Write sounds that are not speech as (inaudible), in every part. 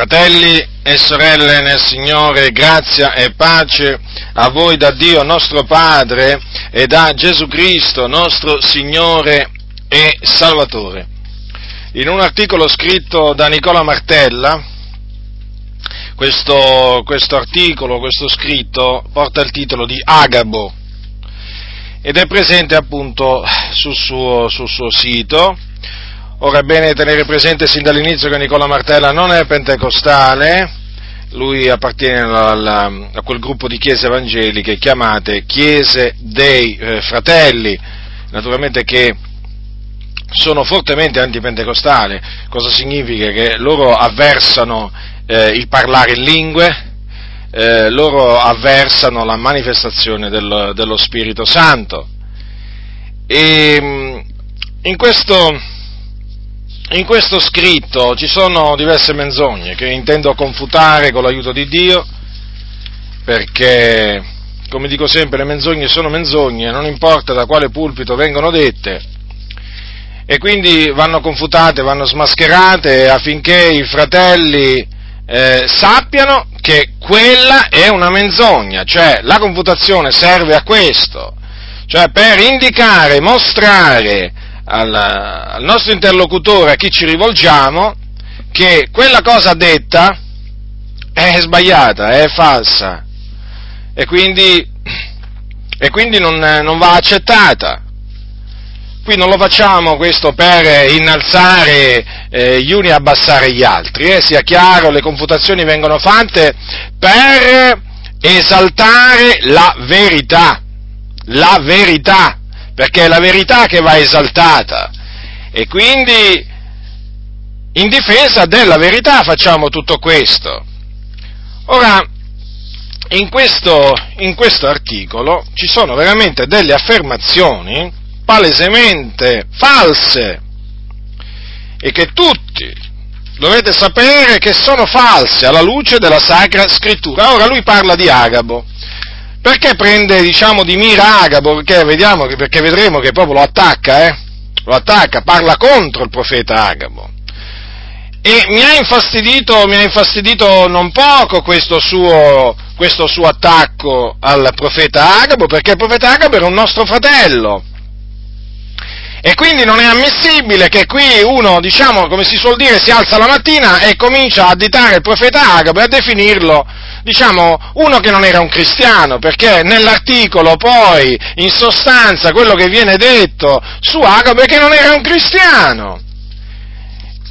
Fratelli e sorelle nel Signore, grazia e pace a voi da Dio nostro Padre e da Gesù Cristo nostro Signore e Salvatore. In un articolo scritto da Nicola Martella, questo, questo articolo, questo scritto, porta il titolo di Agabo ed è presente appunto sul suo, sul suo sito Ora è bene tenere presente sin dall'inizio che Nicola Martella non è pentecostale, lui appartiene alla, a quel gruppo di chiese evangeliche chiamate Chiese dei eh, Fratelli, naturalmente che sono fortemente antipentecostali. Cosa significa? Che loro avversano eh, il parlare in lingue, eh, loro avversano la manifestazione dello, dello Spirito Santo. E mm, in questo in questo scritto ci sono diverse menzogne che intendo confutare con l'aiuto di Dio, perché, come dico sempre, le menzogne sono menzogne, non importa da quale pulpito vengono dette, e quindi vanno confutate, vanno smascherate affinché i fratelli eh, sappiano che quella è una menzogna, cioè la confutazione serve a questo, cioè per indicare, mostrare al, al nostro interlocutore, a chi ci rivolgiamo, che quella cosa detta è sbagliata, è falsa. E quindi, e quindi non, non, va accettata. Qui non lo facciamo questo per innalzare eh, gli uni e abbassare gli altri, eh, sia chiaro, le confutazioni vengono fatte per esaltare la verità, la verità, perché è la verità che va esaltata e quindi in difesa della verità facciamo tutto questo. Ora, in questo, in questo articolo ci sono veramente delle affermazioni palesemente false e che tutti dovete sapere che sono false alla luce della Sacra Scrittura. Ora lui parla di Agabo. Perché prende, diciamo, di mira Agabo? Perché, vediamo, perché vedremo che proprio lo attacca, eh? Lo attacca, parla contro il profeta Agabo. E mi ha infastidito, mi ha infastidito non poco questo suo, questo suo attacco al profeta Agabo, perché il profeta Agabo era un nostro fratello. E quindi non è ammissibile che qui uno, diciamo, come si suol dire, si alza la mattina e comincia a additare il profeta Agabo e a definirlo diciamo, uno che non era un cristiano, perché nell'articolo poi, in sostanza, quello che viene detto su Agabe è che non era un cristiano,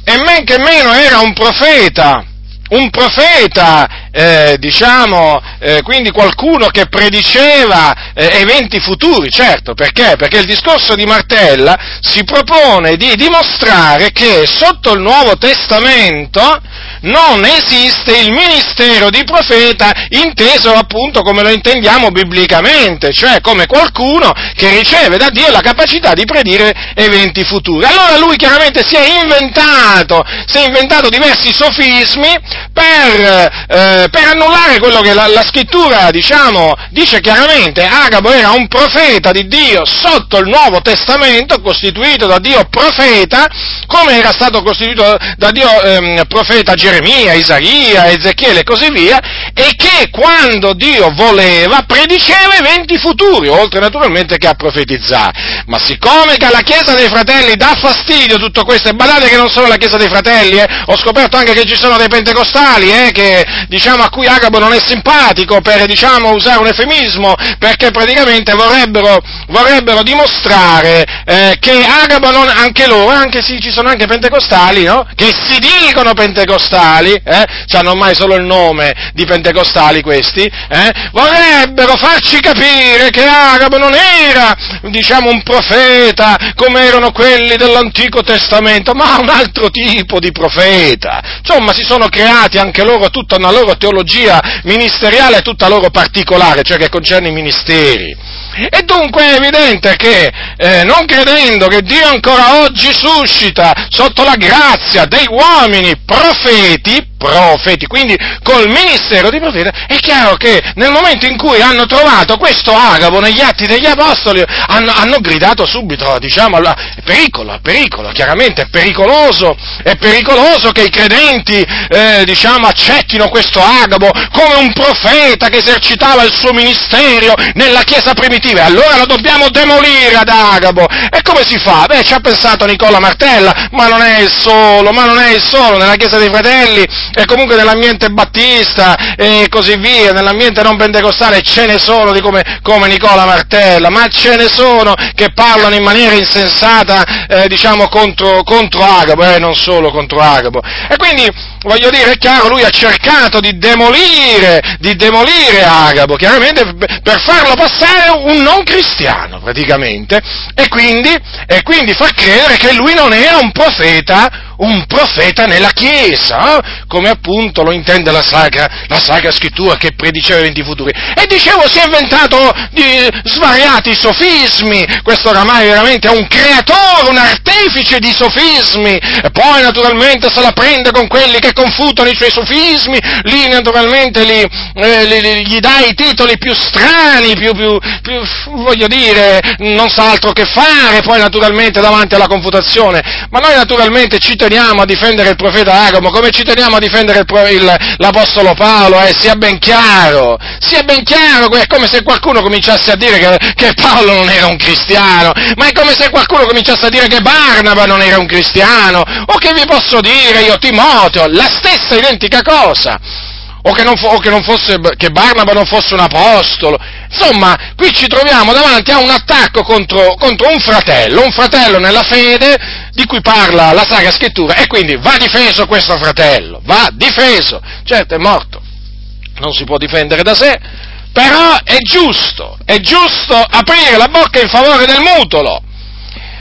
e men che meno era un profeta, un profeta, eh, diciamo, eh, quindi qualcuno che prediceva eh, eventi futuri, certo, perché? Perché il discorso di Martella si propone di dimostrare che sotto il Nuovo Testamento non esiste il ministero di profeta inteso appunto come lo intendiamo biblicamente, cioè come qualcuno che riceve da Dio la capacità di predire eventi futuri. Allora lui chiaramente si è inventato, si è inventato diversi sofismi per, per annullare quello che la, la, scrittura, diciamo, dice chiaramente. Agabo era un profeta di Dio sotto il Nuovo Testamento, costituito da Dio profeta, come era stato costituito da Dio ehm, profeta Geremia Geremia, Isaia, Ezechiele e così via, e che quando Dio voleva prediceva eventi futuri, oltre naturalmente che a profetizzare. Ma siccome che alla Chiesa dei Fratelli dà fastidio tutto questo, e badate che non solo la Chiesa dei Fratelli, eh, ho scoperto anche che ci sono dei pentecostali, eh, che, diciamo, a cui Agabo non è simpatico, per diciamo, usare un eufemismo, perché praticamente vorrebbero, vorrebbero dimostrare eh, che Agabo non, anche loro, anche sì, ci sono anche pentecostali, no? che si dicono pentecostali, eh, hanno ormai solo il nome di pentecostali questi, eh, vorrebbero farci capire che Agabo non era, diciamo, un profeta come erano quelli dell'Antico Testamento, ma un altro tipo di profeta. Insomma, si sono creati anche loro tutta una loro teologia ministeriale, tutta loro particolare, cioè che concerne i ministeri. E dunque è evidente che eh, non credendo che Dio ancora oggi suscita sotto la grazia dei uomini profeti, profeti, quindi col ministero di profeta, è chiaro che nel momento in cui hanno trovato questo agavo negli atti degli apostoli, hanno, hanno gridato subito, diciamo, è pericolo, pericolo, chiaramente è pericoloso, è pericoloso che i credenti, eh, diciamo, accettino questo agavo come un profeta che esercitava il suo ministero nella Chiesa primitiva, e allora lo dobbiamo demolire ad agavo. E come si fa? Beh, ci ha pensato Nicola Martella, ma non è il solo, ma non è il solo, nella Chiesa dei Fratelli e comunque nell'ambiente battista e così via, nell'ambiente non pentecostale ce ne sono di come, come Nicola Martella, ma ce ne sono che parlano in maniera insensata, eh, diciamo, contro, contro Agabo, e eh, non solo contro Agabo. E quindi, voglio dire, è chiaro, lui ha cercato di demolire, di demolire Agabo, chiaramente per farlo passare non cristiano, praticamente, e quindi, e quindi far credere che lui non era un profeta, un profeta nella Chiesa, eh? come appunto lo intende la Sacra, la Sacra Scrittura che prediceva eventi futuri. E dicevo, si è inventato di svariati sofismi, questo oramai veramente è un creatore, un artefice di sofismi, e poi naturalmente se la prende con quelli che confutano i suoi sofismi, lì naturalmente li, eh, li, gli dà i titoli più strani, più, più, più, voglio dire, non sa altro che fare, poi naturalmente davanti alla confutazione, ma noi naturalmente ci teniamo a difendere il profeta Agamo, come ci teniamo a difendere il, il, l'Apostolo Paolo, eh, sia ben chiaro, sia ben chiaro, è come se qualcuno cominciasse a dire che, che, Paolo non era un cristiano, ma è come se qualcuno cominciasse a dire che Barnaba non era un cristiano, o che vi posso dire io Timoteo, la stessa identica cosa o che, fo- o che, fosse, che Barnaba non fosse un apostolo. Insomma, qui ci troviamo davanti a un attacco contro, contro, un fratello, un fratello nella fede di cui parla la Sacra Scrittura e quindi va difeso questo fratello, va difeso. Certo, è morto, non si può difendere da sé, però è giusto, è giusto aprire la bocca in favore del mutolo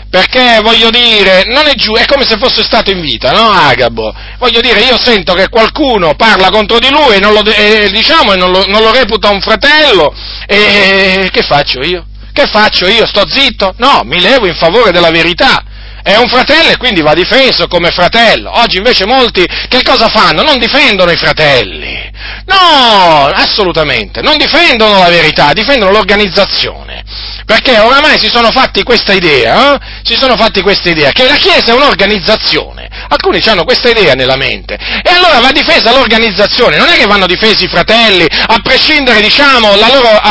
perché voglio dire, non è giù, è come se fosse stato in vita, no Agabo? Voglio dire, io sento che qualcuno parla contro di lui e non lo, e, diciamo, e non lo, non lo reputa un fratello, e che faccio io? Che faccio io? Sto zitto? No, mi levo in favore della verità. È un fratello e quindi va difeso come fratello. Oggi invece molti che cosa fanno? Non difendono i fratelli. No, assolutamente. Non difendono la verità, difendono l'organizzazione. Perché oramai si sono fatti questa idea, eh? si sono fatti questa idea, che la Chiesa è un'organizzazione. Alcuni hanno questa idea nella mente. E allora va difesa l'organizzazione, non è che vanno difesi i fratelli, a prescindere, diciamo, la loro,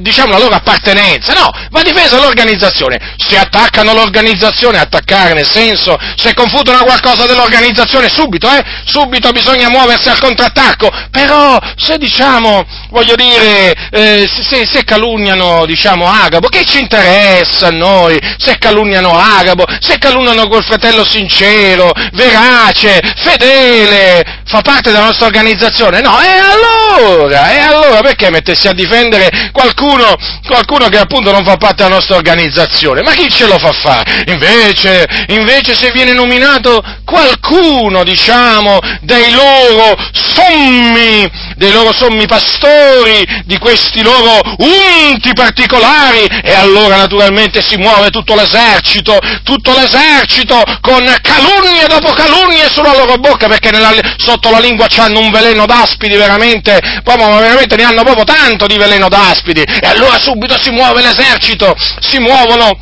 diciamo, la loro appartenenza, no, va difesa l'organizzazione. Se attaccano l'organizzazione, attaccare nel senso, se confutano qualcosa dell'organizzazione, subito, eh, subito bisogna muoversi al contrattacco. Però, se diciamo, voglio dire, eh, se, se calunniano, diciamo, Agabo, che ci interessa a noi se calunniano Agabo, se calunniano quel fratello sincero, verace, fedele, fa parte della nostra organizzazione? No, e allora, e allora perché mettersi a difendere qualcuno, qualcuno che appunto non fa parte della nostra organizzazione? Ma chi ce lo fa fare? Invece, invece se viene nominato qualcuno, diciamo, dei loro sommi, dei loro sommi pastori, di questi loro unti particolari, e allora naturalmente si muove tutto l'esercito, tutto l'esercito con calunnie dopo calunnie sulla loro bocca, perché nella, sotto la lingua hanno un veleno d'aspidi veramente, proprio, veramente ne hanno proprio tanto di veleno d'aspidi, e allora subito si muove l'esercito, si muovono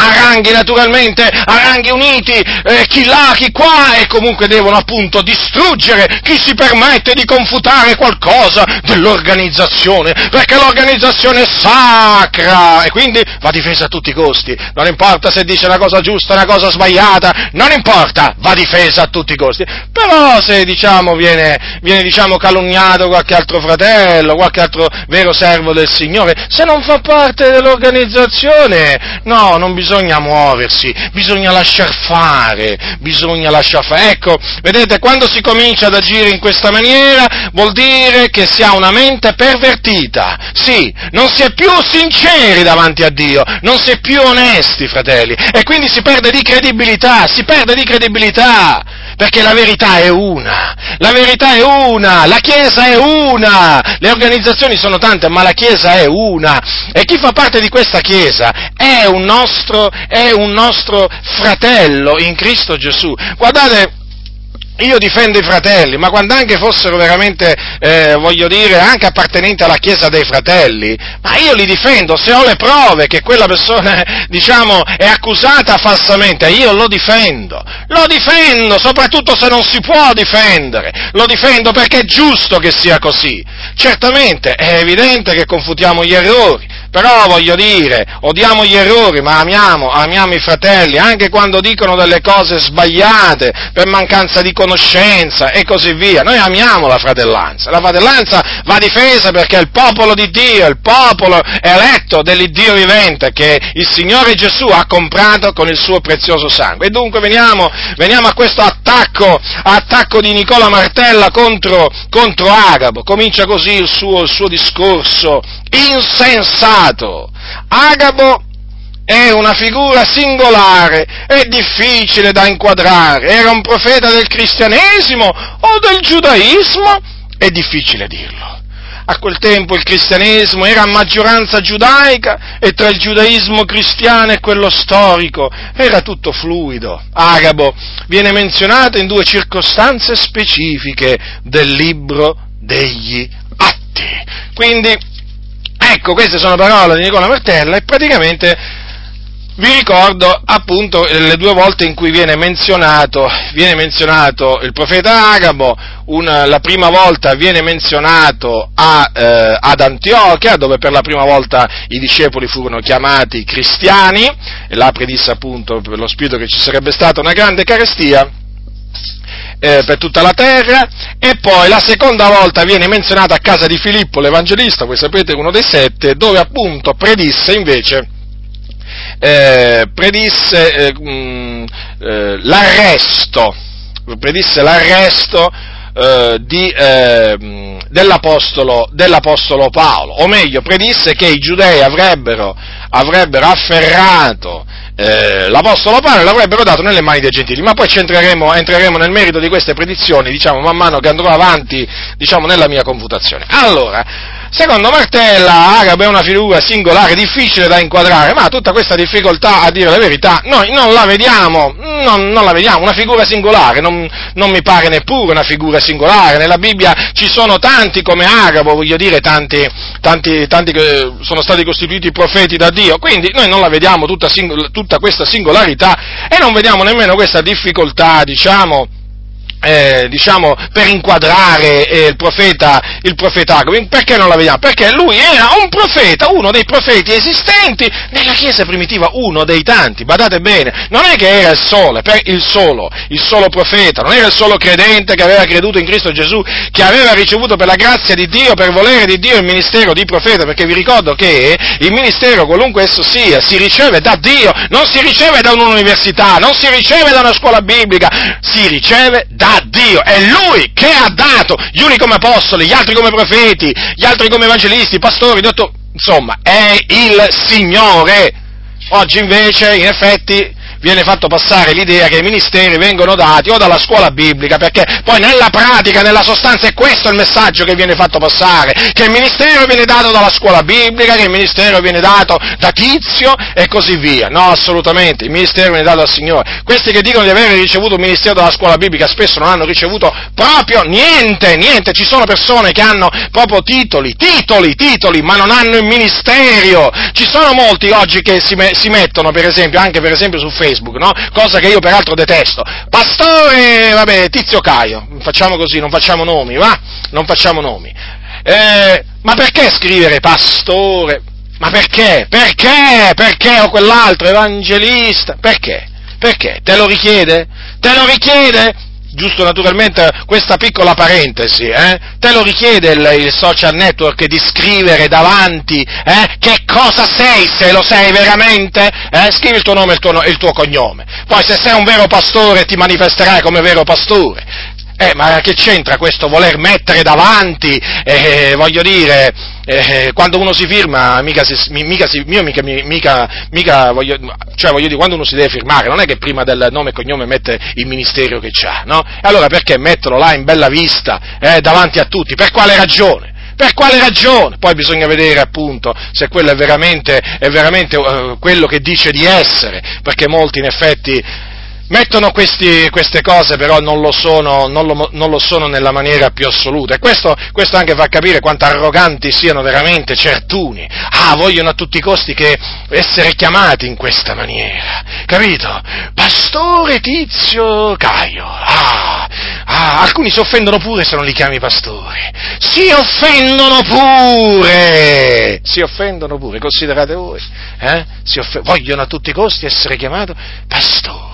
a ranghi naturalmente, a ranghi uniti, eh, chi là, chi qua, e comunque devono appunto distruggere chi si permette di confutare qualcosa dell'organizzazione, perché l'organizzazione è sacra e quindi va difesa a tutti i costi, non importa se dice una cosa giusta, una cosa sbagliata, non importa, va difesa a tutti i costi, però se diciamo viene, viene diciamo calunniato qualche altro fratello, qualche altro vero servo del Signore, se non fa parte dell'organizzazione, no, non bisogna bisogna muoversi, bisogna lasciar fare, bisogna lasciar fare. Ecco, vedete, quando si comincia ad agire in questa maniera vuol dire che si ha una mente pervertita. Sì, non si è più sinceri davanti a Dio, non si è più onesti, fratelli, e quindi si perde di credibilità, si perde di credibilità. Perché la verità è una, la verità è una, la Chiesa è una, le organizzazioni sono tante, ma la Chiesa è una, e chi fa parte di questa Chiesa è un nostro, è un nostro fratello in Cristo Gesù. Guardate, io difendo i fratelli, ma quando anche fossero veramente, eh, voglio dire, anche appartenenti alla Chiesa dei fratelli, ma io li difendo, se ho le prove che quella persona, (laughs) diciamo, è accusata falsamente, io lo difendo, lo difendo, soprattutto se non si può difendere, lo difendo perché è giusto che sia così. Certamente è evidente che confutiamo gli errori, però voglio dire, odiamo gli errori, ma amiamo, amiamo i fratelli, anche quando dicono delle cose sbagliate, per mancanza di conoscenza e così via. Noi amiamo la fratellanza. La fratellanza va difesa perché è il popolo di Dio, il popolo eletto dell'Iddio vivente che il Signore Gesù ha comprato con il suo prezioso sangue. E dunque veniamo, veniamo a questo attacco, attacco di Nicola Martella contro, contro Agabo. Comincia così il suo, il suo discorso insensato. Agabo è una figura singolare, è difficile da inquadrare, era un profeta del cristianesimo o del giudaismo? È difficile dirlo. A quel tempo il cristianesimo era a maggioranza giudaica e tra il giudaismo cristiano e quello storico era tutto fluido. Agabo viene menzionato in due circostanze specifiche del libro degli atti. Quindi Ecco, queste sono parole di Nicola Martella e praticamente vi ricordo appunto le due volte in cui viene menzionato, viene menzionato il profeta Agabo, una, la prima volta viene menzionato a, eh, ad Antiochia, dove per la prima volta i discepoli furono chiamati cristiani, e là predisse appunto per lo spirito che ci sarebbe stata una grande carestia, eh, per tutta la terra e poi la seconda volta viene menzionata a casa di Filippo l'Evangelista, voi sapete uno dei sette, dove appunto predisse invece eh, predisse eh, mh, eh, l'arresto, predisse l'arresto eh, di, eh, dell'apostolo, dell'apostolo, Paolo, o meglio, predisse che i giudei avrebbero, avrebbero afferrato eh, l'Apostolo Paolo l'avrebbero dato nelle mani dei gentili, ma poi entreremo, entreremo, nel merito di queste predizioni, diciamo, man mano che andrò avanti, diciamo, nella mia confutazione. Allora, Secondo Martella, Agabo è una figura singolare, difficile da inquadrare, ma tutta questa difficoltà, a dire la verità, noi non la vediamo, non, non la vediamo, una figura singolare, non, non, mi pare neppure una figura singolare, nella Bibbia ci sono tanti come Agabo, voglio dire, tanti, tanti, tanti che sono stati costituiti profeti da Dio, quindi noi non la vediamo tutta, tutta questa singolarità e non vediamo nemmeno questa difficoltà, diciamo, eh, diciamo, per inquadrare eh, il profeta, il profeta Agabo. Perché non la vediamo? Perché lui era un profeta, uno dei profeti esistenti nella Chiesa primitiva, uno dei tanti, badate bene, non è che era il solo, il solo, il solo profeta, non era il solo credente che aveva creduto in Cristo Gesù, che aveva ricevuto per la grazia di Dio, per volere di Dio il ministero di profeta, perché vi ricordo che il ministero, qualunque esso sia, si riceve da Dio, non si riceve da un'università, non si riceve da una scuola biblica, si riceve da Dio, è Lui che ha dato gli uni come apostoli, gli altri come profeti, gli altri come evangelisti, pastori, dottori, insomma, è il Signore. Oggi invece, in effetti, viene fatto passare l'idea che i ministeri vengono dati o dalla scuola biblica, perché poi nella pratica, nella sostanza è questo il messaggio che viene fatto passare, che il ministero viene dato dalla scuola biblica, che il ministero viene dato da Tizio e così via. No, assolutamente, il ministero viene dato dal Signore. Questi che dicono di aver ricevuto un ministero dalla scuola biblica spesso non hanno ricevuto proprio niente, niente, ci sono persone che hanno proprio titoli, titoli, titoli, ma non hanno il ministero. Ci sono molti oggi che si, me- si mettono, per esempio, anche per esempio su Facebook, Facebook, no? Cosa che io peraltro detesto. Pastore, vabbè, Tizio Caio, facciamo così, non facciamo nomi, va? Non facciamo nomi. Eh, ma perché scrivere pastore? Ma perché? Perché? Perché o quell'altro evangelista? Perché? Perché? Te lo richiede? Te lo richiede? Giusto naturalmente questa piccola parentesi, eh? te lo richiede il, il, social network di scrivere davanti eh? che cosa sei, se lo sei veramente, eh? scrivi il tuo nome e il il tuo cognome, poi se sei un vero pastore ti manifesterai come vero pastore, Eh, ma che c'entra questo voler mettere davanti, eh, voglio dire, eh, quando uno si firma, mica si, mica si, io mica, mica, mica voglio, cioè voglio dire, quando uno si deve firmare, non è che prima del nome e cognome mette il ministero che c'ha, no? E allora perché metterlo là in bella vista, eh, davanti a tutti? Per quale ragione? Per quale ragione? Poi bisogna vedere appunto se quello è veramente, è veramente uh, quello che dice di essere, perché molti in effetti mettono questi, queste cose, però non lo, sono, non, lo, non lo, sono, nella maniera più assoluta. E questo, questo, anche fa capire quanto arroganti siano veramente certuni. Ah, vogliono a tutti i costi che essere chiamati in questa maniera. Capito? Pastore Tizio Caio. Ah, ah, alcuni si offendono pure se non li chiami pastore. Si offendono pure! Si offendono pure, considerate voi. Eh? Off- vogliono a tutti i costi essere chiamato pastore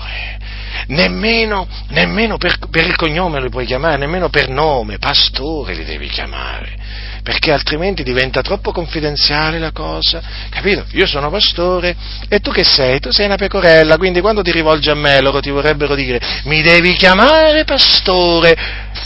nemmeno, nemmeno per, per, il cognome li puoi chiamare, nemmeno per nome, pastore li devi chiamare, perché altrimenti diventa troppo confidenziale la cosa, capito? Io sono pastore e tu che sei? Tu sei una pecorella, quindi quando ti rivolgi a me loro ti vorrebbero dire mi devi chiamare pastore,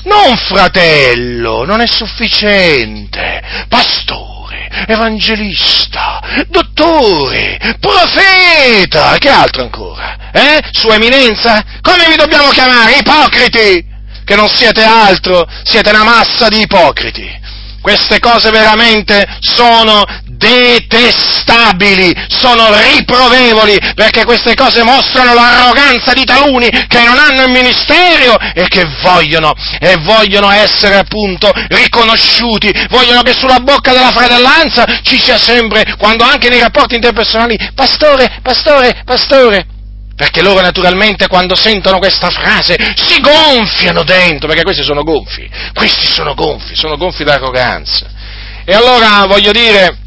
non fratello, non è sufficiente, pastore evangelista, dottore, profeta, che altro ancora? Eh? Sua eminenza? Come vi dobbiamo chiamare? Ipocriti! Che non siete altro, siete una massa di ipocriti. Queste cose veramente sono detestabili, sono riprovevoli, perché queste cose mostrano l'arroganza di taluni che non hanno il ministero e che vogliono, e vogliono essere appunto riconosciuti, vogliono che sulla bocca della fratellanza ci sia sempre, quando anche nei rapporti interpersonali, pastore, pastore, pastore. Perché loro naturalmente quando sentono questa frase si gonfiano dentro, perché questi sono gonfi, questi sono gonfi, sono gonfi d'arroganza. E allora voglio dire,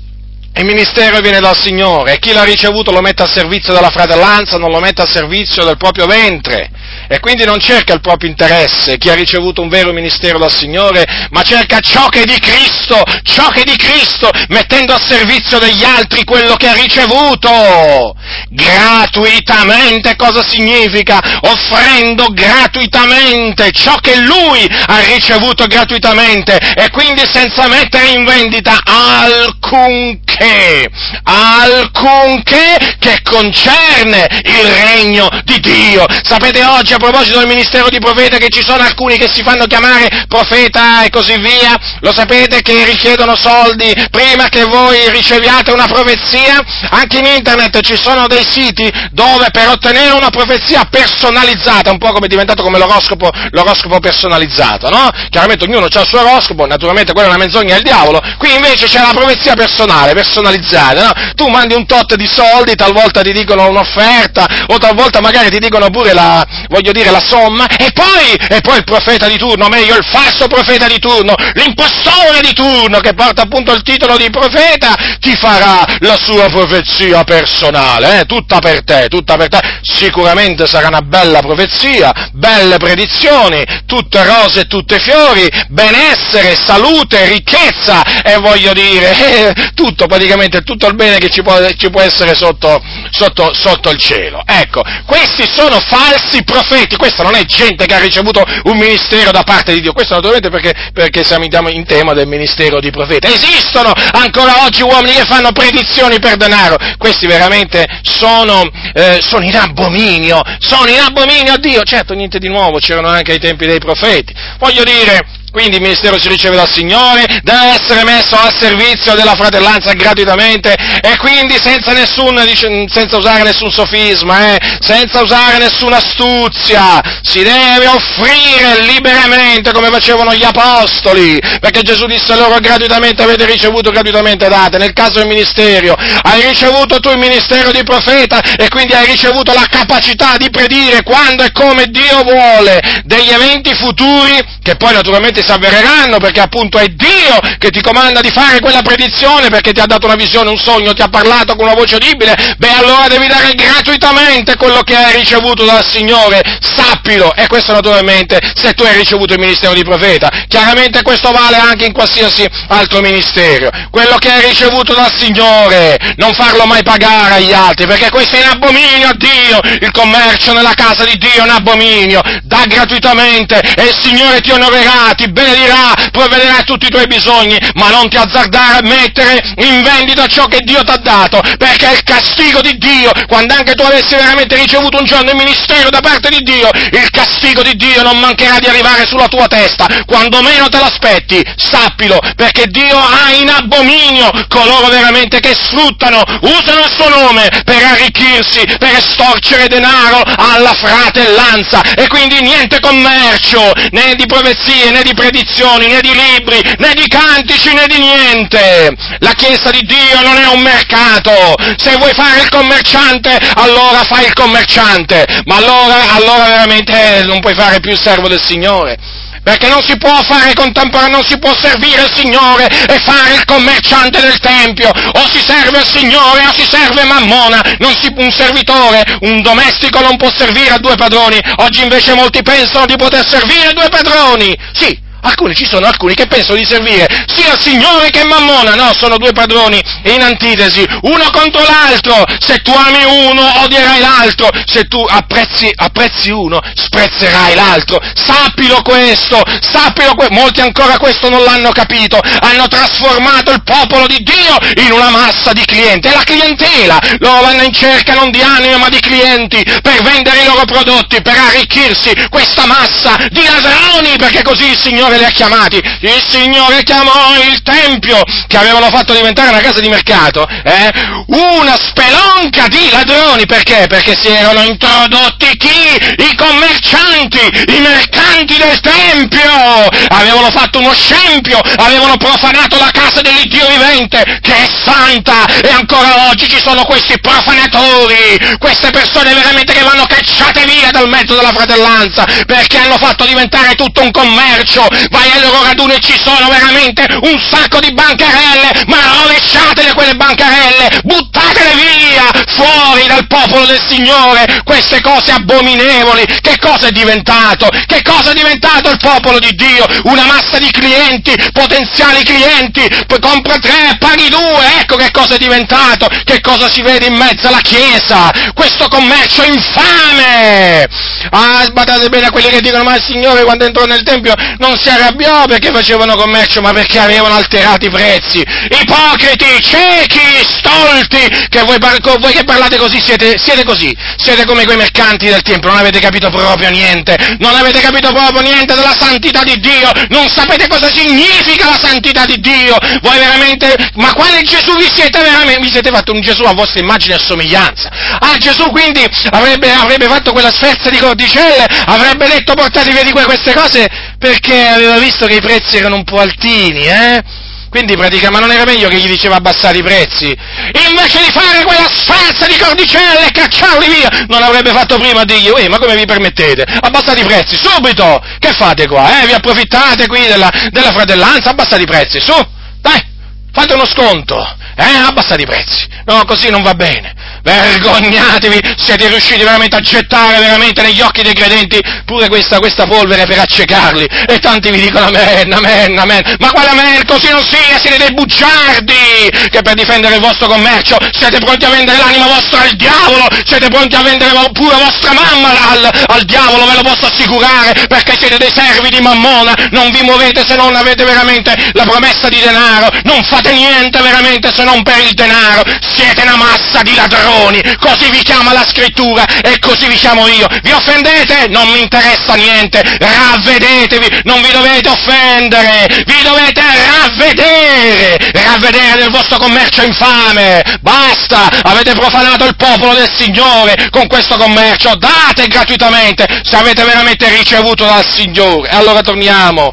il ministero viene dal Signore. E chi l'ha ricevuto lo mette a servizio della fratellanza, non lo mette a servizio del proprio ventre e quindi non cerca il proprio interesse chi ha ricevuto un vero ministero dal Signore, ma cerca ciò che è di Cristo, ciò che è di Cristo, mettendo a servizio degli altri quello che ha ricevuto. Gratuitamente cosa significa? Offrendo gratuitamente ciò che lui ha ricevuto gratuitamente e quindi senza mettere in vendita alcunché alcunché, che concerne il regno di Dio. Sapete oggi a proposito del ministero di profeta che ci sono alcuni che si fanno chiamare profeta e così via? Lo sapete che richiedono soldi prima che voi riceviate una profezia? Anche in internet ci sono dei siti dove per ottenere una profezia personalizzata, un po' come è diventato come l'oroscopo, l'oroscopo personalizzato, no? Chiaramente ognuno ha il suo oroscopo, naturalmente quella è una menzogna del diavolo, qui invece c'è la profezia personale, personalizzate, no? Tu mandi un tot di soldi, talvolta ti dicono un'offerta, o talvolta magari ti dicono pure la, voglio dire, la somma, e poi, e poi il profeta di turno, meglio il falso profeta di turno, l'impostore di turno che porta appunto il titolo di profeta, ti farà la sua profezia personale, eh? tutta per te, tutta per te. Sicuramente sarà una bella profezia, belle predizioni, tutte rose e tutte fiori, benessere, salute, ricchezza, e voglio dire, (laughs) eh, tutto praticamente tutto il bene che ci può, ci può essere sotto, sotto, sotto, il cielo. Ecco, questi sono falsi profeti, questa non è gente che ha ricevuto un ministero da parte di Dio, questo naturalmente perché, perché siamo in tema del ministero di profeta. Esistono ancora oggi uomini che fanno predizioni per denaro, questi veramente sono, eh, sono in abominio, sono in abominio a Dio, certo niente di nuovo, c'erano anche ai tempi dei profeti. Voglio dire, quindi il ministero si riceve dal Signore, deve essere messo al servizio della fratellanza gratuitamente e quindi senza, nessun, senza usare nessun sofisma, eh, senza usare nessuna astuzia, si deve offrire liberamente come facevano gli apostoli, perché Gesù disse loro gratuitamente avete ricevuto, gratuitamente date. Nel caso del ministero, hai ricevuto tu il ministero di profeta e quindi hai ricevuto la capacità di predire quando e come Dio vuole degli eventi futuri che poi naturalmente si avvereranno perché appunto è Dio che ti comanda di fare quella predizione perché ti ha dato una visione, un sogno, ti ha parlato con una voce udibile, beh allora devi dare gratuitamente quello che hai ricevuto dal Signore, sappilo, e questo naturalmente se tu hai ricevuto il ministero di profeta, chiaramente questo vale anche in qualsiasi altro ministero, quello che hai ricevuto dal Signore, non farlo mai pagare agli altri, perché questo è in abominio a Dio, il commercio nella casa di Dio è un abominio, dà gratuitamente e il Signore ti onorerà, ti benedirà, provvederà a tutti i tuoi bisogni, ma non ti azzardare a mettere in vendita ciò che Dio ti ha dato, perché il castigo di Dio, quando anche tu avessi veramente ricevuto un giorno il ministero da parte di Dio, il castigo di Dio non mancherà di arrivare sulla tua testa, quando meno te l'aspetti, sappilo, perché Dio ha in abominio coloro veramente che sfruttano, usano il suo nome per arricchirsi, per estorcere denaro alla fratellanza, e quindi niente commercio, né di profezie, né di predizioni, né di libri, né di cantici, né di niente. La Chiesa di Dio non è un mercato. Se vuoi fare il commerciante, allora fai il commerciante. Ma allora, allora veramente non puoi fare più il servo del Signore perché non si può fare contemporaneamente, non si può servire il Signore e fare il commerciante del Tempio, o si serve il Signore o si serve Mammona, si, un servitore, un domestico non può servire a due padroni, oggi invece molti pensano di poter servire due padroni, sì, Alcuni, ci sono alcuni che pensano di servire sia il Signore che Mammona, no, sono due padroni in antitesi, uno contro l'altro, se tu ami uno odierai l'altro, se tu apprezzi, apprezzi uno sprezzerai l'altro, sappilo questo, sappilo questo, molti ancora questo non l'hanno capito, hanno trasformato il popolo di Dio in una massa di clienti, è la clientela, loro vanno in cerca non di anime ma di clienti per vendere i loro prodotti, per arricchirsi questa massa di ladroni, perché così il Signore Signore li ha chiamati, il Signore chiamò il Tempio, che avevano fatto diventare una casa di mercato, eh, una spelonca di ladroni, perché? Perché si erano introdotti chi? I commercianti, i mercanti del Tempio, avevano fatto uno scempio, avevano profanato la casa dell'Iddio vivente, che è santa, e ancora oggi ci sono questi profanatori, queste persone veramente che vanno cacciate via dal mezzo della fratellanza, perché hanno fatto diventare tutto un commercio, vai ai loro raduni e ci sono veramente un sacco di bancarelle, ma rovesciatele quelle bancarelle, buttatele via, fuori dal popolo del Signore, queste cose abominevoli, che cosa è diventato? Che cosa è diventato il popolo di Dio? Una massa di clienti, potenziali clienti, poi compra tre, paghi due, ecco che cosa è diventato, che cosa si vede in mezzo alla Chiesa, questo commercio infame! Ah, sbatate bene a quelli che dicono, ma il Signore quando entrò nel Tempio non si arrabbiò perché facevano commercio, ma perché avevano alterato i prezzi. Ipocriti, ciechi, stolti, che voi, voi che parlate così siete, siete, così, siete come quei mercanti del Tempio, non avete capito proprio niente, non avete capito proprio niente della santità di Dio, non sapete cosa significa la santità di Dio, voi veramente, ma quale Gesù vi siete veramente? Vi siete fatto un Gesù a vostra immagine e somiglianza. Ah, Gesù quindi avrebbe, avrebbe fatto quella sferza di cordicelle, avrebbe detto portate via di queste cose perché aveva visto che i prezzi erano un po' altini, eh? Quindi pratica, ma non era meglio che gli diceva abbassare i prezzi? Invece di fare quella sferza di cordicelle e cacciarli via, non avrebbe fatto prima a dirgli, ma come vi permettete? Abbassate i prezzi, subito! Che fate qua, eh? Vi approfittate qui della, della fratellanza? Abbassate i prezzi, su! Dai, fate uno sconto, eh? Abbassate i prezzi. No, così non va bene. Vergognatevi, siete riusciti veramente a gettare veramente negli occhi dei credenti pure questa, questa polvere per accecarli. E tanti vi dicono amen, amen, amen. Ma quale amen? Così non sia, siete dei bugiardi che per difendere il vostro commercio siete pronti a vendere l'anima vostra al diavolo, siete pronti a vendere pure vostra mamma al, al diavolo, ve lo posso assicurare, perché siete dei servi di mammona, non vi muovete se non avete veramente la promessa di denaro, non fate niente veramente se non per il denaro, siete una massa di ladroni ladroni, così vi chiama la scrittura e così vi chiamo io. Vi offendete? Non mi interessa niente, ravvedetevi, non vi dovete offendere, vi dovete ravvedere, ravvedere del vostro commercio infame. Basta, avete profanato il popolo del Signore con questo commercio, date gratuitamente se avete veramente ricevuto dal Signore. E allora torniamo.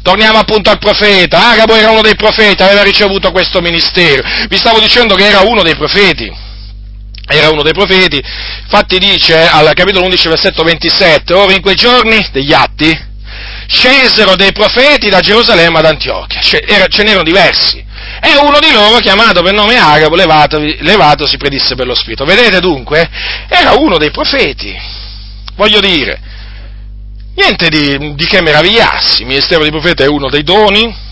Torniamo appunto al profeta. Agabo era uno dei profeti, aveva ricevuto questo ministero. Vi stavo dicendo che era uno dei profeti era uno dei profeti, infatti dice al capitolo 11 versetto 27, ora in quei giorni degli atti scesero dei profeti da Gerusalemme ad Antiochia, era, ce n'erano diversi. E uno di loro, chiamato per nome Agabo, levatovi, levato, si predisse per lo Spirito. Vedete dunque? Era uno dei profeti. Voglio dire, niente di, di che meravigliarsi. Il ministero di profeta è uno dei doni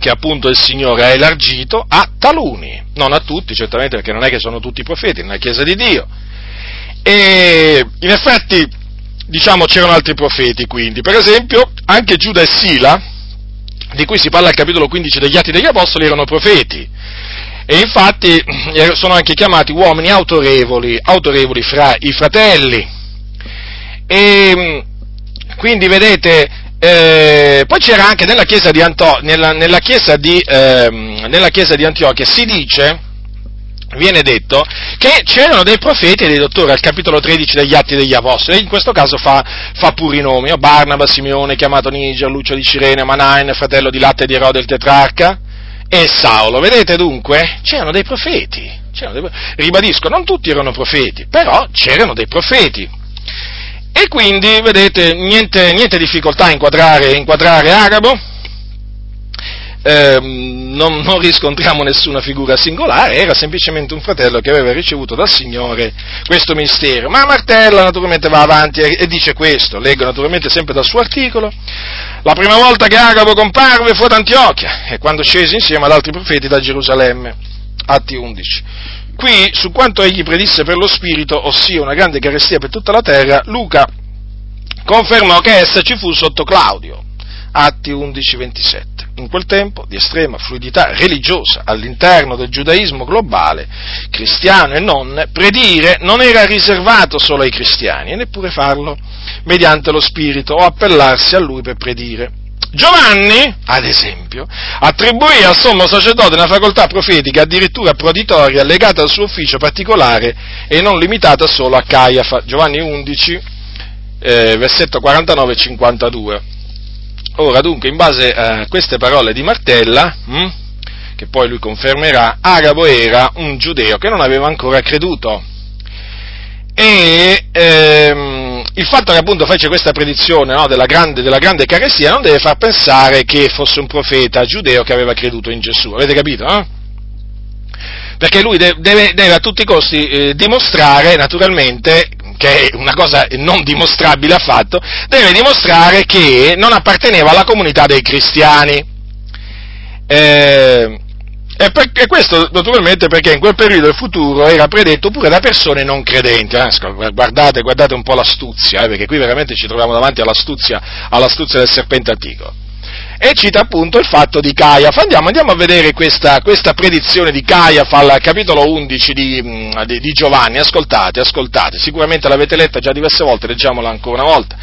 che appunto il Signore ha elargito a taluni, non a tutti, certamente perché non è che sono tutti profeti nella Chiesa di Dio. E in effetti, diciamo, c'erano altri profeti quindi, per esempio anche Giuda e Sila, di cui si parla al capitolo 15 degli Atti degli Apostoli, erano profeti. E infatti eh, sono anche chiamati uomini autorevoli, autorevoli fra i fratelli. E quindi vedete, eh, poi c'era anche nella chiesa di, Anto- nella, nella chiesa di, eh, nella chiesa di Antiochia, si dice, viene detto che c'erano dei profeti e dei dottori al capitolo 13 degli Atti degli Apostoli, in questo caso fa, fa pure i nomi, Barnaba, Simeone, chiamato Niger, Lucio di Cirene, Manain, fratello di Latte di Erode il tetrarca, e Saulo. Vedete dunque? C'erano dei profeti, ribadisco, non tutti erano profeti, però c'erano dei profeti. E quindi, vedete, niente, niente difficoltà a inquadrare, inquadrare Arabo, eh, non, non, riscontriamo nessuna figura singolare, era semplicemente un fratello che aveva ricevuto dal Signore questo mistero. Ma Martella naturalmente va avanti e, e dice questo, leggo naturalmente sempre dal suo articolo, la prima volta che Agabo comparve fu ad Antiochia e quando scese insieme ad altri profeti da Gerusalemme, Atti 11. Qui, su quanto egli predisse per lo Spirito, ossia una grande carestia per tutta la terra, Luca confermò che essa ci fu sotto Claudio, Atti 11-27. In quel tempo, di estrema fluidità religiosa all'interno del giudaismo globale, cristiano e non, predire non era riservato solo ai cristiani, e neppure farlo mediante lo Spirito o appellarsi a lui per predire. Giovanni, ad esempio, attribuì al sommo sacerdote una facoltà profetica addirittura proditoria legata al suo ufficio particolare e non limitata solo a Caiafa. Giovanni 11, eh, versetto 49 e 52. Ora, dunque, in base a queste parole di Martella, hm, che poi lui confermerà, Agabo era un giudeo che non aveva ancora creduto. E ehm, il fatto che appunto fece questa predizione no, della, grande, della grande carestia non deve far pensare che fosse un profeta giudeo che aveva creduto in Gesù. Avete capito? No? Perché lui deve, deve, a tutti i costi eh, dimostrare, naturalmente, che è una cosa non dimostrabile affatto, deve dimostrare che non apparteneva alla comunità dei cristiani. Eh, e, per, e, questo naturalmente perché in quel periodo il futuro era predetto pure da persone non credenti. Eh? Guardate, guardate, un po' l'astuzia, eh? perché qui veramente ci troviamo davanti all'astuzia, all'astuzia del serpente antico. E cita appunto il fatto di Caiafa. Andiamo, andiamo a vedere questa, questa, predizione di Caiafa al capitolo 11 di, mm, di, di Giovanni. Ascoltate, ascoltate. Sicuramente l'avete letta già diverse volte, leggiamola ancora una volta.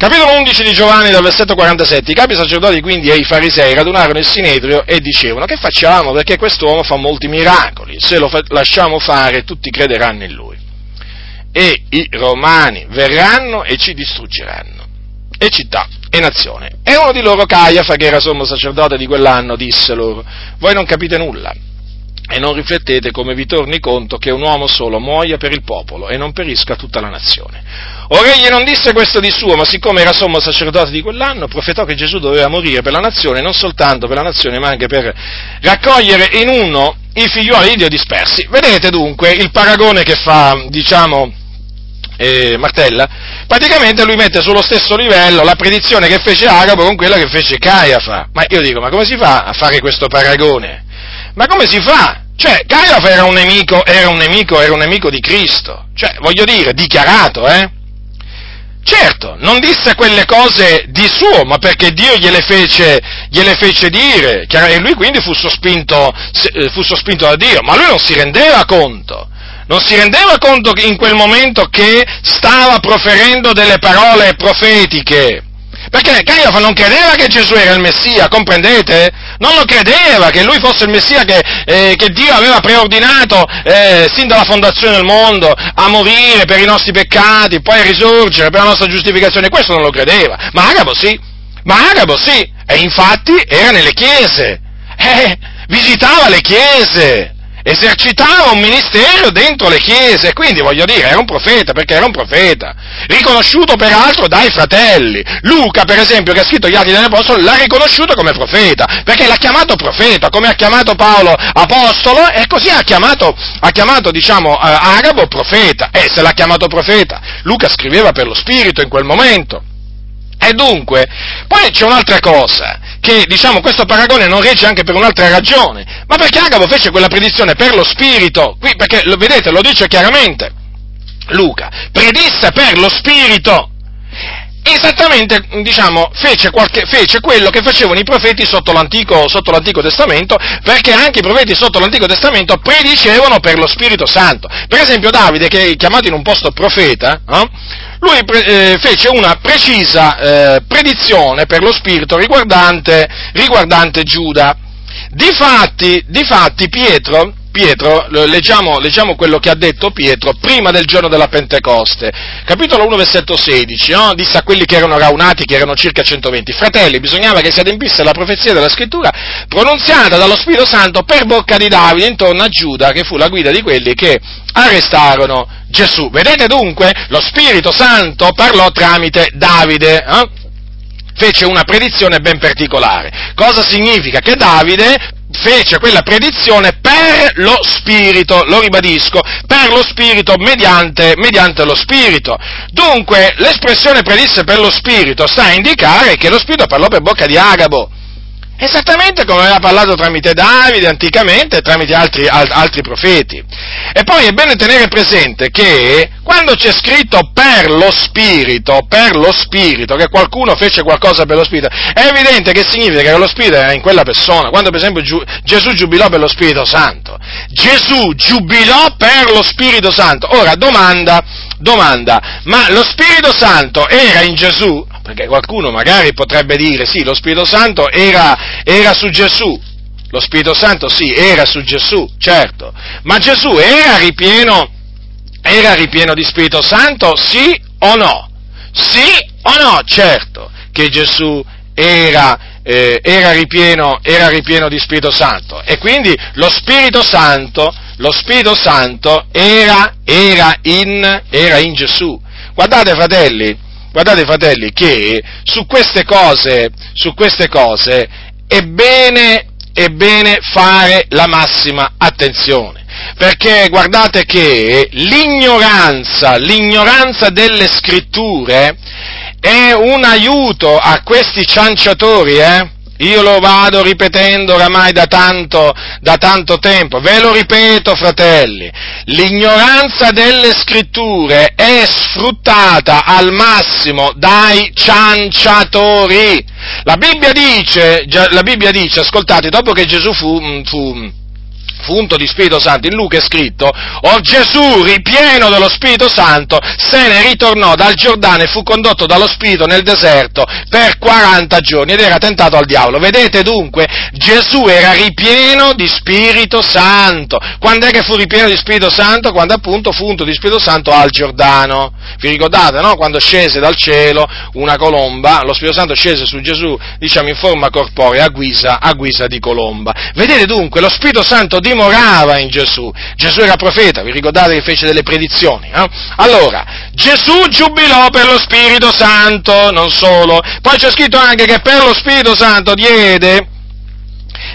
Capitolo 11 di Giovanni dal versetto 47, i capi sacerdoti quindi e i farisei radunarono il sinedrio e dicevano che facciamo? Perché quest'uomo fa molti miracoli, se lo fa- lasciamo fare tutti crederanno in lui. E i romani verranno e ci distruggeranno, e città e nazione. E uno di loro, Caiafa, che era sommo sacerdote di quell'anno, disse loro, voi non capite nulla e non riflettete come vi torni conto che un uomo solo muoia per il popolo e non perisca tutta la nazione. Ora egli non disse questo di suo, ma siccome era sommo sacerdote di quell'anno, profetò che Gesù doveva morire per la nazione, non soltanto per la nazione, ma anche per raccogliere in uno i figliuoli di Dio dispersi. Vedete dunque il paragone che fa, diciamo, eh, Martella? Praticamente lui mette sullo stesso livello la predizione che fece Agabo con quella che fece Caiafa. Ma io dico, ma come si fa a fare questo paragone? Ma come si fa? Cioè, Caiafa era un nemico, era un nemico, era un nemico di Cristo. Cioè, voglio dire, dichiarato, eh? Certo, non disse quelle cose di suo, ma perché Dio gliele fece, gliele fece dire, e lui quindi fu sospinto, eh, fu sospinto da Dio, ma lui non si rendeva conto, non si rendeva conto in quel momento che stava proferendo delle parole profetiche, perché Caiafa non credeva che Gesù era il Messia, comprendete? Non lo credeva che lui fosse il Messia che, eh, che Dio aveva preordinato eh, sin dalla fondazione del mondo a morire per i nostri peccati, poi a risorgere per la nostra giustificazione. Questo non lo credeva. Ma Agabo sì, ma Agabo sì, e infatti era nelle chiese, eh, visitava le chiese esercitava un ministero dentro le chiese, quindi voglio dire, era un profeta, perché era un profeta, riconosciuto peraltro dai fratelli. Luca, per esempio, che ha scritto gli Atti degli Apostoli, l'ha riconosciuto come profeta, perché l'ha chiamato profeta, come ha chiamato Paolo apostolo, e così ha chiamato, ha chiamato diciamo, eh, Agabo profeta, e se l'ha chiamato profeta, Luca scriveva per lo Spirito in quel momento. E dunque, poi c'è un'altra cosa, che diciamo questo paragone non regge anche per un'altra ragione, ma perché Agabo fece quella predizione per lo spirito, qui perché vedete, lo dice chiaramente. Luca, predisse per lo spirito. Esattamente, diciamo, fece, qualche, fece, quello che facevano i profeti sotto l'Antico, sotto l'Antico, Testamento, perché anche i profeti sotto l'Antico Testamento predicevano per lo Spirito Santo. Per esempio Davide, che è chiamato in un posto profeta, eh, lui pre- eh, fece una precisa eh, predizione per lo spirito riguardante, riguardante Giuda. Difatti, difatti Pietro, Pietro, leggiamo, leggiamo, quello che ha detto Pietro prima del giorno della Pentecoste, capitolo 1, versetto 16, no? disse a quelli che erano raunati, che erano circa 120, fratelli, bisognava che si adempisse la profezia della scrittura pronunziata dallo Spirito Santo per bocca di Davide intorno a Giuda, che fu la guida di quelli che arrestarono Gesù. Vedete dunque, lo Spirito Santo parlò tramite Davide. Eh? fece una predizione ben particolare. Cosa significa? Che Davide fece quella predizione per lo Spirito, lo ribadisco, per lo Spirito, mediante, mediante, lo Spirito. Dunque, l'espressione predisse per lo Spirito sta a indicare che lo Spirito parlò per bocca di Agabo. Esattamente come aveva parlato tramite Davide anticamente e tramite altri, altri, profeti. E poi è bene tenere presente che quando c'è scritto per lo Spirito, per lo Spirito, che qualcuno fece qualcosa per lo Spirito, è evidente che significa che lo Spirito era in quella persona. Quando per esempio Giu, Gesù giubilò per lo Spirito Santo. Gesù giubilò per lo Spirito Santo. Ora, domanda, domanda, ma lo Spirito Santo era in Gesù? Perché qualcuno magari potrebbe dire, sì, lo Spirito Santo era, era su Gesù. Lo Spirito Santo sì, era su Gesù, certo. Ma Gesù era ripieno, era ripieno di Spirito Santo, sì o no? Sì o no? Certo che Gesù era, eh, era, ripieno, era ripieno di Spirito Santo. E quindi lo Spirito Santo, lo Spirito Santo era, era, in, era in Gesù. Guardate fratelli, guardate fratelli, che su queste cose, su queste cose è bene, è bene fare la massima attenzione. Perché guardate che l'ignoranza, l'ignoranza delle scritture è un aiuto a questi cianciatori, eh? Io lo vado ripetendo oramai da tanto, da tanto tempo, ve lo ripeto fratelli, l'ignoranza delle scritture è sfruttata al massimo dai cianciatori. La Bibbia dice, la Bibbia dice ascoltate, dopo che Gesù fu, fu funto di Spirito Santo, in Luca è scritto, o Gesù, ripieno dello Spirito Santo, se ne ritornò dal Giordano e fu condotto dallo Spirito nel deserto per 40 giorni ed era tentato al diavolo. Vedete dunque, Gesù era ripieno di Spirito Santo. Quando è che fu ripieno di Spirito Santo? Quando appunto fu unto di Spirito Santo al Giordano. Vi ricordate, no? Quando scese dal cielo una colomba, lo Spirito Santo scese su Gesù, diciamo in forma corporea, a guisa, a guisa di colomba. Vedete dunque, lo Spirito Santo di dimorava in Gesù. Gesù era profeta, vi ricordate che fece delle predizioni? Eh? Allora, Gesù giubilò per lo Spirito Santo, non solo, poi c'è scritto anche che per lo Spirito Santo diede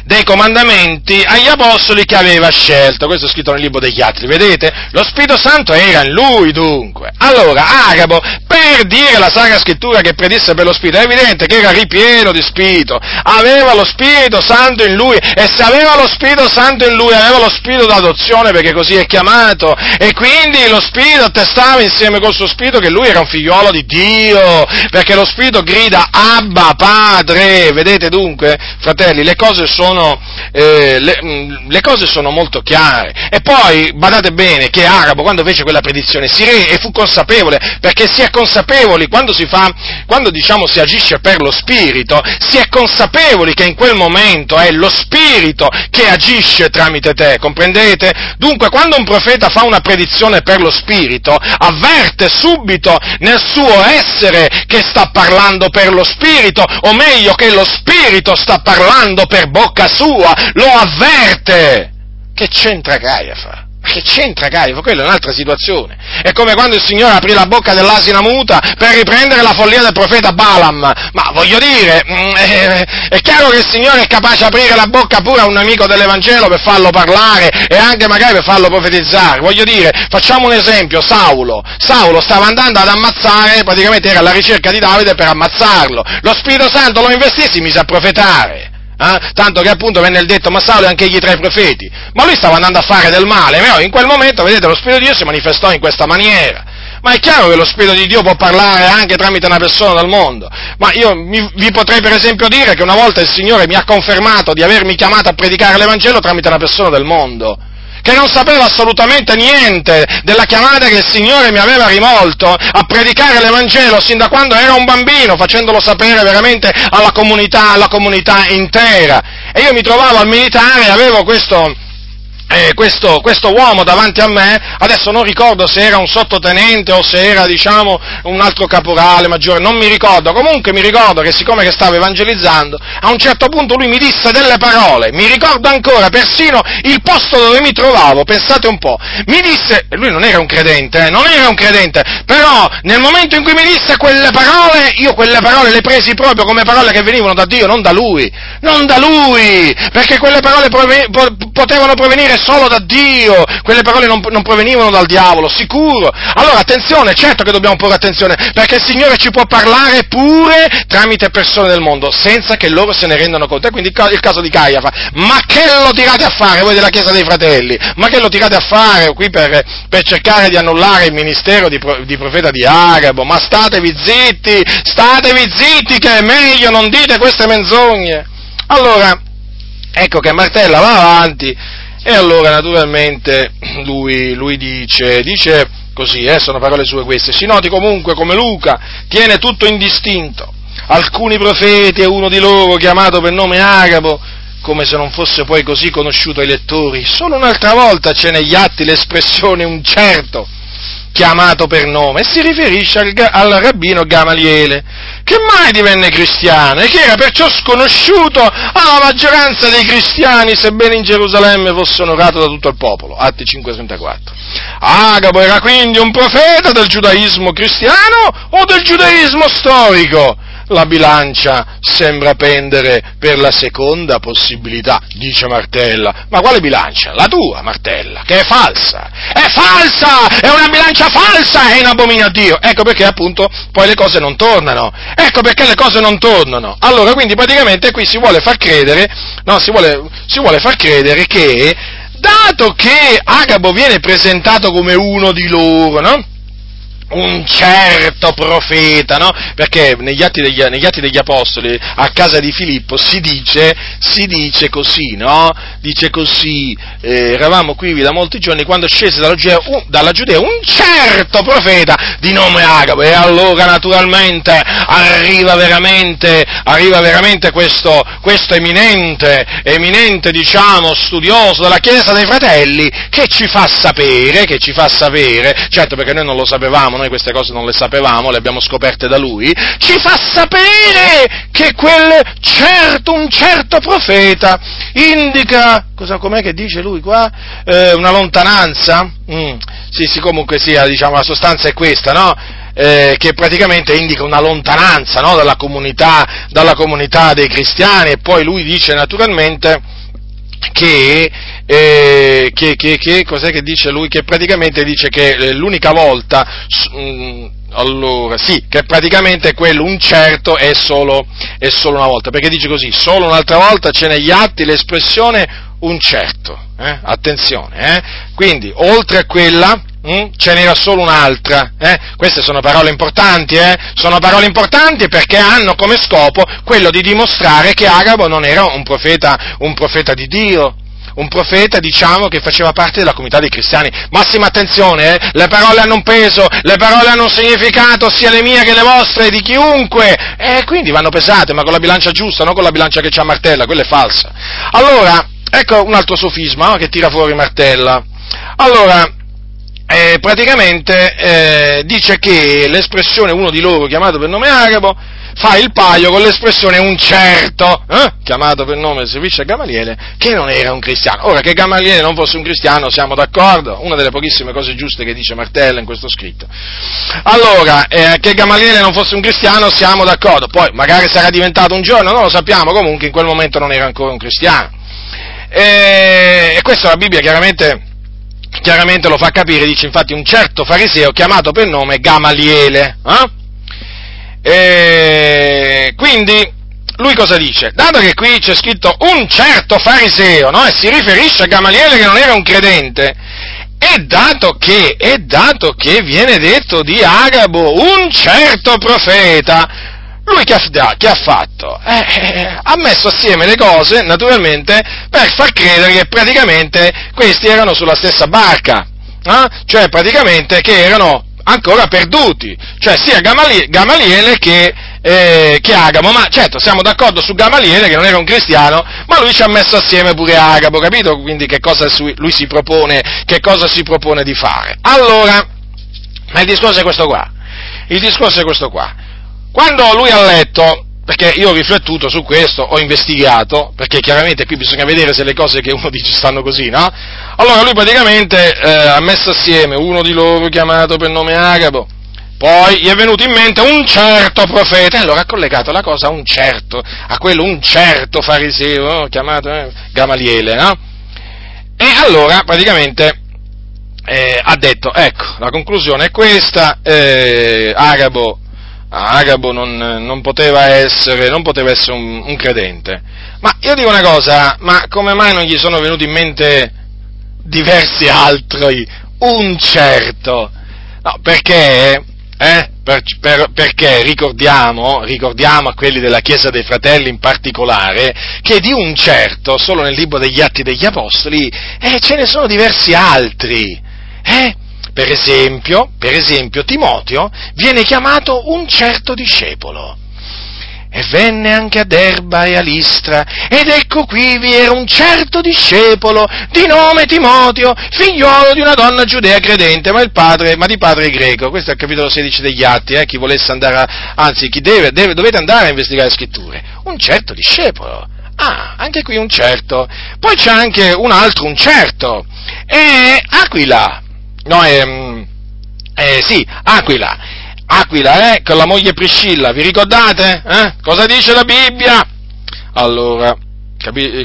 dei comandamenti agli apostoli che aveva scelto. Questo è scritto nel libro degli Atti, vedete? Lo Spirito Santo era in lui dunque. Allora, Agabo, per dire la Sacra Scrittura che predisse per lo Spirito, è evidente che era ripieno di Spirito, aveva lo Spirito Santo in lui e se aveva lo Spirito Santo in lui, aveva lo Spirito d'adozione perché così è chiamato e quindi lo Spirito attestava insieme col suo Spirito che lui era un figliuolo di Dio, perché lo Spirito grida Abba Padre, vedete dunque, fratelli, le cose sono sono, eh, le, mm, le, cose sono molto chiare. E poi, badate bene, che Arabo, quando fece quella predizione, si re e fu consapevole, perché si è consapevoli, quando si fa, quando diciamo si agisce per lo Spirito, si è consapevoli che in quel momento è lo Spirito che agisce tramite te, comprendete? Dunque, quando un profeta fa una predizione per lo Spirito, avverte subito nel suo essere che sta parlando per lo Spirito, o meglio che lo Spirito sta parlando per bocca sua, lo avverte. Che c'entra Caiafa? Ma che c'entra Caiafa? Quella è un'altra situazione. È come quando il Signore aprì la bocca dell'asina muta per riprendere la follia del profeta Balaam. Ma voglio dire, mm, è, è chiaro che il Signore è capace di aprire la bocca pure a un amico dell'Evangelo per farlo parlare e anche magari per farlo profetizzare. Voglio dire, facciamo un esempio, Saulo. Saulo stava andando ad ammazzare, praticamente era alla ricerca di Davide per ammazzarlo. Lo Spirito Santo lo investì e si mise a profetare. Eh? Tanto che appunto venne il detto, ma Saulo è anche egli tra i profeti. Ma lui stava andando a fare del male, però in quel momento, vedete, lo Spirito di Dio si manifestò in questa maniera. Ma è chiaro che lo Spirito di Dio può parlare anche tramite una persona del mondo. Ma io mi, vi potrei per esempio dire che una volta il Signore mi ha confermato di avermi chiamato a predicare l'Evangelo tramite una persona del mondo che non sapeva assolutamente niente della chiamata che il Signore mi aveva rivolto a predicare l'Evangelo sin da quando era un bambino, facendolo sapere veramente alla comunità, alla comunità intera. E io mi trovavo al militare e avevo questo, eh, questo, questo, uomo davanti a me, adesso non ricordo se era un sottotenente o se era, diciamo, un altro caporale maggiore, non mi ricordo, comunque mi ricordo che siccome che stavo evangelizzando, a un certo punto lui mi disse delle parole, mi ricordo ancora persino il posto dove mi trovavo, pensate un po', mi disse, lui non era un credente, eh, non era un credente, però nel momento in cui mi disse quelle parole, io quelle parole le presi proprio come parole che venivano da Dio, non da lui, non da lui, perché quelle parole potevano provenire solo da Dio, quelle parole non, non, provenivano dal diavolo, sicuro. Allora attenzione, certo che dobbiamo porre attenzione, perché il Signore ci può parlare pure tramite persone del mondo, senza che loro se ne rendano conto. E quindi il caso di Caiafa, ma che lo tirate a fare voi della Chiesa dei Fratelli? Ma che lo tirate a fare qui per, per cercare di annullare il ministero di, di profeta di Agabo? Ma statevi zitti, statevi zitti che è meglio, non dite queste menzogne. Allora, ecco che Martella va avanti e allora naturalmente lui, lui dice, dice così, eh, sono parole sue queste, si noti comunque come Luca tiene tutto indistinto, alcuni profeti e uno di loro chiamato per nome Agabo, come se non fosse poi così conosciuto ai lettori, solo un'altra volta c'è negli atti l'espressione un certo, chiamato per nome, si riferisce al, al, rabbino Gamaliele, che mai divenne cristiano e che era perciò sconosciuto alla maggioranza dei cristiani, sebbene in Gerusalemme fosse onorato da tutto il popolo. Atti 5:34. Agabo era quindi un profeta del giudaismo cristiano o del giudaismo storico? La bilancia sembra pendere per la seconda possibilità, dice Martella. Ma quale bilancia? La tua, Martella, che è falsa. È falsa! È una bilancia falsa! È in abominio a Dio! Ecco perché appunto poi le cose non tornano. Ecco perché le cose non tornano. Allora, quindi praticamente qui si vuole far credere, no, si vuole, si vuole far credere che, dato che Agabo viene presentato come uno di loro, no? Un certo profeta, no? Perché negli atti, degli, negli atti, degli, Apostoli, a casa di Filippo, si dice, si dice così, no? Dice così, eh, eravamo qui da molti giorni quando scese dalla Giudea, un, dalla Giudea, un certo profeta di nome Agabo, e allora naturalmente arriva veramente, arriva veramente questo, questo eminente, eminente, diciamo, studioso della Chiesa dei Fratelli, che ci fa sapere, che ci fa sapere, certo perché noi non lo sapevamo, noi queste cose non le sapevamo, le abbiamo scoperte da lui, ci fa sapere che quel certo, un certo profeta indica, cosa, com'è che dice lui qua? Eh, una lontananza? Mm, sì, sì, comunque sia, diciamo, la sostanza è questa, no? Eh, che praticamente indica una lontananza no? dalla, comunità, dalla comunità dei cristiani e poi lui dice naturalmente che, eh, che, che, che, cos'è che dice lui? Che praticamente dice che eh, l'unica volta, mh, mm, allora, sì, che praticamente quello un certo è solo, è solo, una volta, perché dice così, solo un'altra volta c'è negli atti l'espressione un certo, eh? attenzione, eh? quindi oltre a quella Mm? Ce n'era solo un'altra. Eh? Queste sono parole importanti, eh? Sono parole importanti perché hanno come scopo quello di dimostrare che Agabo non era un profeta, un profeta di Dio. Un profeta, diciamo, che faceva parte della comunità dei cristiani. Massima attenzione, eh? le parole hanno un peso, le parole hanno un significato, sia le mie che le vostre, di chiunque. E quindi vanno pesate, ma con la bilancia giusta, non con la bilancia che c'ha Martella, quella è falsa. Allora, ecco un altro sofisma no? che tira fuori Martella. Allora, eh, praticamente eh, dice che l'espressione uno di loro chiamato per nome arabo fa il paio con l'espressione un certo, eh? chiamato per nome servizio a Gamaliele, che non era un cristiano. Ora, che Gamaliele non fosse un cristiano, siamo d'accordo? Una delle pochissime cose giuste che dice Martella in questo scritto. Allora, eh, che Gamaliele non fosse un cristiano, siamo d'accordo. Poi, magari sarà diventato un giorno, non lo sappiamo, comunque in quel momento non era ancora un cristiano. E, e questo la Bibbia chiaramente chiaramente lo fa capire, dice infatti un certo fariseo chiamato per nome Gamaliele. Eh? Quindi lui cosa dice? Dato che qui c'è scritto un certo fariseo, no? E si riferisce a Gamaliele che non era un credente, e dato che, e dato che viene detto di Agabo un certo profeta, lui che ha, che ha fatto? Eh, eh, ha messo assieme le cose, naturalmente, per far credere che praticamente questi erano sulla stessa barca, eh? cioè praticamente che erano ancora perduti, cioè sia Gamaliele che, eh, che, Agamo, ma certo siamo d'accordo su Gamaliele che non era un cristiano, ma lui ci ha messo assieme pure Agamo, capito? Quindi che cosa lui si propone, che cosa si propone di fare. Allora, ma il discorso è questo qua, il discorso è questo qua. Quando lui ha letto perché io ho riflettuto su questo, ho investigato, perché chiaramente qui bisogna vedere se le cose che uno (laughs) dice stanno così, no? Allora lui praticamente eh, ha messo assieme uno di loro chiamato per nome Agabo, poi gli è venuto in mente un certo profeta, e allora ha collegato la cosa a un certo, a quello un certo fariseo, no? chiamato eh, Gamaliele, no? E allora praticamente eh, ha detto, ecco, la conclusione è questa, eh, Agabo Agabo non, non, poteva essere, non poteva essere un, un, credente. Ma io dico una cosa, ma come mai non gli sono venuti in mente diversi altri? Un certo. No, perché, eh, per, per, perché ricordiamo, ricordiamo, a quelli della Chiesa dei Fratelli in particolare, che di un certo, solo nel libro degli Atti degli Apostoli, eh, ce ne sono diversi altri. Eh? Per esempio, per esempio, Timoteo viene chiamato un certo discepolo. E venne anche a Derba e a Listra, ed ecco qui vi era un certo discepolo di nome Timoteo, figliolo di una donna giudea credente, ma, padre, ma di padre greco. Questo è il capitolo 16 degli Atti, eh? chi volesse andare a, anzi, chi deve, deve, dovete andare a investigare le scritture. Un certo discepolo. Ah, anche qui un certo. Poi c'è anche un altro, un certo. E Aquila, no, eh, eh, sì, Aquila, Aquila, eh, con la moglie Priscilla, vi ricordate? Eh? Cosa dice la Bibbia? Allora,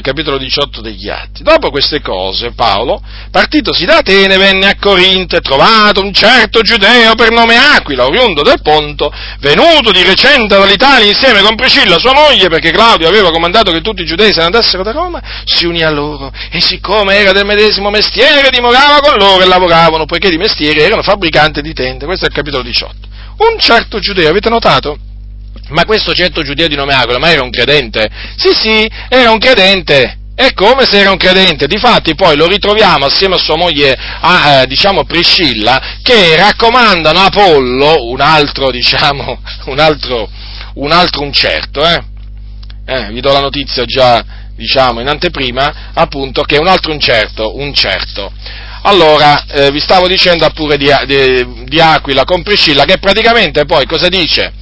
capitolo 18 degli Atti. Dopo queste cose, Paolo, partitosi da Atene, venne a Corinto e trovato un certo giudeo per nome Aquila, oriundo del Ponto, venuto di recente dall'Italia insieme con Priscilla, sua moglie, perché Claudio aveva comandato che tutti i giudei se ne andassero da Roma, si unì a loro e siccome era del medesimo mestiere, dimorava con loro e lavoravano, poiché di mestiere erano fabbricanti di tende. Questo è il capitolo 18. Un certo giudeo, avete notato? Ma questo certo giudeo di nome Agolo, ma era un credente? Sì, sì, era un credente. È come se era un credente, difatti poi lo ritroviamo assieme a sua moglie, a, eh, diciamo, Priscilla, che raccomandano a Apollo, un altro, diciamo, (laughs) un altro, un altro un certo, eh? eh vi do la notizia già, diciamo, in anteprima, appunto, che un altro un certo, un certo. Allora, eh, vi stavo dicendo pure di, di, di Aquila con Priscilla, che praticamente poi cosa dice?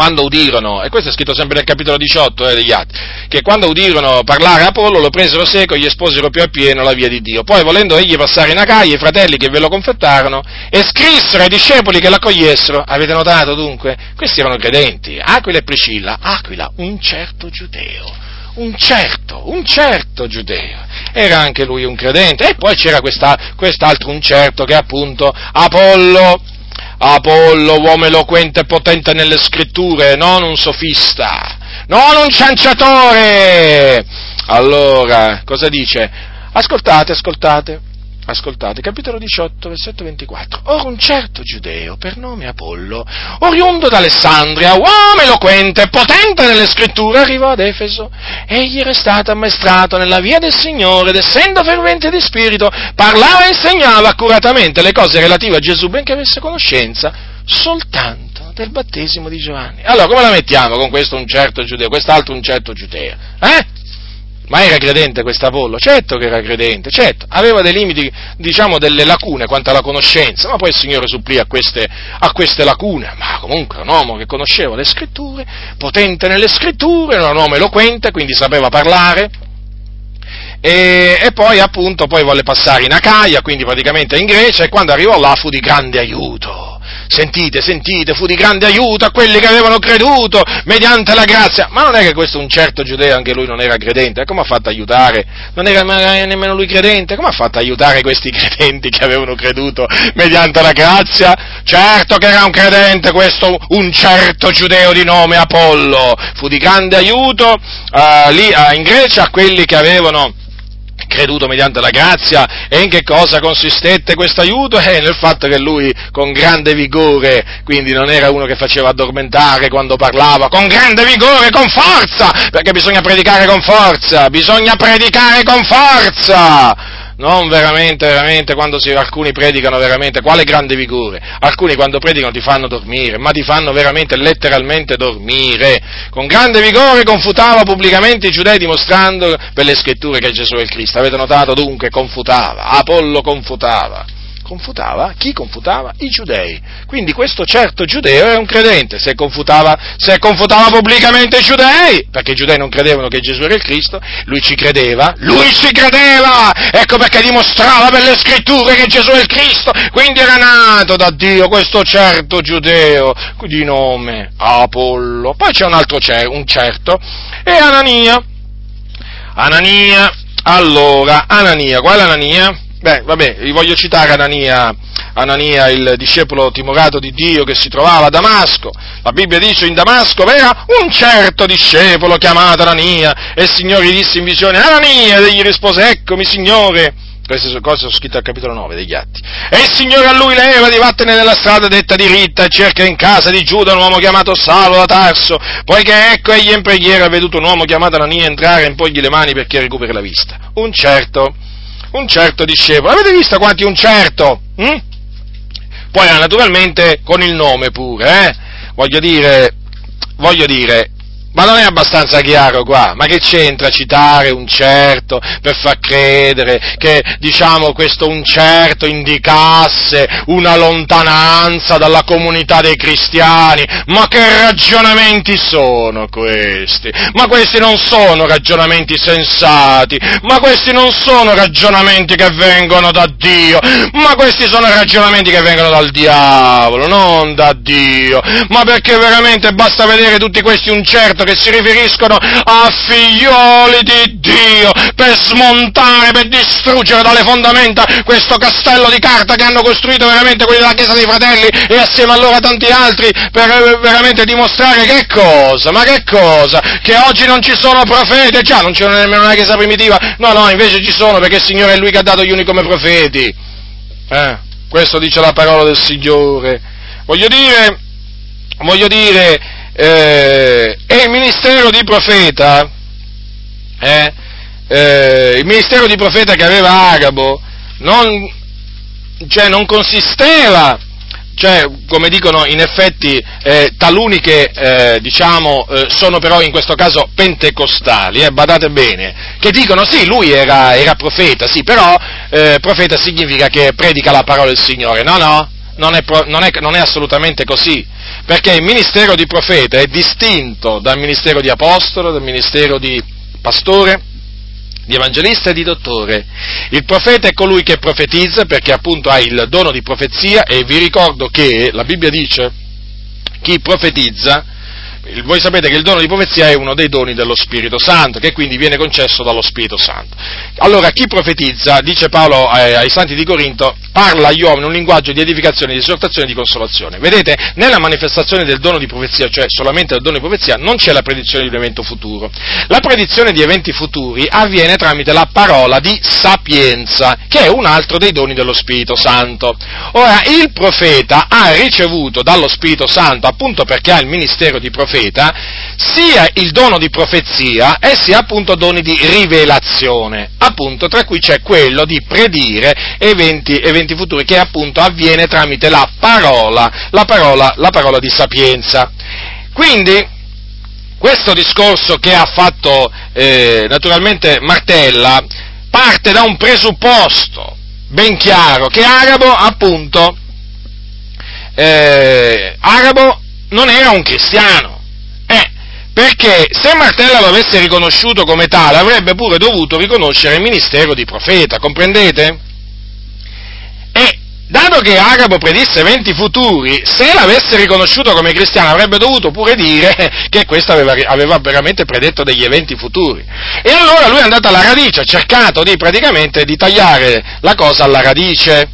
Quando udirono, e questo è scritto sempre nel capitolo 18 eh, degli Atti, che quando udirono parlare Apollo lo presero seco e gli esposero più appieno la via di Dio. Poi volendo egli passare in Acaia, i fratelli che ve lo confertarono, e scrissero ai discepoli che l'accogliessero. Avete notato dunque? Questi erano credenti, Aquila e Priscilla, Aquila, un certo giudeo. Un certo, un certo giudeo, era anche lui un credente, e poi c'era questa, quest'altro un certo che appunto Apollo, Apollo, uomo eloquente e potente nelle scritture, non un sofista, non un cianciatore. Allora, cosa dice? Ascoltate, ascoltate ascoltate, capitolo 18, versetto 24. Ora un certo giudeo, per nome Apollo, oriundo d'Alessandria, uomo eloquente, potente nelle scritture, arrivò ad Efeso. Egli era stato ammaestrato nella via del Signore ed essendo fervente di spirito, parlava e insegnava accuratamente le cose relative a Gesù, benché avesse conoscenza soltanto del battesimo di Giovanni. Allora, come la mettiamo con questo un certo giudeo, quest'altro un certo giudeo? Eh? Ma era credente questo Apollo? Certo che era credente, certo, aveva dei limiti, diciamo delle lacune quanto alla conoscenza, ma poi il Signore supplì a queste, a queste lacune, ma comunque era un uomo che conosceva le scritture, potente nelle scritture, era un uomo eloquente, quindi sapeva parlare, e, e, poi appunto poi volle passare in Acaia, quindi praticamente in Grecia, e quando arrivò là fu di grande aiuto Sentite, sentite, fu di grande aiuto a quelli che avevano creduto mediante la grazia. Ma non è che questo un certo giudeo, anche lui non era credente, come ha fatto a aiutare? Non era nemmeno lui credente, come ha fatto a aiutare questi (laughs) credenti che avevano creduto mediante la grazia? Certo che era un credente questo, un certo giudeo di nome Apollo. Fu di grande aiuto uh, lì uh, in Grecia a quelli che avevano creduto mediante la grazia e in che cosa consistette questo aiuto? Eh, nel fatto che lui con grande vigore, quindi non era uno che faceva addormentare quando parlava, con grande vigore, con forza, perché bisogna predicare con forza, bisogna predicare con forza! Non veramente, veramente, quando si, alcuni predicano veramente, quale grande vigore? Alcuni quando predicano ti fanno dormire, ma ti fanno veramente, letteralmente dormire. Con grande vigore confutava pubblicamente i giudei dimostrando per le scritture che Gesù è il Cristo. Avete notato dunque? Confutava, Apollo confutava confutava? Chi confutava? I giudei. Quindi questo certo giudeo è un credente, se confutava, se confutava pubblicamente i giudei, perché i giudei non credevano che Gesù era il Cristo, lui ci credeva, lui ci credeva! Ecco perché dimostrava per le scritture che Gesù è il Cristo, quindi era nato da Dio questo certo giudeo di nome Apollo. Poi c'è un altro un certo, è Anania. Anania, allora, Anania, qual è Anania? Beh, vabbè, vi voglio citare Anania, Anania, il discepolo timorato di Dio che si trovava a Damasco. La Bibbia dice in Damasco era un certo discepolo chiamato Anania e il Signore gli disse in visione Anania e gli rispose eccomi Signore. Queste cose sono scritte al capitolo 9 degli Atti. E il Signore a lui leva di vattene nella strada detta diritta e cerca in casa di Giuda un uomo chiamato Saulo da Tarso, poiché ecco egli in preghiera ha veduto un uomo chiamato Anania entrare e impogli le mani perché recuperi la vista. Un certo un certo discepolo. Avete visto quanti un certo? Hm? Poi naturalmente con il nome pure, eh? Voglio dire, voglio dire, ma non è abbastanza chiaro qua? Ma che c'entra citare un certo per far credere che, diciamo, questo un certo indicasse una lontananza dalla comunità dei cristiani? Ma che ragionamenti sono questi? Ma questi non sono ragionamenti sensati, ma questi non sono ragionamenti che vengono da Dio, ma questi sono ragionamenti che vengono dal diavolo, non da Dio. Ma perché veramente basta vedere tutti questi un certo che si riferiscono a figlioli di Dio per smontare, per distruggere dalle fondamenta questo castello di carta che hanno costruito veramente quelli della Chiesa dei Fratelli e assieme a loro tanti altri per eh, veramente dimostrare che cosa? Ma che cosa? Che oggi non ci sono profeti, già non c'è nemmeno una Chiesa primitiva, no no, invece ci sono perché il Signore è Lui che ha dato gli uni come profeti. Eh, questo dice la parola del Signore. Voglio dire, voglio dire, eh, e il ministero di profeta, eh, eh, il ministero di profeta che aveva Agabo, non, cioè, non consisteva, cioè, come dicono in effetti eh, taluni che eh, diciamo, eh, sono però in questo caso pentecostali, badate bene, che dicono sì, lui era, era profeta, sì, però profeta significa che predica la parola del Signore, no, no, non è, non, è, non è, assolutamente così, perché il ministero di profeta è distinto dal ministero di apostolo, dal ministero di pastore, di evangelista e di dottore. Il profeta è colui che profetizza perché appunto ha il dono di profezia e vi ricordo che la Bibbia dice chi profetizza voi sapete che il dono di profezia è uno dei doni dello Spirito Santo, che quindi viene concesso dallo Spirito Santo. Allora, chi profetizza, dice Paolo ai, ai santi di Corinto, parla agli uomini un linguaggio di edificazione, di esortazione e di consolazione. Vedete, nella manifestazione del dono di profezia, cioè solamente del dono di profezia, non c'è la predizione di un evento futuro. La predizione di eventi futuri avviene tramite la parola di sapienza, che è un altro dei doni dello Spirito Santo. Ora, il profeta ha ricevuto dallo Spirito Santo, appunto perché ha il ministero di profezia, profeta sia il dono di profezia e sia appunto doni di rivelazione, appunto tra cui c'è quello di predire eventi, eventi futuri che appunto avviene tramite la parola, la parola, la parola di sapienza. Quindi, questo discorso che ha fatto eh, naturalmente Martella parte da un presupposto ben chiaro, che Arabo appunto, eh, Arabo non era un cristiano. Perché se Martella lo avesse riconosciuto come tale avrebbe pure dovuto riconoscere il ministero di profeta, comprendete? E dato che Agabo predisse eventi futuri, se l'avesse riconosciuto come cristiano avrebbe dovuto pure dire (laughs) che questo aveva, aveva, veramente predetto degli eventi futuri. E allora lui è andato alla radice, ha cercato di praticamente di tagliare la cosa alla radice.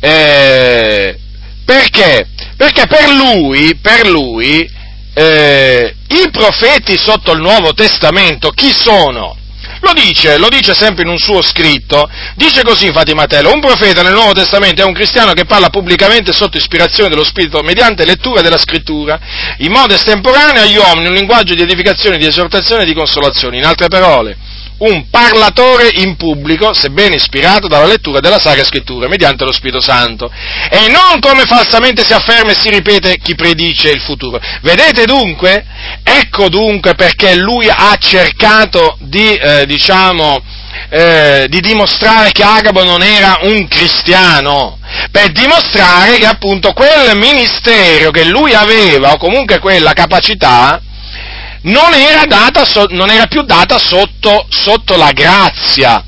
Eh, perché? Perché per lui, per lui eh, i profeti sotto il Nuovo Testamento chi sono? Lo dice, lo dice sempre in un suo scritto, dice così infatti Matteo, un profeta nel Nuovo Testamento è un cristiano che parla pubblicamente sotto ispirazione dello Spirito mediante lettura della scrittura, in modo estemporaneo agli uomini, un linguaggio di edificazione, di esortazione e di consolazione. In altre parole, un parlatore in pubblico, sebbene ispirato dalla lettura della Sacra Scrittura, mediante lo Spirito Santo, e non come falsamente si afferma e si ripete chi predice il futuro. Vedete dunque? Ecco dunque perché lui ha cercato di, eh, diciamo, eh, di dimostrare che Agabo non era un cristiano, per dimostrare che appunto quel ministero che lui aveva, o comunque quella capacità, non era, data, non era più data sotto, sotto la grazia,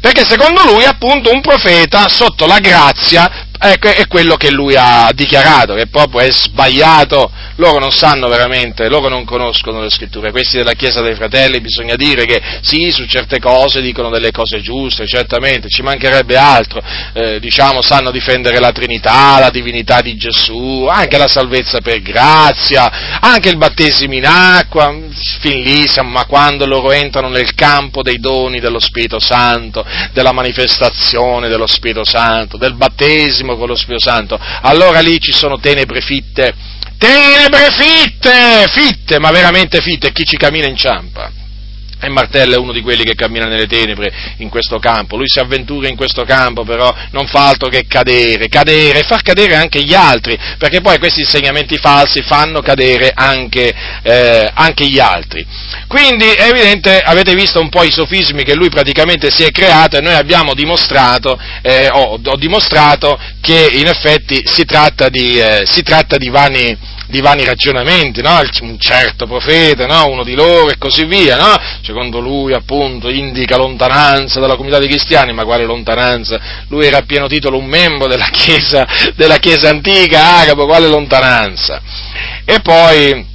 perché secondo lui appunto un profeta sotto la grazia ecco, è quello che lui ha dichiarato, che proprio è sbagliato, loro non sanno veramente, loro non conoscono le scritture, questi della Chiesa dei Fratelli bisogna dire che sì, su certe cose dicono delle cose giuste, certamente, ci mancherebbe altro, eh, diciamo, sanno difendere la Trinità, la divinità di Gesù, anche la salvezza per grazia, anche il battesimo in acqua, fin lì, ma quando loro entrano nel campo dei doni dello Spirito Santo, della manifestazione dello Spirito Santo, del battesimo, con lo Spirito Santo, allora lì ci sono tenebre fitte, tenebre fitte, fitte, ma veramente fitte, chi ci cammina inciampa. E Martello è uno di quelli che cammina nelle tenebre in questo campo, lui si avventura in questo campo, però non fa altro che cadere, cadere e far cadere anche gli altri, perché poi questi insegnamenti falsi fanno cadere anche, eh, anche gli altri. Quindi è evidente, avete visto un po' i sofismi che lui praticamente si è creato e noi abbiamo dimostrato, eh, ho, ho, dimostrato che in effetti si tratta di, eh, si tratta di vani di vani ragionamenti, no? un certo profeta, no? uno di loro e così via, no? secondo lui appunto indica lontananza dalla comunità dei cristiani, ma quale lontananza? Lui era a pieno titolo un membro della Chiesa, della chiesa antica, Agapo, quale lontananza? E poi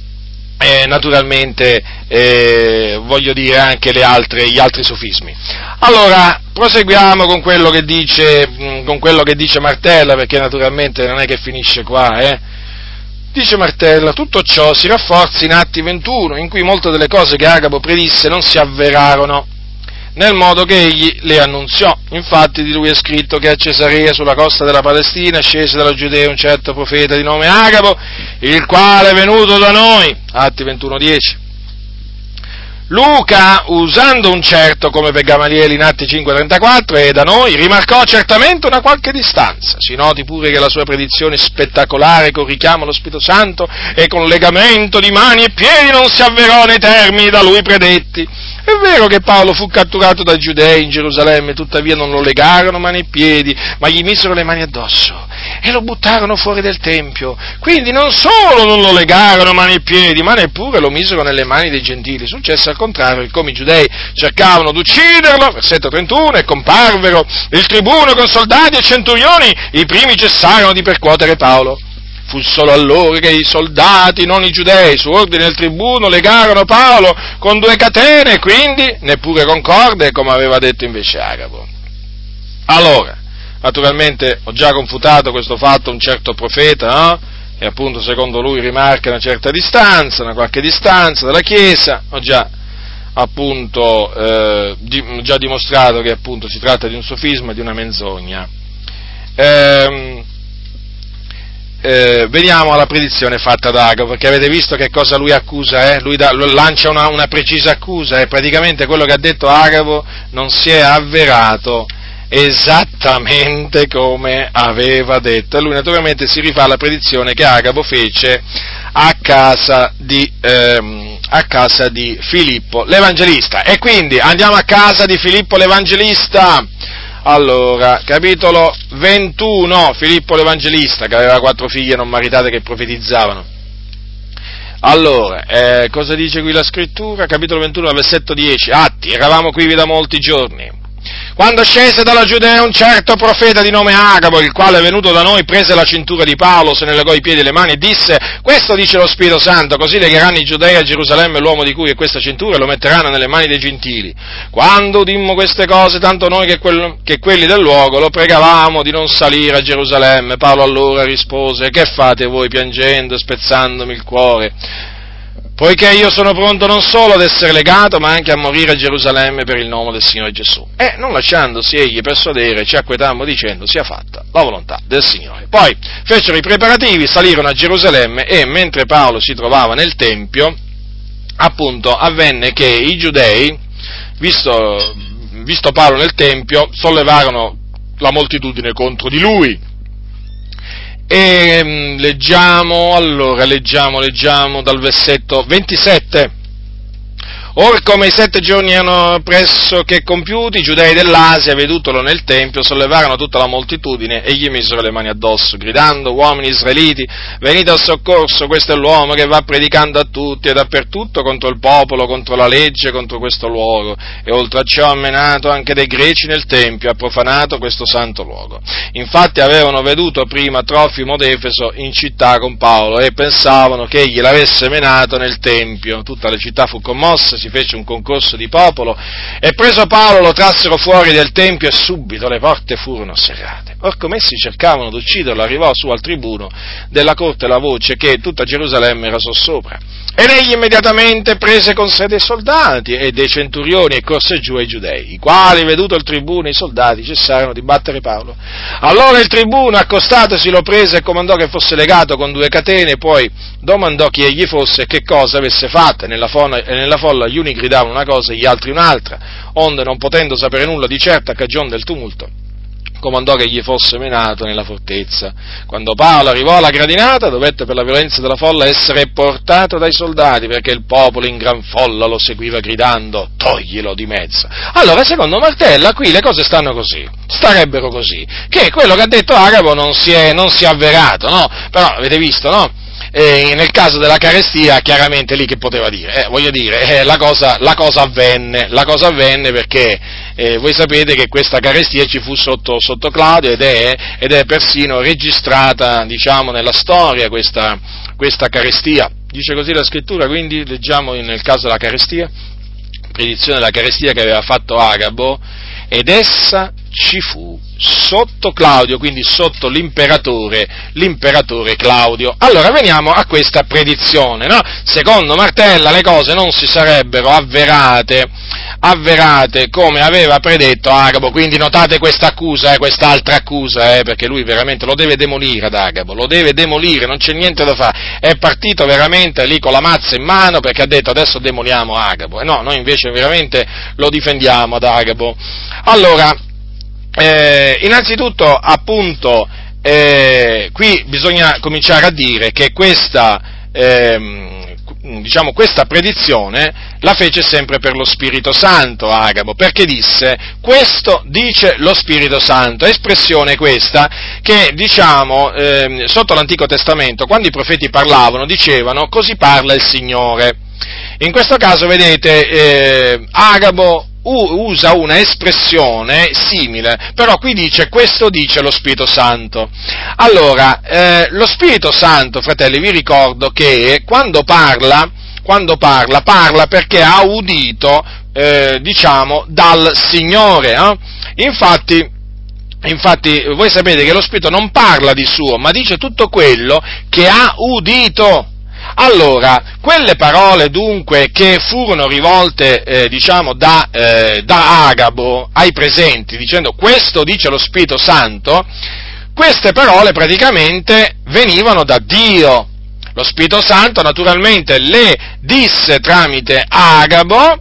eh, naturalmente eh, voglio dire anche altre, gli altri sofismi. Allora, proseguiamo con quello che dice, con quello che dice Martella, perché naturalmente non è che finisce qua, eh? Dice Martella, tutto ciò si rafforza in Atti 21, in cui molte delle cose che Agabo predisse non si avverarono, nel modo che egli le annunziò. Infatti di lui è scritto che a Cesarea, sulla costa della Palestina, scese dalla Giudea un certo profeta di nome Agabo, il quale è venuto da noi. Atti 21.10. Luca, usando un certo come per Gamaliele in Atti 5.34 e da noi, rimarcò certamente una qualche distanza. Si noti pure che la sua predizione spettacolare con richiamo allo Spirito Santo e con legamento di mani e piedi non si avverò nei termini da lui predetti è vero che Paolo fu catturato dai giudei in Gerusalemme, tuttavia non lo legarono mani e piedi, ma gli misero le mani addosso e lo buttarono fuori del Tempio. Quindi non solo non lo legarono mani e piedi, ma neppure lo misero nelle mani dei gentili. Successe al contrario, come i giudei cercavano di ucciderlo, versetto 31, e comparvero il tribuno con soldati e centurioni, i primi cessarono di percuotere Paolo. Fu solo allora che i soldati, non i giudei, su ordine del tribuno, legarono Paolo con due catene quindi neppure con corde, come aveva detto invece Agabo. Allora, naturalmente ho già confutato questo fatto un certo profeta, no? E appunto secondo lui rimarca una certa distanza, una qualche distanza dalla Chiesa, ho già appunto eh, di, già dimostrato che appunto si tratta di un sofisma, di una menzogna. Ehm, eh, veniamo alla predizione fatta da Agabo, perché avete visto che cosa lui accusa, eh? lui da, lancia una, una, precisa accusa e praticamente quello che ha detto Agabo non si è avverato esattamente come aveva detto. E lui naturalmente si rifà alla predizione che Agabo fece a casa di, ehm, a casa di Filippo l'Evangelista. E quindi andiamo a casa di Filippo l'Evangelista. Allora, capitolo 21, Filippo l'Evangelista, che aveva quattro figlie non maritate che profetizzavano. Allora, eh, cosa dice qui la scrittura? Capitolo 21, versetto 10. Atti, eravamo qui da molti giorni quando scese dalla Giudea un certo profeta di nome Agabo, il quale venuto da noi prese la cintura di Paolo, se ne legò i piedi e le mani e disse, questo dice lo Spirito Santo, così legheranno i Giudei a Gerusalemme l'uomo di cui è questa cintura e lo metteranno nelle mani dei gentili. Quando udimmo queste cose, tanto noi che, quel, che quelli del luogo lo pregavamo di non salire a Gerusalemme, Paolo allora rispose, che fate voi piangendo e spezzandomi il cuore? Poiché io sono pronto non solo ad essere legato, ma anche a morire a Gerusalemme per il nome del Signore Gesù. E non lasciandosi egli persuadere, ci acquetammo dicendo sia fatta la volontà del Signore. Poi fecero i preparativi, salirono a Gerusalemme e mentre Paolo si trovava nel Tempio, appunto avvenne che i giudei, visto, visto Paolo nel Tempio, sollevarono la moltitudine contro di lui e mm, leggiamo, allora, leggiamo, leggiamo dal versetto 27. Or come i sette giorni erano pressoché compiuti, i giudei dell'Asia, vedutolo nel Tempio, sollevarono tutta la moltitudine e gli misero le mani addosso, gridando, uomini israeliti, venite al soccorso, questo è l'uomo che va predicando a tutti e dappertutto contro il popolo, contro la legge, contro questo luogo. E oltre a ciò ha menato anche dei greci nel Tempio, ha profanato questo santo luogo. Infatti avevano veduto prima Trofimo d'Efeso in città con Paolo e pensavano che egli l'avesse menato nel Tempio. Tutta la città fu commossa, si si fece un concorso di popolo e preso Paolo lo trassero fuori del Tempio e subito le porte furono serrate. Or come essi cercavano di ucciderlo arrivò su al tribuno della corte la voce che tutta Gerusalemme era sossopra. Ed egli immediatamente prese con sé dei soldati e dei centurioni e corse giù ai giudei, i quali, veduto il tribuno, i soldati cessarono di battere Paolo. Allora il tribuno, accostatosi, lo prese e comandò che fosse legato con due catene, poi domandò chi egli fosse e che cosa avesse fatto, e nella folla, e nella folla gli uni gridavano una cosa e gli altri un'altra, onde non potendo sapere nulla di certo a cagione del tumulto comandò che gli fosse menato nella fortezza. Quando Paolo arrivò alla gradinata dovette per la violenza della folla essere portato dai soldati perché il popolo in gran folla lo seguiva gridando toglilo di mezzo. Allora secondo Martella qui le cose stanno così, starebbero così, che quello che ha detto Agabo non si è, non si è avverato, no? Però avete visto, no? Eh, nel caso della carestia, chiaramente lì che poteva dire? Eh, voglio dire, eh, la, cosa, la, cosa, avvenne, la cosa avvenne perché eh, voi sapete che questa carestia ci fu sotto, sotto Claudio ed è, ed è, persino registrata, diciamo, nella storia questa, questa carestia. Dice così la scrittura, quindi leggiamo nel caso della carestia, predizione della carestia che aveva fatto Agabo, ed essa ci fu sotto Claudio, quindi sotto l'imperatore, l'imperatore Claudio. Allora veniamo a questa predizione, no? Secondo Martella le cose non si sarebbero avverate, avverate come aveva predetto Agabo, quindi notate questa accusa, eh, quest'altra accusa, eh, perché lui veramente lo deve demolire ad Agabo, lo deve demolire, non c'è niente da fare, è partito veramente lì con la mazza in mano perché ha detto adesso demoliamo Agabo, e no, noi invece veramente lo difendiamo ad Agabo. Allora, eh, innanzitutto, appunto, eh, qui bisogna cominciare a dire che questa, eh, diciamo, questa predizione la fece sempre per lo Spirito Santo Agabo, perché disse, questo dice lo Spirito Santo, espressione questa che, diciamo, ehm, sotto l'Antico Testamento, quando i profeti parlavano, dicevano, così parla il Signore. In questo caso, vedete, eh, Agabo usa una espressione simile, però qui dice questo dice lo Spirito Santo. Allora, eh, lo Spirito Santo, fratelli, vi ricordo che quando parla, quando parla, parla perché ha udito, eh, diciamo, dal Signore. Eh? Infatti, Infatti voi sapete che lo Spirito non parla di suo, ma dice tutto quello che ha udito. Allora, quelle parole dunque che furono rivolte, eh, diciamo, da, eh, da Agabo ai presenti, dicendo questo dice lo Spirito Santo, queste parole praticamente venivano da Dio. Lo Spirito Santo naturalmente le disse tramite Agabo,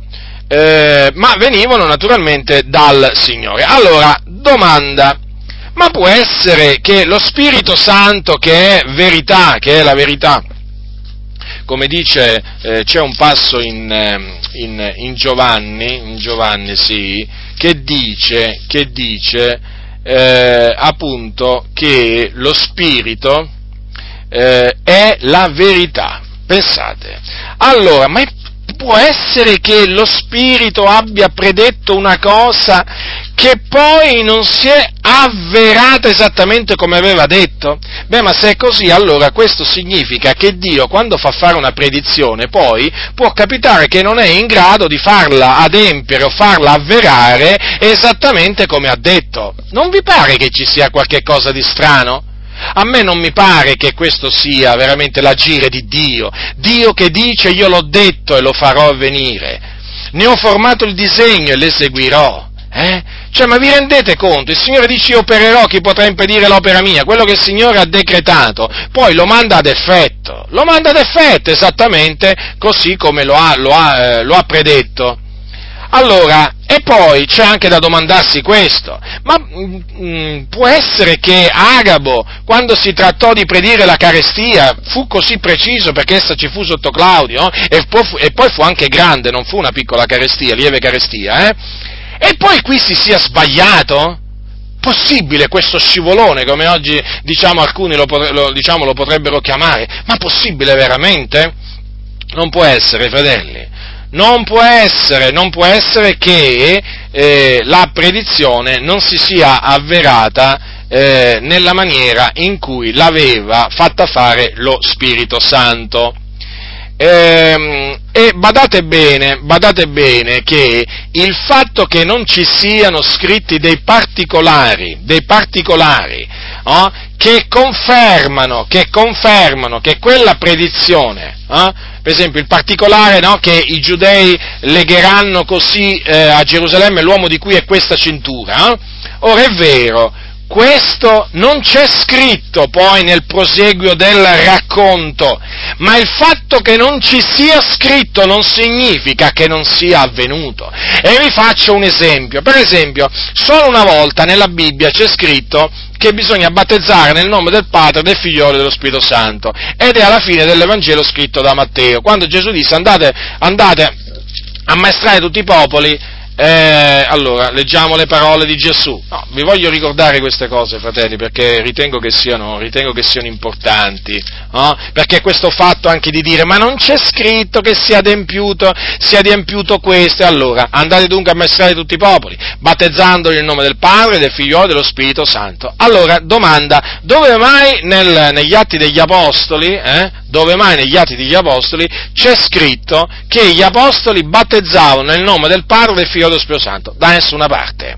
eh, ma venivano naturalmente dal Signore. Allora, domanda, ma può essere che lo Spirito Santo che è verità, che è la verità, come dice, eh, c'è un passo in, ehm, in, in, Giovanni, in Giovanni sì, che dice, che dice eh, appunto che lo Spirito eh, è la verità. Pensate. Allora, ma può essere che lo Spirito abbia predetto una cosa che poi non si è avverata esattamente come aveva detto? Beh, ma se è così, allora questo significa che Dio, quando fa fare una predizione, poi può capitare che non è in grado di farla adempiere o farla avverare esattamente come ha detto. Non vi pare che ci sia qualche cosa di strano? A me non mi pare che questo sia veramente l'agire di Dio. Dio che dice io l'ho detto e lo farò avvenire. Ne ho formato il disegno e l'eseguirò. Eh? Cioè, ma vi rendete conto? Il Signore dice io opererò, chi potrà impedire l'opera mia? Quello che il Signore ha decretato, poi lo manda ad effetto. Lo manda ad effetto esattamente così come lo ha, lo ha, eh, lo ha predetto. Allora, e poi c'è anche da domandarsi questo, ma mh, mm, mm, può essere che Agabo, quando si trattò di predire la carestia, fu così preciso perché essa ci fu sotto Claudio, e, fu, e, poi fu anche grande, non fu una piccola carestia, lieve carestia, eh? E poi qui si sia sbagliato? Possibile questo scivolone, come oggi diciamo alcuni lo, lo, diciamo, lo potrebbero chiamare? Ma possibile veramente? Non può essere, fratelli non può essere, non può essere che eh, la predizione non si sia avverata eh, nella maniera in cui l'aveva fatta fare lo Spirito Santo. E, e badate bene, badate bene che il fatto che non ci siano scritti dei particolari, dei particolari oh, che, confermano, che confermano che quella predizione, oh, per esempio il particolare no, che i giudei legheranno così eh, a Gerusalemme l'uomo di cui è questa cintura, eh? ora è vero, questo non c'è scritto poi nel proseguio del racconto, ma il fatto che non ci sia scritto non significa che non sia avvenuto. E vi faccio un esempio. Per esempio, solo una volta nella Bibbia c'è scritto che bisogna battezzare nel nome del Padre, del Figlio e dello Spirito Santo. Ed è alla fine dell'Evangelo scritto da Matteo, quando Gesù disse andate, andate a maestrare tutti i popoli eh, allora, leggiamo le parole di Gesù. No, vi voglio ricordare queste cose, fratelli, perché ritengo che siano, ritengo che siano importanti. No? Perché questo fatto anche di dire, ma non c'è scritto che sia adempiuto, sia adempiuto questo. Allora, andate dunque a ammaestrare tutti i popoli, battezzandoli nel nome del Padre, del Figlio e dello Spirito Santo. Allora, domanda, dove mai nel, negli atti degli Apostoli, eh, dove mai negli Atti degli Apostoli c'è scritto che gli Apostoli battezzavano nel nome del Padre, del Figlio dello Spirito? Da nessuna parte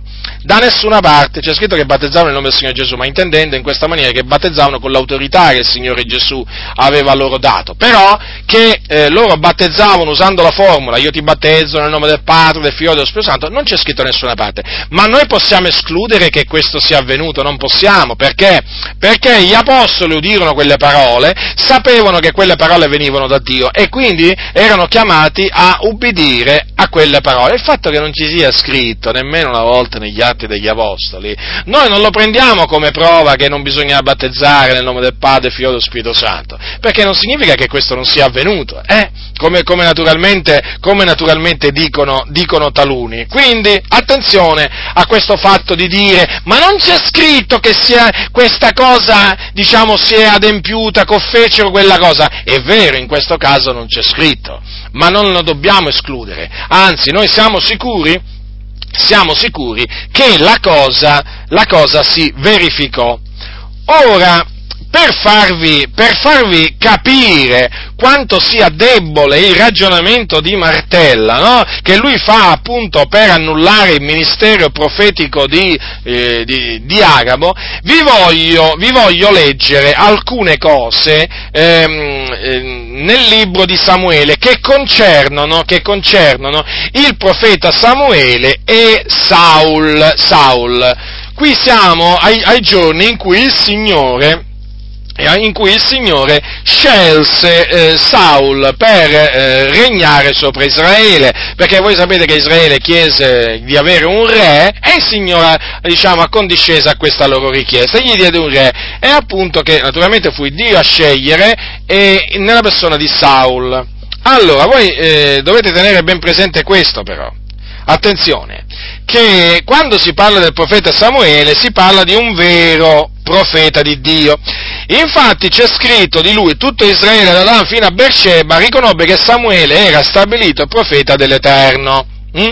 da nessuna parte c'è scritto che battezzavano nel nome del Signore Gesù, ma intendendo in questa maniera che battezzavano con l'autorità che il Signore Gesù aveva loro dato, però che eh, loro battezzavano usando la formula io ti battezzo nel nome del Padre, del Figlio e dello Spirito Santo, non c'è scritto da nessuna parte, ma noi possiamo escludere che questo sia avvenuto, non possiamo, perché? Perché gli apostoli udirono quelle parole, sapevano che quelle parole venivano da Dio e quindi erano chiamati a ubbidire a quelle parole. Il fatto che non ci sia scritto nemmeno una volta negli atti degli Apostoli, noi non lo prendiamo come prova che non bisogna battezzare nel nome del Padre, Figlio e Spirito Santo, perché non significa che questo non sia avvenuto, eh? come, come, naturalmente, come naturalmente dicono, dicono, taluni. Quindi attenzione a questo fatto di dire ma non c'è scritto che sia questa cosa, diciamo, si è adempiuta, che fecero quella cosa. È vero, in questo caso non c'è scritto, ma non lo dobbiamo escludere, anzi noi siamo sicuri siamo sicuri che la cosa, la cosa si verificò. Ora, per farvi, per farvi, capire quanto sia debole il ragionamento di Martella, no? che lui fa appunto per annullare il ministero profetico di, eh, di, di Agabo, vi voglio, vi voglio, leggere alcune cose ehm, eh, nel libro di Samuele che concernono, che concernono il profeta Samuele e Saul. Saul. Qui siamo ai, ai giorni in cui il Signore in cui il Signore scelse eh, Saul per eh, regnare sopra Israele, perché voi sapete che Israele chiese di avere un re e il Signore diciamo, accondiscese a questa loro richiesta, gli diede un re e appunto che naturalmente fu Dio a scegliere e, nella persona di Saul. Allora, voi eh, dovete tenere ben presente questo però, attenzione, che quando si parla del profeta Samuele si parla di un vero profeta di Dio. Infatti c'è scritto di lui, tutto Israele da Dan fino a Beersheba riconobbe che Samuele era stabilito profeta dell'Eterno. Mm?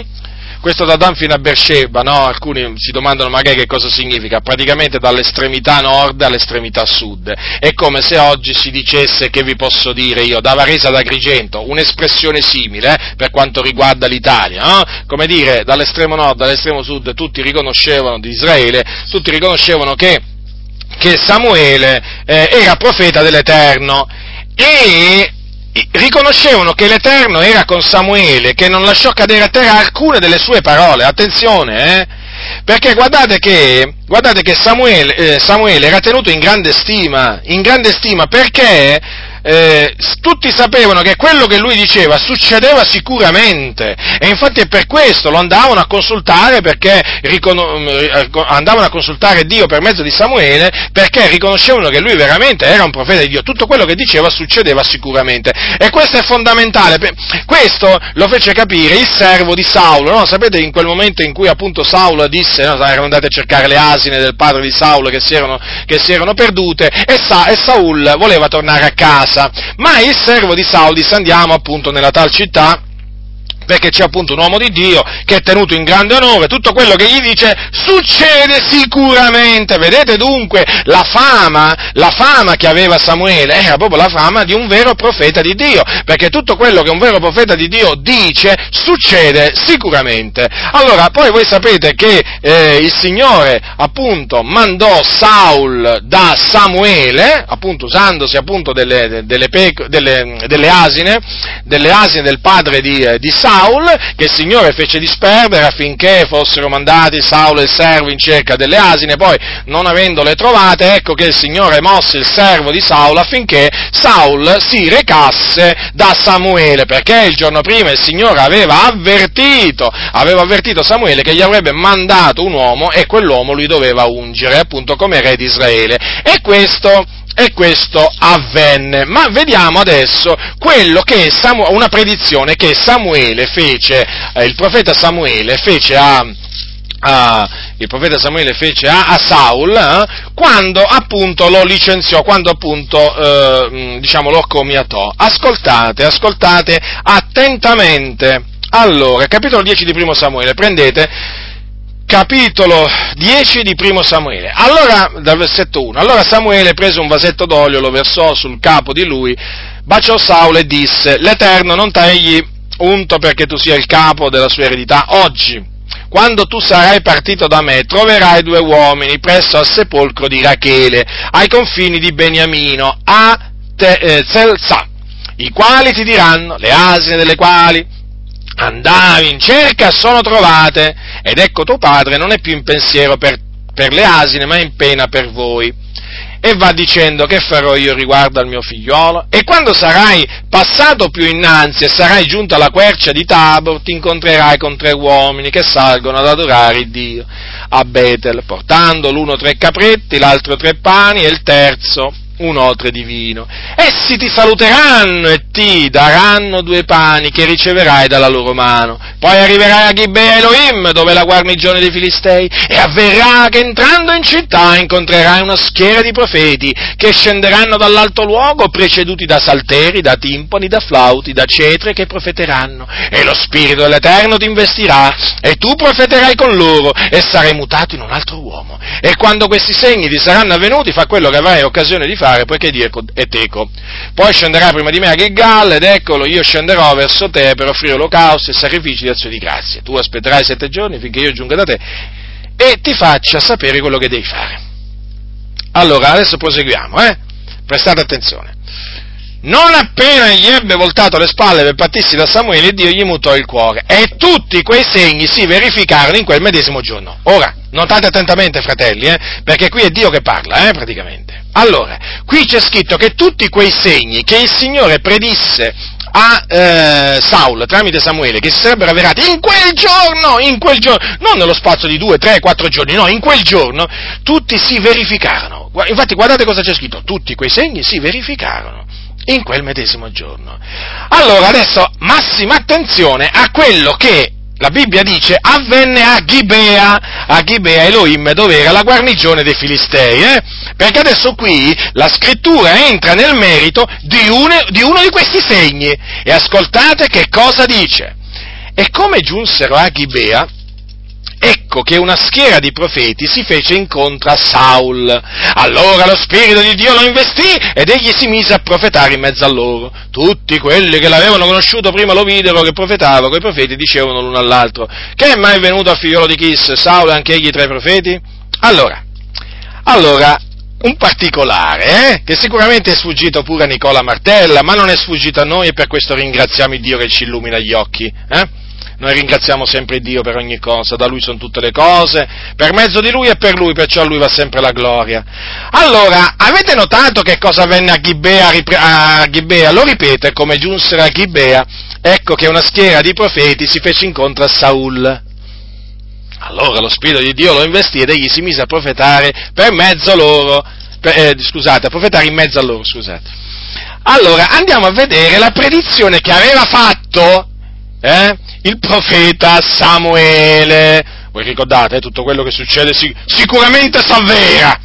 Questo da Dan fino a Beersheba, no? Alcuni si domandano magari che cosa significa, praticamente dall'estremità nord all'estremità sud. È come se oggi si dicesse, che vi posso dire io, da Varese ad Agrigento, un'espressione simile eh, per quanto riguarda l'Italia, no? Come dire, dall'estremo nord all'estremo sud tutti riconoscevano di Israele, tutti riconoscevano che che Samuele eh, era profeta dell'Eterno e riconoscevano che l'Eterno era con Samuele, che non lasciò cadere a terra alcune delle sue parole, attenzione, eh? perché guardate che, guardate che Samuele, eh, Samuele, era tenuto in grande stima, in grande stima. Perché eh, tutti sapevano che quello che lui diceva succedeva sicuramente. E infatti è per questo lo andavano a consultare perché ricono- eh, andavano a consultare Dio per mezzo di Samuele perché riconoscevano che lui veramente era un profeta di Dio, tutto quello che diceva succedeva sicuramente. E questo è fondamentale, questo lo fece capire il servo di Saulo, no? sapete in quel momento in cui appunto Saulo disse, no? erano andati a cercare le asine del padre di Saulo che si erano, che si erano perdute e, Sa- e Saul voleva tornare a casa casa, ma il servo di Saul disse andiamo appunto nella tal città perché c'è appunto un uomo di Dio che è tenuto in grande onore, tutto quello che gli dice succede sicuramente. Vedete dunque la fama, la fama che aveva Samuele era proprio la fama di un vero profeta di Dio, perché tutto quello che un vero profeta di Dio dice succede sicuramente. Allora, poi voi sapete che eh, il Signore appunto mandò Saul da Samuele, appunto usandosi appunto delle, delle, peco, delle, delle asine, delle asine del padre di, di Saul, Saul, che il Signore fece disperdere affinché fossero mandati Saul e il servo in cerca delle asine, poi non avendole trovate, ecco che il Signore mosse il servo di Saul affinché Saul si recasse da Samuele, perché il giorno prima il Signore aveva avvertito, aveva avvertito Samuele che gli avrebbe mandato un uomo e quell'uomo lui doveva ungere appunto come re di Israele. E questo e questo avvenne. Ma vediamo adesso Samu- una predizione che Samuele fece, eh, il profeta Samuele fece a, a, il profeta Samuele fece a, a Saul eh, quando appunto lo licenziò, quando appunto eh, diciamo lo commiatò. Ascoltate, ascoltate attentamente. Allora, capitolo 10 di primo Samuele, prendete capitolo 10 di primo Samuele. Allora, dal versetto 1, allora Samuele prese un vasetto d'olio, lo versò sul capo di lui, baciò Saulo e disse, l'Eterno non t'egli unto perché tu sia il capo della sua eredità oggi. Quando tu sarai partito da me, troverai due uomini presso al sepolcro di Rachele, ai confini di Beniamino, a eh, Zelza, i quali ti diranno le asine delle quali andavi in cerca sono trovate, ed ecco tuo padre non è più in pensiero per, per le asine, ma in pena per voi. E va dicendo che farò io riguardo al mio figliolo? E quando sarai passato più innanzi e sarai giunto alla quercia di Tabor, ti incontrerai con tre uomini che salgono ad adorare Dio a Betel, portando l'uno tre capretti, l'altro tre pani e il terzo un otre di vino. Essi ti saluteranno e ti daranno due pani che riceverai dalla loro mano. Poi arriverai a Gibea Elohim, dove è la guarnigione dei Filistei, e avverrà che entrando in città incontrerai una schiera di profeti che scenderanno dall'alto luogo, preceduti da salteri, da timpani, da flauti, da cetre che profeteranno. E lo Spirito dell'Eterno ti investirà, e tu profeterai con loro, e sarai mutato in un altro uomo. E quando questi segni ti saranno avvenuti, fa quello che avrai occasione di fare fare, poiché Dio è teco. Poi scenderà prima di me a Gilgal, ed eccolo, io scenderò verso te per offrire olocausti e sacrifici di azione di grazia. Tu aspetterai sette giorni finché io giunga da te e ti faccia sapere quello che devi fare. Allora, adesso proseguiamo, eh? Prestate attenzione. Non appena gli ebbe voltato le spalle per partirsi da Samuele, Dio gli mutò il cuore. E tutti quei segni si verificarono in quel medesimo giorno. Ora, Notate attentamente, fratelli, eh, perché qui è Dio che parla, eh, praticamente. Allora, qui c'è scritto che tutti quei segni che il Signore predisse a eh, Saul tramite Samuele che si sarebbero avverati in quel giorno, in quel giorno, non nello spazio di due, tre, quattro giorni, no, in quel giorno tutti si verificarono. Infatti guardate cosa c'è scritto, tutti quei segni si verificarono in quel medesimo giorno. Allora adesso massima attenzione a quello che la Bibbia dice avvenne a Gibea, a Gibea Elohim, dove era la guarnigione dei Filistei, eh? perché adesso qui la scrittura entra nel merito di uno, di uno di questi segni e ascoltate che cosa dice. E come giunsero a Gibea, ecco che una schiera di profeti si fece incontro a Saul. Allora lo Spirito di Dio lo investì ed egli si mise a profetare in mezzo a loro. Tutti quelli che l'avevano conosciuto prima lo videro che profetava, quei profeti dicevano l'uno all'altro, che è mai venuto al figliolo di Chis, Saul anche egli tra i profeti? Allora, allora, un particolare, eh, che sicuramente è sfuggito pure a Nicola Martella, ma non è sfuggito a noi e per questo ringraziamo Dio che ci illumina gli occhi, eh? Noi ringraziamo sempre Dio per ogni cosa, da Lui sono tutte le cose, per mezzo di Lui e per Lui, perciò a Lui va sempre la gloria. Allora, avete notato che cosa avvenne a Gibea? A Gibea? Lo ripete, come giunsero a Gibea, ecco che una schiera di profeti si fece incontro a Saul. Allora lo Spirito di Dio lo investì ed egli si mise a profetare per mezzo loro, per, eh, scusate, a profetare in mezzo a loro, scusate. Allora, andiamo a vedere la predizione che aveva fatto, eh? il profeta Samuele. Voi ricordate, eh, tutto quello che succede sic- sicuramente s'avvera.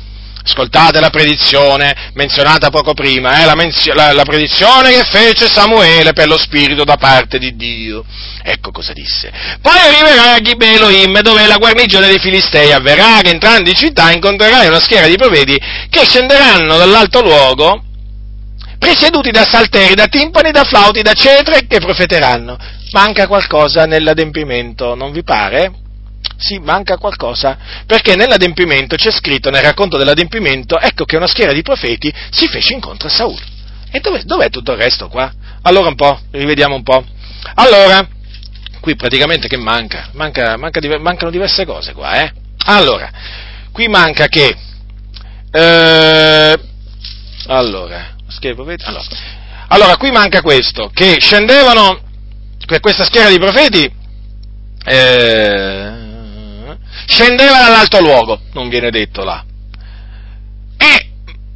Ascoltate la predizione menzionata poco prima, eh, la, menz- la, la, predizione che fece Samuele per lo Spirito da parte di Dio. Ecco cosa disse. Poi arriverà a Gibeloim, dove la guarnigione dei Filistei avverrà che entrando in città incontrerai una schiera di profeti che scenderanno dall'alto luogo, preceduti da salteri, da timpani, da flauti, da cetre, che profeteranno manca qualcosa nell'adempimento, non vi pare? Sì, manca qualcosa, perché nell'adempimento c'è scritto, nel racconto dell'adempimento, ecco che una schiera di profeti si fece incontro a Saul. E dov'è, dov'è tutto il resto qua? Allora un po', rivediamo un po'. Allora, qui praticamente che manca? manca, manca mancano diverse cose qua, eh? Allora, qui manca che... Eh, allora, allora, allora, qui manca questo, che scendevano questa schiera di profeti eh, scendeva dall'alto luogo, non viene detto là. E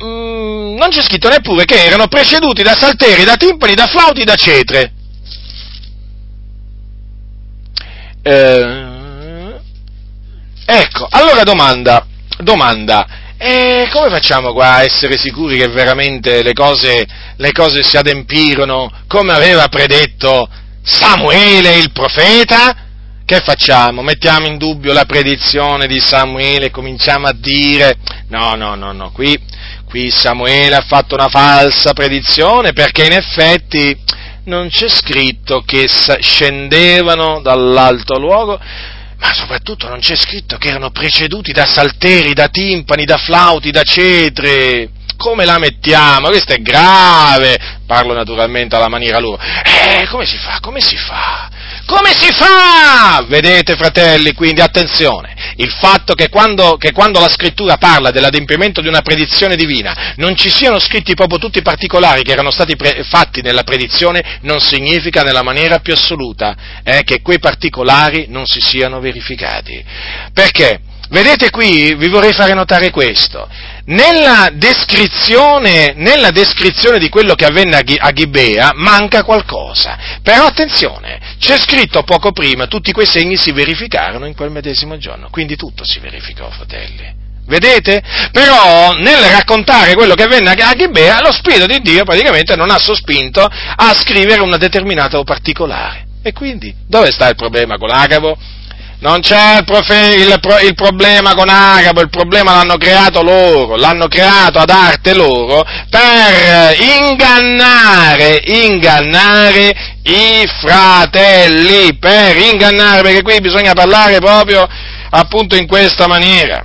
mm, non c'è scritto neppure che erano preceduti da salteri, da timpani, da flauti, da cetre. Eh, ecco, allora domanda, domanda, e come facciamo qua a essere sicuri che veramente le cose, le cose si adempirono come aveva predetto Samuele il profeta? Che facciamo? Mettiamo in dubbio la predizione di Samuele e cominciamo a dire no, no, no, no, qui, qui Samuele ha fatto una falsa predizione perché in effetti non c'è scritto che scendevano dall'alto luogo, ma soprattutto non c'è scritto che erano preceduti da salteri, da timpani, da flauti, da cetre. Come la mettiamo? Questo è grave. Parlo naturalmente alla maniera loro. Eh, come si fa? Come si fa? Come si fa? Vedete, fratelli, quindi attenzione. Il fatto che quando, che quando la scrittura parla dell'adempimento di una predizione divina non ci siano scritti proprio tutti i particolari che erano stati pre- fatti nella predizione non significa nella maniera più assoluta eh, che quei particolari non si siano verificati. Perché? Vedete qui, vi vorrei fare notare questo. Nella descrizione, nella descrizione di quello che avvenne a Gibea manca qualcosa. Però attenzione, c'è scritto poco prima, tutti quei segni si verificarono in quel medesimo giorno. Quindi tutto si verificò, fratelli. Vedete? Però nel raccontare quello che avvenne a Gibea, lo Spirito di Dio praticamente non ha sospinto a scrivere una determinata particolare. E quindi, dove sta il problema con Agavo? Non c'è il, profe- il, il, problema con Agabo, il problema l'hanno creato loro, l'hanno creato ad arte loro per ingannare, ingannare i fratelli, per ingannare, perché qui bisogna parlare proprio appunto in questa maniera.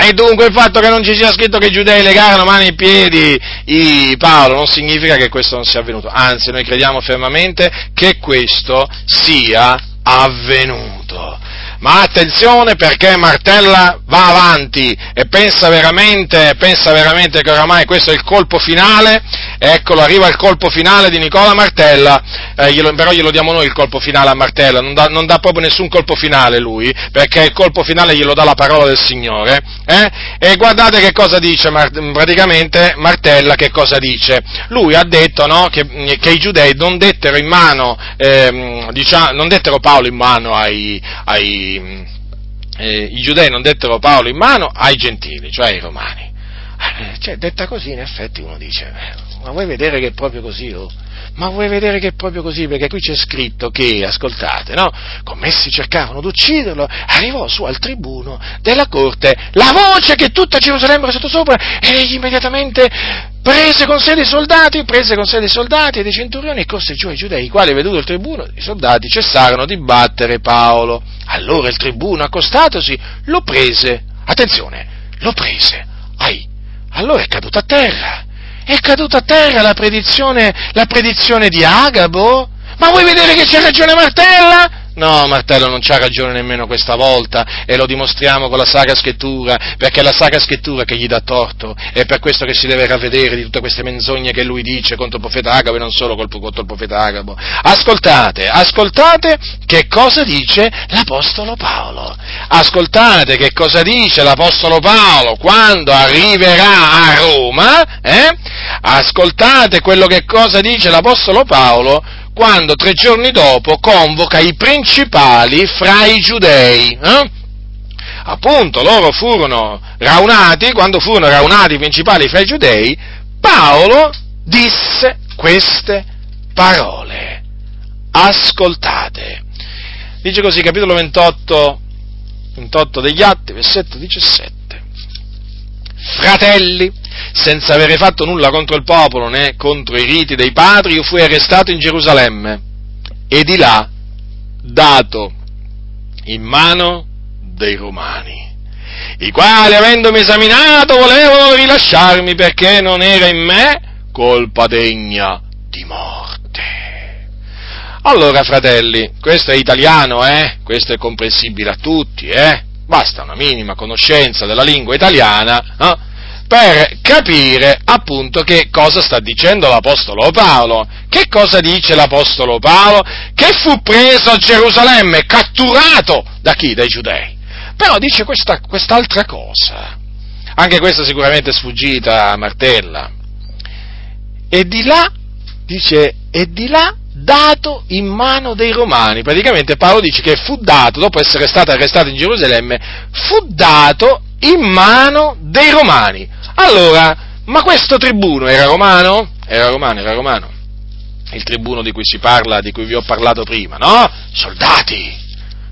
E dunque il fatto che non ci sia scritto che i giudei legarono mani e piedi i Paolo non significa che questo non sia avvenuto, anzi noi crediamo fermamente che questo sia avvenuto. Ma attenzione perché Martella va avanti e pensa veramente, pensa veramente che oramai questo è il colpo finale, eccolo, arriva il colpo finale di Nicola Martella, eh, glielo, però glielo diamo noi il colpo finale a Martella, non dà, non dà, proprio nessun colpo finale lui, perché il colpo finale glielo dà la parola del Signore, eh? e guardate che cosa dice praticamente Martella, che cosa dice, lui ha detto no, che, che, i giudei non dettero in mano, eh, diciamo, non dettero Paolo in mano ai, ai eh, i giudei non dettero Paolo in mano ai gentili, cioè ai romani. Eh, cioè, detta così, in effetti uno dice, eh, ma vuoi vedere che è proprio così? Oh? Ma vuoi vedere che è proprio così? Perché qui c'è scritto che, ascoltate, no? Commessi cercavano di ucciderlo, arrivò su al tribuno della corte la voce che tutta Gerusalemme era sottosopra e egli immediatamente prese con sé dei soldati, prese con sé dei soldati e dei centurioni e corse giù ai giudei, i quali, veduto il tribuno, i soldati cessarono di battere Paolo. Allora il tribuno, accostatosi, lo prese, attenzione, lo prese, ai, allora è caduto a terra è caduta a terra la predizione, la predizione di Agabo? Ma vuoi vedere che c'è ragione Martella? No, Martello non c'ha ragione nemmeno questa volta e lo dimostriamo con la Sacra Scrittura, perché è la Sacra Scrittura che gli dà torto, è per questo che si deve ravvedere di tutte queste menzogne che lui dice contro il profeta Agabo e non solo contro il profeta Agabo. Ascoltate, ascoltate che cosa dice l'Apostolo Paolo. Ascoltate che cosa dice l'Apostolo Paolo quando arriverà a Roma, eh? Ascoltate quello che cosa dice l'Apostolo Paolo quando tre giorni dopo convoca i principali fra i giudei. Eh? Appunto, loro furono raunati, quando furono raunati i principali fra i giudei, Paolo disse queste parole. Ascoltate. Dice così, capitolo 28, 28 degli Atti, versetto 17. Fratelli, senza avere fatto nulla contro il popolo né contro i riti dei padri, io fui arrestato in Gerusalemme e di là dato in mano dei romani, i quali, avendomi esaminato, volevano rilasciarmi perché non era in me colpa degna di morte. Allora, fratelli, questo è italiano, eh? Questo è comprensibile a tutti, eh? Basta una minima conoscenza della lingua italiana, eh? Per capire appunto che cosa sta dicendo l'Apostolo Paolo. Che cosa dice l'Apostolo Paolo? Che fu preso a Gerusalemme, catturato da chi? Dai giudei. Però dice questa, quest'altra cosa. Anche questa sicuramente è sfuggita a Martella. E di là, dice, e di là dato in mano dei romani. Praticamente Paolo dice che fu dato, dopo essere stato arrestato in Gerusalemme, fu dato in mano dei romani. Allora, ma questo tribuno era romano? Era romano, era romano. Il tribuno di cui si parla, di cui vi ho parlato prima, no? Soldati!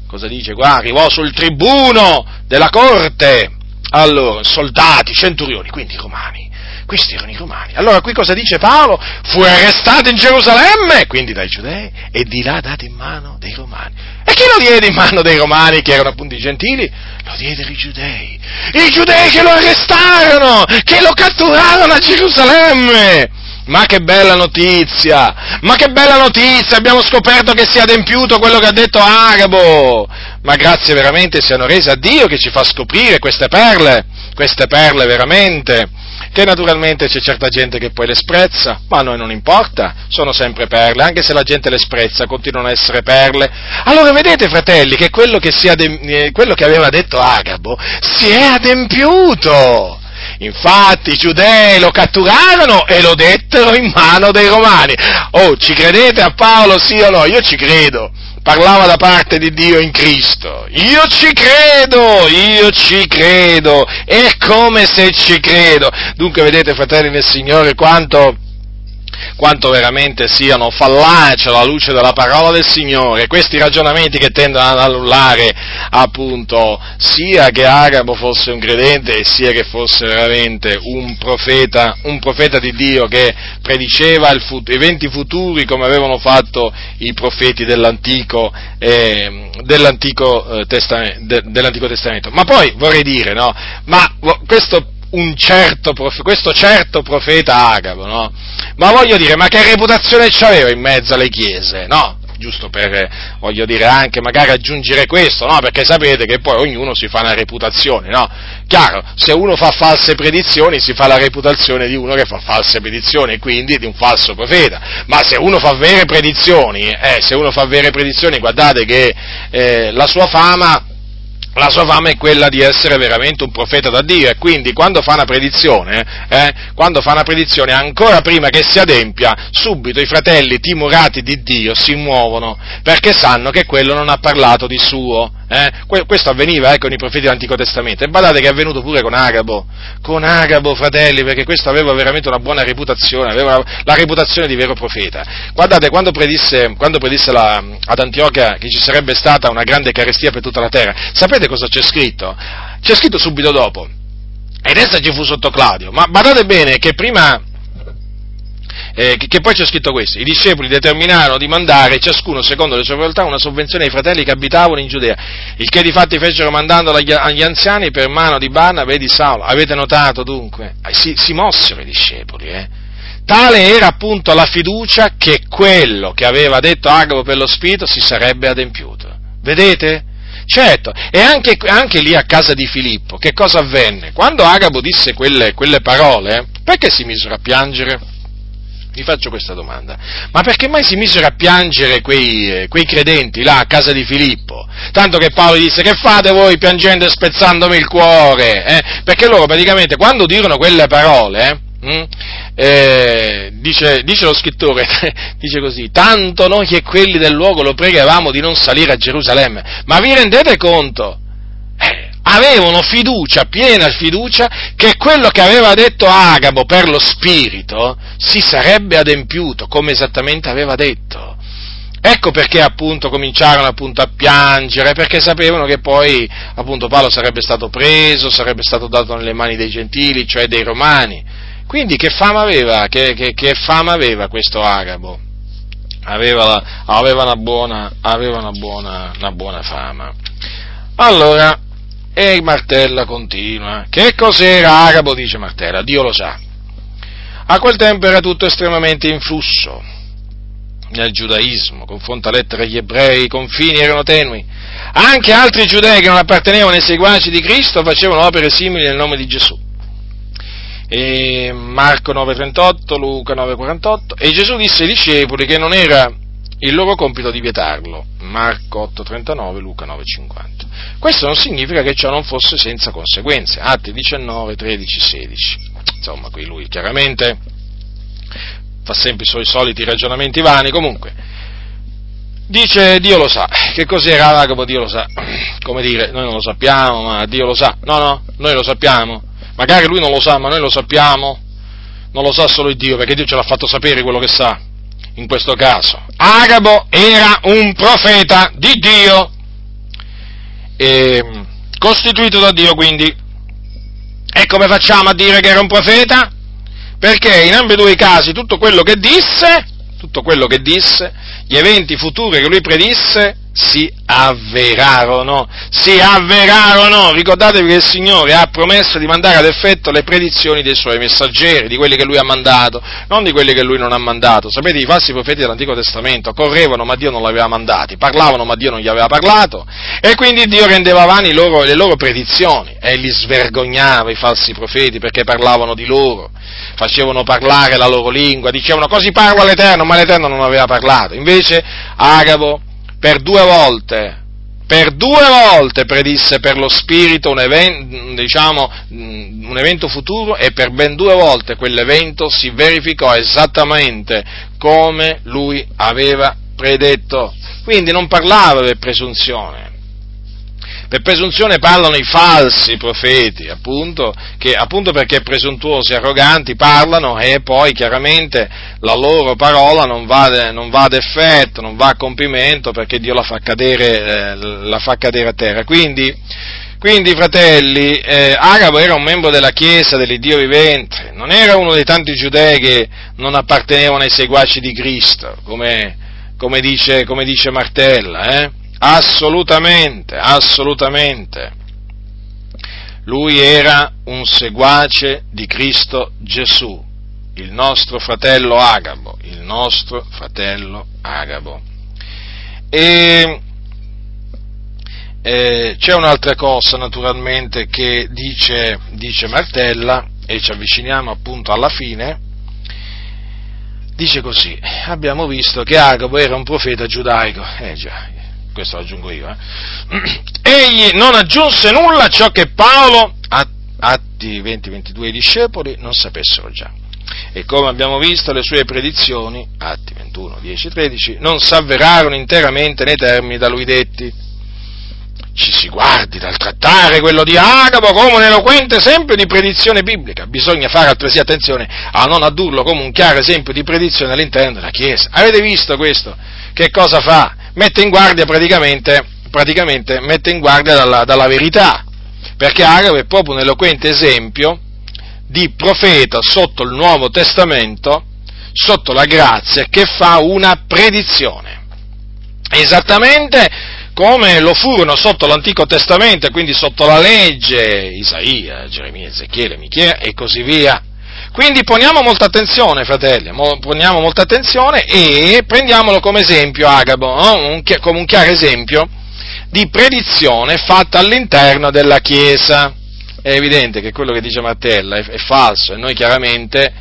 Cosa dice qua? Arrivò sul tribuno della corte. Allora, soldati, centurioni, quindi romani. Questi erano i romani. Allora qui cosa dice Paolo? Fu arrestato in Gerusalemme, quindi dai giudei, e di là dato in mano dei romani. E chi lo diede in mano dei romani, che erano appunto i gentili? Lo diedero i giudei. I giudei che lo arrestarono, che lo catturarono a Gerusalemme. Ma che bella notizia! Ma che bella notizia! Abbiamo scoperto che si è adempiuto quello che ha detto Agabo! Ma grazie veramente siano rese a Dio che ci fa scoprire queste perle, queste perle veramente che naturalmente c'è certa gente che poi le sprezza, ma a noi non importa, sono sempre perle, anche se la gente le sprezza, continuano a essere perle. Allora vedete, fratelli, che quello che, adem- eh, quello che aveva detto Agabo si è adempiuto. Infatti i giudei lo catturarono e lo dettero in mano dei romani. Oh, ci credete a Paolo, sì o no? Io ci credo parlava da parte di Dio in Cristo. Io ci credo, io ci credo, è come se ci credo. Dunque vedete, fratelli nel Signore, quanto quanto veramente siano fallaci alla luce della parola del Signore, questi ragionamenti che tendono ad annullare appunto sia che Agabo fosse un credente sia che fosse veramente un profeta, un profeta di Dio che prediceva fut- eventi futuri come avevano fatto i profeti dell'Antico, eh, dell'Antico, eh, Testamento, de- dell'Antico Testamento. Ma poi vorrei dire, no? Ma questo certo, questo certo profeta Agabo, no? Ma voglio dire, ma che reputazione c'aveva in mezzo alle chiese, no? giusto per, voglio dire, anche magari aggiungere questo, no? Perché sapete che poi ognuno si fa una reputazione, no? Chiaro, se uno fa false predizioni si fa la reputazione di uno che fa false predizioni e quindi di un falso profeta, ma se uno fa vere predizioni, eh, se uno fa vere predizioni, guardate che eh, la sua fama la sua fama è quella di essere veramente un profeta da Dio e quindi quando fa una predizione, eh, quando fa una predizione ancora prima che si adempia, subito i fratelli timorati di Dio si muovono perché sanno che quello non ha parlato di suo. Eh? Questo avveniva eh, con i profeti dell'Antico Testamento e badate che è avvenuto pure con Agabo, con Agabo fratelli perché questo aveva veramente una buona reputazione, aveva la reputazione di vero profeta. Guardate quando predisse, quando predisse la, ad Antiochia che ci sarebbe stata una grande carestia per tutta la terra, sapete sapete cosa c'è scritto? C'è scritto subito dopo. Ed essa ci fu sotto Claudio. Ma badate bene che prima, eh, che, che, poi c'è scritto questo, i discepoli determinarono di mandare ciascuno secondo le sue volontà una sovvenzione ai fratelli che abitavano in Giudea, il che di fatti fecero mandandolo agli, agli anziani per mano di Banna, vedi Saulo. Avete notato dunque? Eh, si, si mossero i discepoli, eh? Tale era appunto la fiducia che quello che aveva detto Agabo per lo Spirito si sarebbe adempiuto. Vedete? Certo, e anche, anche, lì a casa di Filippo, che cosa avvenne? Quando Agabo disse quelle, quelle parole, perché si misero a piangere? Vi faccio questa domanda. Ma perché mai si misero a piangere quei, quei, credenti là a casa di Filippo? Tanto che Paolo disse che fate voi piangendo e spezzandomi il cuore? Eh? Perché loro praticamente quando dicono quelle parole, Mm? Eh, dice, dice, lo scrittore, (laughs) dice così, tanto noi e quelli del luogo lo pregavamo di non salire a Gerusalemme, ma vi rendete conto? Eh, avevano fiducia, piena fiducia, che quello che aveva detto Agabo per lo Spirito si sarebbe adempiuto, come esattamente aveva detto. Ecco perché appunto cominciarono appunto a piangere, perché sapevano che poi appunto Paolo sarebbe stato preso, sarebbe stato dato nelle mani dei gentili, cioè dei romani quindi che fama aveva, che, che, che fama aveva questo Agabo? Aveva, aveva, una, buona, aveva una, buona, una buona fama. Allora, e Martella continua. Che cos'era Agabo? dice Martella, Dio lo sa. A quel tempo era tutto estremamente in flusso nel giudaismo, confronta lettere agli ebrei, i confini erano tenui. Anche altri giudei che non appartenevano ai seguaci di Cristo facevano opere simili nel nome di Gesù e Marco 9,38, Luca 9,48, e Gesù disse ai discepoli che non era il loro compito di vietarlo, Marco 8,39, Luca 9,50. Questo non significa che ciò non fosse senza conseguenze, Atti 19, 13, 16. Insomma, qui lui chiaramente fa sempre i suoi soliti ragionamenti vani, comunque. Dice Dio lo sa, che cos'era? Agabo Dio lo sa, come dire, noi non lo sappiamo, ma Dio lo sa, no no, noi lo sappiamo, Magari lui non lo sa, ma noi lo sappiamo. Non lo sa solo Dio, perché Dio ce l'ha fatto sapere quello che sa. In questo caso, Agabo era un profeta di Dio, e, costituito da Dio quindi. E come facciamo a dire che era un profeta? Perché in ambedue i casi tutto quello che disse, tutto quello che disse, gli eventi futuri che lui predisse, si avverarono, si avverarono. Ricordatevi che il Signore ha promesso di mandare ad effetto le predizioni dei suoi messaggeri, di quelli che lui ha mandato, non di quelli che lui non ha mandato. Sapete, i falsi profeti dell'Antico Testamento correvano ma Dio non li aveva mandati, parlavano ma Dio non gli aveva parlato e quindi Dio rendeva vani loro, le loro predizioni e li svergognava i falsi profeti perché parlavano di loro, facevano parlare la loro lingua, dicevano così parla l'Eterno, ma l'Eterno non aveva parlato. Invece Agabo per due volte, per due volte predisse per lo Spirito un evento, diciamo, un evento futuro e per ben due volte quell'evento si verificò esattamente come lui aveva predetto. Quindi non parlava per presunzione, per presunzione parlano i falsi profeti, appunto, che appunto perché presuntuosi e arroganti parlano e poi chiaramente la loro parola non va, non va ad effetto, non va a compimento perché Dio la fa cadere, eh, la fa cadere a terra. Quindi, quindi fratelli, eh, Agabo era un membro della Chiesa dell'Iddio vivente, non era uno dei tanti giudei che non appartenevano ai seguaci di Cristo, come, come, dice, come dice Martella, eh? Assolutamente, assolutamente. Lui era un seguace di Cristo Gesù, il nostro fratello Agabo, il nostro fratello Agabo. E eh, c'è un'altra cosa naturalmente che dice, dice Martella, e ci avviciniamo appunto alla fine, dice così, abbiamo visto che Agabo era un profeta giudaico, eh già, questo lo aggiungo io, eh. (clears throat) egli non aggiunse nulla a ciò che Paolo, Atti 20-22 i discepoli, non sapessero già. E come abbiamo visto, le sue predizioni, Atti 21, 10, 13, non s'avverarono interamente nei termini da lui detti ci si guardi dal trattare quello di Agabo come un eloquente esempio di predizione biblica. Bisogna fare altresì attenzione a non addurlo come un chiaro esempio di predizione all'interno della Chiesa. Avete visto questo? Che cosa fa? Mette in guardia praticamente, praticamente mette in guardia dalla, dalla verità, perché Agabo è proprio un eloquente esempio di profeta sotto il Nuovo Testamento, sotto la grazia, che fa una predizione. Esattamente come lo furono sotto l'Antico Testamento, quindi sotto la legge, Isaia, Geremia, Ezechiele, Michele e così via. Quindi poniamo molta attenzione, fratelli, poniamo molta attenzione e prendiamolo come esempio Agabo, no? come un chiaro esempio di predizione fatta all'interno della Chiesa. È evidente che quello che dice Martella è, è falso e noi chiaramente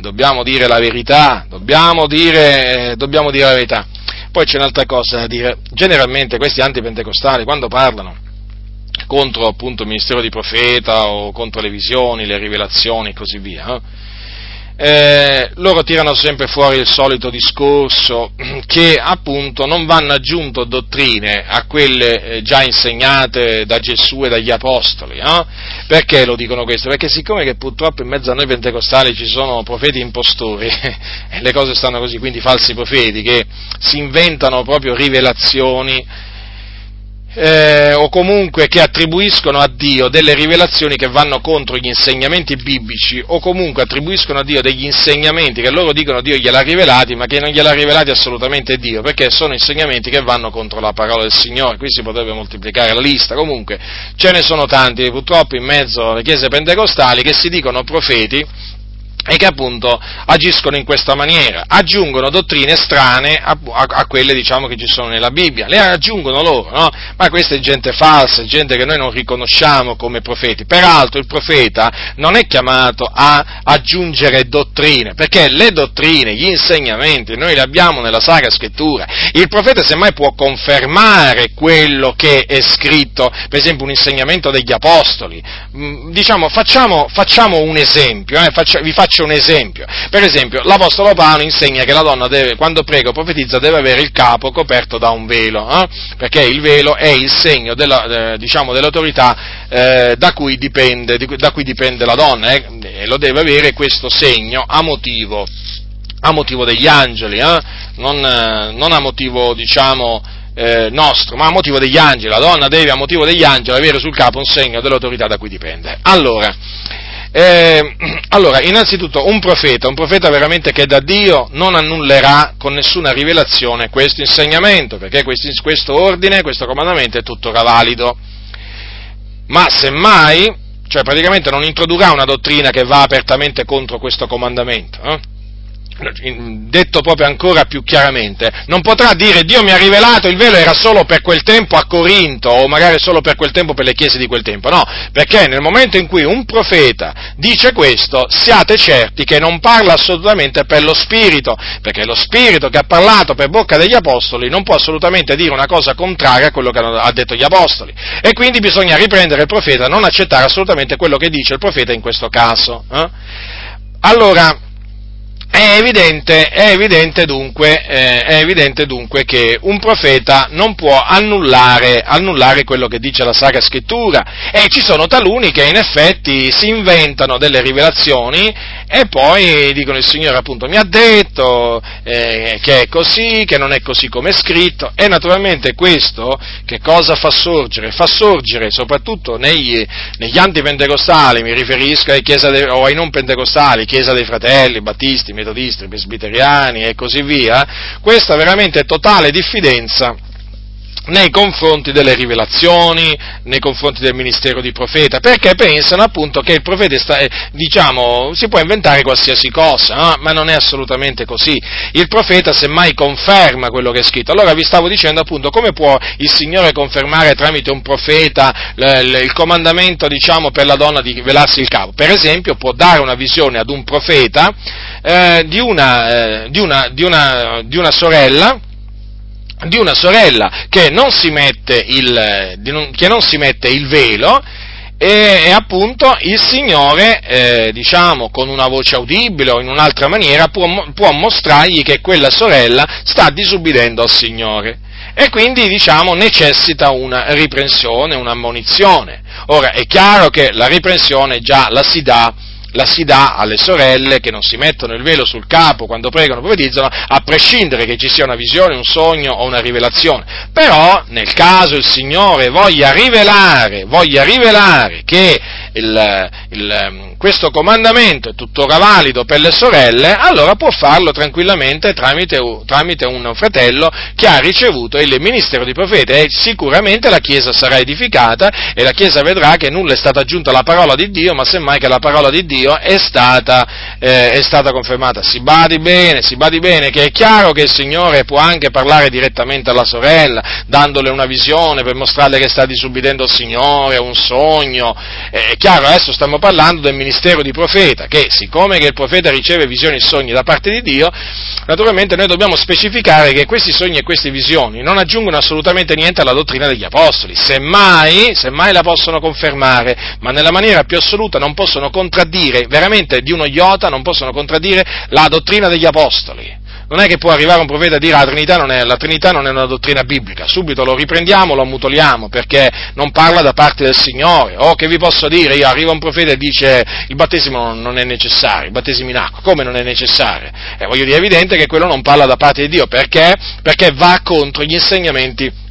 dobbiamo dire la verità, dobbiamo dire, eh, dobbiamo dire la verità. Poi c'è un'altra cosa da dire, generalmente questi antipentecostali quando parlano contro appunto il ministero di profeta o contro le visioni, le rivelazioni e così via, eh, loro tirano sempre fuori il solito discorso (clears throat) che appunto non vanno aggiunto dottrine a quelle eh, già insegnate da Gesù e dagli Apostoli. Eh? Perché lo dicono questo? Perché siccome che purtroppo in mezzo a noi pentecostali ci sono profeti impostori, (laughs) le cose stanno così, quindi falsi profeti che si inventano proprio rivelazioni eh, o comunque che attribuiscono a Dio delle rivelazioni che vanno contro gli insegnamenti biblici o comunque attribuiscono a Dio degli insegnamenti che loro dicono Dio gliel'ha rivelati ma che non gliel'ha rivelati assolutamente Dio perché sono insegnamenti che vanno contro la parola del Signore, qui si potrebbe moltiplicare la lista, comunque ce ne sono tanti purtroppo in mezzo alle chiese pentecostali che si dicono profeti e che appunto agiscono in questa maniera, aggiungono dottrine strane a, a, a, quelle diciamo che ci sono nella Bibbia, le aggiungono loro, no? ma questa è gente falsa, gente che noi non riconosciamo come profeti. Peraltro il profeta non è chiamato a aggiungere dottrine, perché le dottrine, gli insegnamenti, noi li abbiamo nella Sacra Scrittura. Il profeta semmai può confermare quello che è scritto, per esempio un insegnamento degli Apostoli. Mm, diciamo, facciamo, facciamo un esempio, eh? Faccia, vi faccio faccio un esempio. Per esempio, l'Apostolo Paolo insegna che la donna deve, quando prega o profetizza deve avere il capo coperto da un velo, eh? perché il velo è il segno della, eh, diciamo, dell'autorità eh, da, cui dipende, da, cui dipende, la donna, eh? e lo deve avere questo segno a motivo, a motivo degli angeli, eh? non, eh, non, a motivo, diciamo, eh, nostro, ma a motivo degli angeli. La donna deve, a motivo degli angeli, avere sul capo un segno dell'autorità da cui dipende. Allora, eh, (clears throat) allora, innanzitutto un profeta, un profeta veramente che da Dio non annullerà con nessuna rivelazione questo insegnamento, perché questo, questo ordine, questo comandamento è tuttora valido. Ma semmai, cioè praticamente non introdurrà una dottrina che va apertamente contro questo comandamento. Eh? Detto proprio ancora più chiaramente, non potrà dire Dio mi ha rivelato il velo era solo per quel tempo a Corinto o magari solo per quel tempo per le chiese di quel tempo, no, perché nel momento in cui un profeta dice questo, siate certi che non parla assolutamente per lo Spirito, perché lo Spirito che ha parlato per bocca degli Apostoli non può assolutamente dire una cosa contraria a quello che hanno detto gli Apostoli e quindi bisogna riprendere il profeta, non accettare assolutamente quello che dice il profeta in questo caso. Eh? Allora, è evidente, è evidente, dunque, eh, è evidente dunque, che un profeta non può annullare, annullare, quello che dice la Sacra Scrittura e ci sono taluni che in effetti si inventano delle rivelazioni e poi dicono il Signore appunto mi ha detto eh, che è così, che non è così come è scritto e naturalmente questo che cosa fa sorgere? Fa sorgere soprattutto negli, negli antipentecostali, mi riferisco ai chiesa de, o ai non pentecostali, Chiesa dei Fratelli, Battisti, metodisti, presbiteriani e così via, questa veramente totale diffidenza nei confronti delle rivelazioni, nei confronti del ministero di profeta, perché pensano appunto che il profeta sta, eh, diciamo, si può inventare qualsiasi cosa, no? ma non è assolutamente così. Il profeta semmai conferma quello che è scritto. Allora vi stavo dicendo appunto come può il Signore confermare tramite un profeta il comandamento, diciamo, per la donna di velarsi il capo. Per esempio può dare una visione ad un profeta eh, di, una, eh, di, una, di, una, di una sorella di una sorella che non si mette il, non si mette il velo e, e, appunto il Signore, eh, diciamo, con una voce audibile o in un'altra maniera può, può mostrargli che quella sorella sta disubbidendo al Signore e quindi diciamo necessita una riprensione, un'ammonizione. Ora è chiaro che la riprensione già la si dà la si dà alle sorelle che non si mettono il velo sul capo quando pregano profetizzano, a prescindere che ci sia una visione, un sogno o una rivelazione. Però, nel caso il Signore voglia rivelare, voglia rivelare che il, il, questo comandamento è tuttora valido per le sorelle, allora può farlo tranquillamente tramite, tramite un fratello che ha ricevuto il ministero di profeta e sicuramente la Chiesa sarà edificata e la Chiesa vedrà che nulla è stata aggiunta alla parola di Dio, ma semmai che la parola di Dio è stata, eh, è stata confermata. Si badi bene, si badi bene che è chiaro che il Signore può anche parlare direttamente alla sorella, dandole una visione per mostrarle che sta disubbidendo il Signore, un sogno. È chiaro, adesso stiamo parlando del ministero di profeta, che siccome che il profeta riceve visioni e sogni da parte di Dio, naturalmente noi dobbiamo specificare che questi sogni e queste visioni non aggiungono assolutamente niente alla dottrina degli apostoli, semmai, semmai la possono confermare, ma nella maniera più assoluta non possono contraddire, veramente di uno iota non possono contraddire la dottrina degli apostoli non è che può arrivare un profeta a dire la Trinità non è, la Trinità non è una dottrina biblica, subito lo riprendiamo, lo ammutoliamo perché non parla da parte del Signore, o che vi posso dire, io arriva un profeta e dice il battesimo non è necessario, il battesimo in acqua, come non è necessario? E voglio dire, è evidente che quello non parla da parte di Dio, perché? Perché va contro gli insegnamenti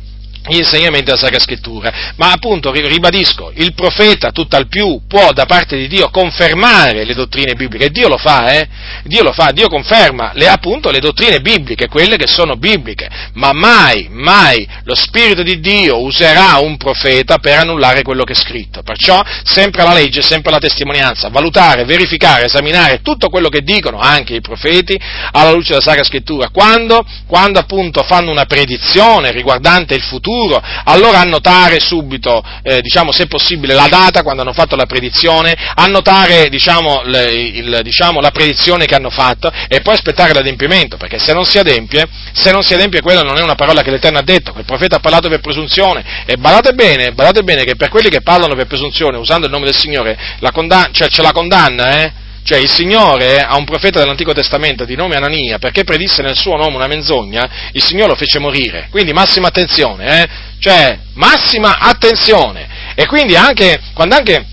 gli insegnamenti della Sacra Scrittura. Ma appunto, ribadisco, il profeta tutt'al più può da parte di Dio confermare le dottrine bibliche, e Dio lo fa, eh? Dio lo fa, Dio conferma le, appunto le dottrine bibliche, quelle che sono bibliche, ma mai, mai lo Spirito di Dio userà un profeta per annullare quello che è scritto. Perciò sempre la legge, sempre la testimonianza, valutare, verificare, esaminare tutto quello che dicono anche i profeti alla luce della Sacra Scrittura, quando, quando appunto fanno una predizione riguardante il futuro, futuro, allora annotare subito, eh, diciamo, se possibile, la data quando hanno fatto la predizione, annotare diciamo, le, il, diciamo, la predizione che hanno fatto e poi aspettare l'adempimento, perché se non si adempie, se non si adempie quella non è una parola che l'Eterno ha detto, quel profeta ha parlato per presunzione e badate bene, badate bene che per quelli che parlano per presunzione usando il nome del Signore, la condanna, cioè, c'è la condanna, eh? Cioè il Signore a un profeta dell'Antico Testamento di nome Anania, perché predisse nel suo nome una menzogna, il Signore lo fece morire. Quindi massima attenzione, eh? Cioè massima attenzione. E quindi anche, quando anche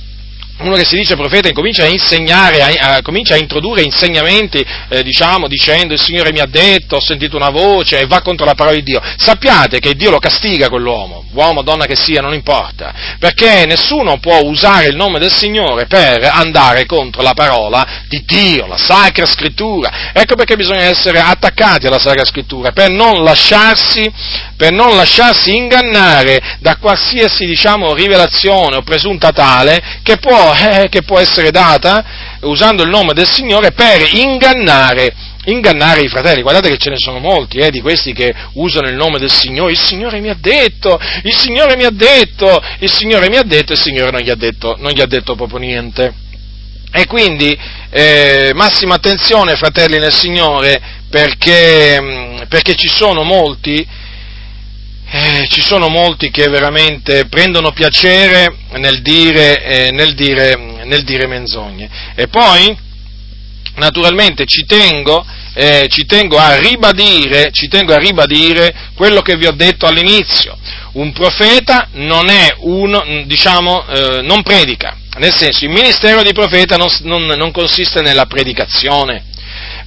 uno che si dice profeta incomincia a insegnare, a, a, comincia a introdurre insegnamenti, eh, diciamo, dicendo il Signore mi ha detto, ho sentito una voce e va contro la parola di Dio. Sappiate che Dio lo castiga quell'uomo, uomo o donna che sia, non importa, perché nessuno può usare il nome del Signore per andare contro la parola di Dio, la Sacra Scrittura. Ecco perché bisogna essere attaccati alla Sacra Scrittura, per non lasciarsi, per non lasciarsi ingannare da qualsiasi, diciamo, rivelazione o presunta tale che può eh, che può essere data usando il nome del Signore per ingannare, ingannare i fratelli. Guardate che ce ne sono molti eh, di questi che usano il nome del Signore. Il Signore mi ha detto, il Signore mi ha detto, il Signore mi ha detto il Signore non gli ha detto, non gli ha detto proprio niente. E quindi eh, massima attenzione, fratelli nel Signore, perché, perché ci sono molti eh, ci sono molti che veramente prendono piacere nel dire, eh, nel dire, nel dire menzogne. E poi, naturalmente, ci tengo, eh, ci tengo, a ribadire, ci tengo a ribadire quello che vi ho detto all'inizio. Un profeta non è uno, diciamo, eh, non predica. Nel senso, il ministero di profeta non, non, non consiste nella predicazione,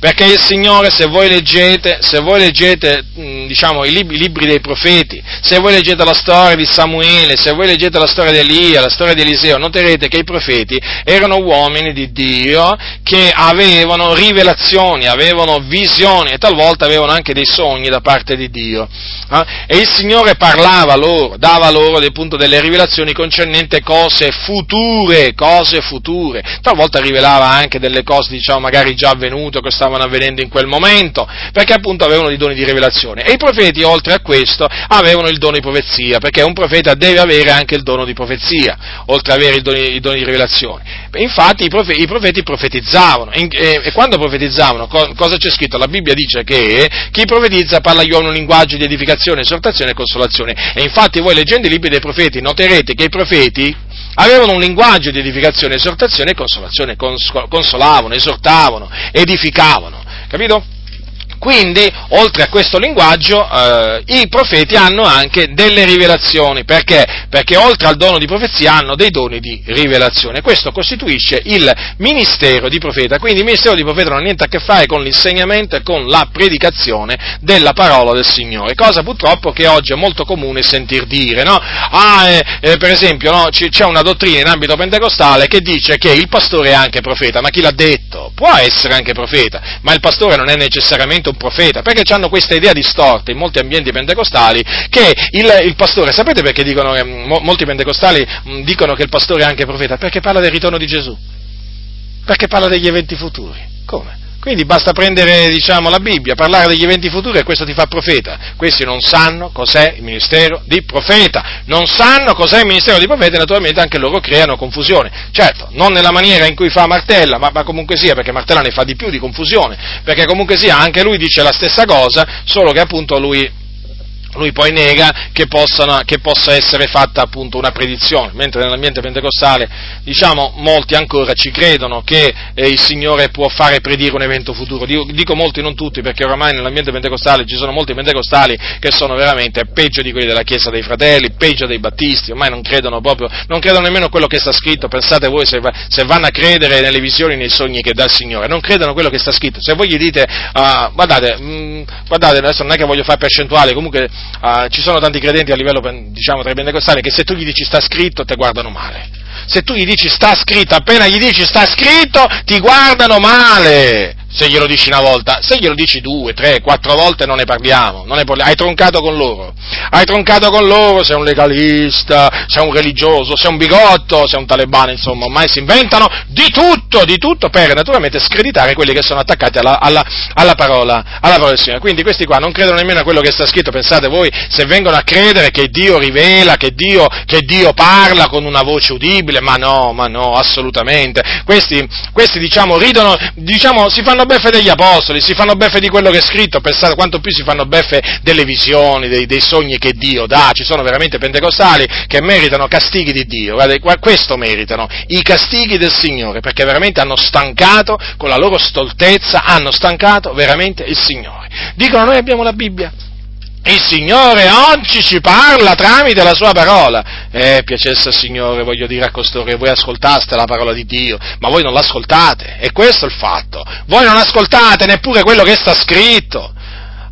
Perché il Signore, se voi leggete, se voi leggete diciamo, i libri, i libri dei profeti, se voi leggete la storia di Samuele, se voi leggete la storia di Elia, la storia di Eliseo, noterete che i profeti erano uomini di Dio che avevano rivelazioni, avevano visioni e talvolta avevano anche dei sogni da parte di Dio. Eh? E il Signore parlava loro, dava loro appunto delle rivelazioni concernenti cose future, cose future. Talvolta rivelava anche delle cose, diciamo, magari già avvenute che stavano avvenendo in quel momento, perché appunto avevano dei doni di rivelazione. E i profeti, oltre a questo, avevano il dono di profezia, perché un profeta deve avere anche il dono di profezia, oltre ad avere il dono di rivelazione. Infatti i profeti, i profeti profetizzavano, e, e, quando profetizzavano, co, cosa c'è scritto? La Bibbia dice che chi profetizza parla agli uomini un linguaggio di edificazione, esortazione e consolazione. E infatti voi leggendo i libri dei profeti noterete che i profeti avevano un linguaggio di edificazione, esortazione e consolazione, consolavano, esortavano, edificavano, capito? Quindi, oltre a questo linguaggio, eh, i profeti hanno anche delle rivelazioni. Perché? Perché oltre al dono di profezia hanno dei doni di rivelazione. Questo costituisce il ministero di profeta. Quindi il ministero di profeta non ha niente a che fare con l'insegnamento e con la predicazione della parola del Signore. Cosa purtroppo che oggi è molto comune sentir dire. No? Ah, eh, eh, per esempio, no, c- c'è una dottrina in ambito pentecostale che dice che il pastore è anche profeta. Ma chi l'ha detto? Può essere anche profeta, ma il pastore non è necessariamente un un profeta, perché hanno questa idea distorta in molti ambienti pentecostali che il, il pastore, sapete perché dicono, eh, molti pentecostali dicono che il pastore è anche profeta? Perché parla del ritorno di Gesù, perché parla degli eventi futuri. Come? Quindi basta prendere diciamo, la Bibbia, parlare degli eventi futuri e questo ti fa profeta. Questi non sanno cos'è il ministero di profeta, non sanno cos'è il ministero di profeta e naturalmente anche loro creano confusione. Certo, non nella maniera in cui fa Martella, ma, ma comunque sia, perché Martella ne fa di più di confusione, perché comunque sia anche lui dice la stessa cosa, solo che appunto lui lui poi nega che, possano, che, possa essere fatta appunto una predizione, mentre nell'ambiente pentecostale, diciamo, molti ancora ci credono che eh, il Signore può fare predire un evento futuro. Dico, dico, molti, non tutti, perché oramai nell'ambiente pentecostale ci sono molti pentecostali che sono veramente peggio di quelli della Chiesa dei Fratelli, peggio dei Battisti, ormai non credono proprio, non credono nemmeno quello che sta scritto, pensate voi se, se, vanno a credere nelle visioni, nei sogni che dà il Signore, non credono a quello che sta scritto. Se voi gli dite, uh, guardate, mh, mm, guardate, adesso non è che voglio fare percentuale, comunque uh, ci sono tanti credenti a livello, diciamo, tra i pentecostali che se tu gli dici sta scritto, te guardano male. Se tu gli dici sta scritto, appena gli dici sta scritto, ti guardano male se glielo dici una volta, se glielo dici due, tre, quattro volte non ne parliamo, non ne parliamo. hai troncato con loro, hai troncato con loro, sei un legalista, sei un religioso, sei un bigotto, sei un talebano, insomma, ormai si inventano di tutto, di tutto per naturalmente screditare quelli che sono attaccati alla, alla, alla, parola, alla parola del Signore. Quindi questi qua non credono nemmeno a quello che sta scritto, pensate voi, se vengono a credere che Dio rivela, che Dio, che Dio parla con una voce udibile, ma no, ma no, assolutamente. Questi, questi diciamo, ridono, diciamo, si fanno fanno beffe degli apostoli, si fanno beffe di quello che è scritto, pensate quanto più si fanno beffe delle visioni, dei, dei sogni che Dio dà, ci sono veramente pentecostali che meritano castighi di Dio, guardate, questo meritano, i castighi del Signore, perché veramente hanno stancato, con la loro stoltezza, hanno stancato veramente il Signore. Dicono noi abbiamo la Bibbia, il Signore oggi ci parla tramite la sua parola. Eh, piacesse al Signore, voglio dire a costoro che voi ascoltaste la parola di Dio, ma voi non l'ascoltate, e questo è il fatto. Voi non ascoltate neppure quello che sta scritto.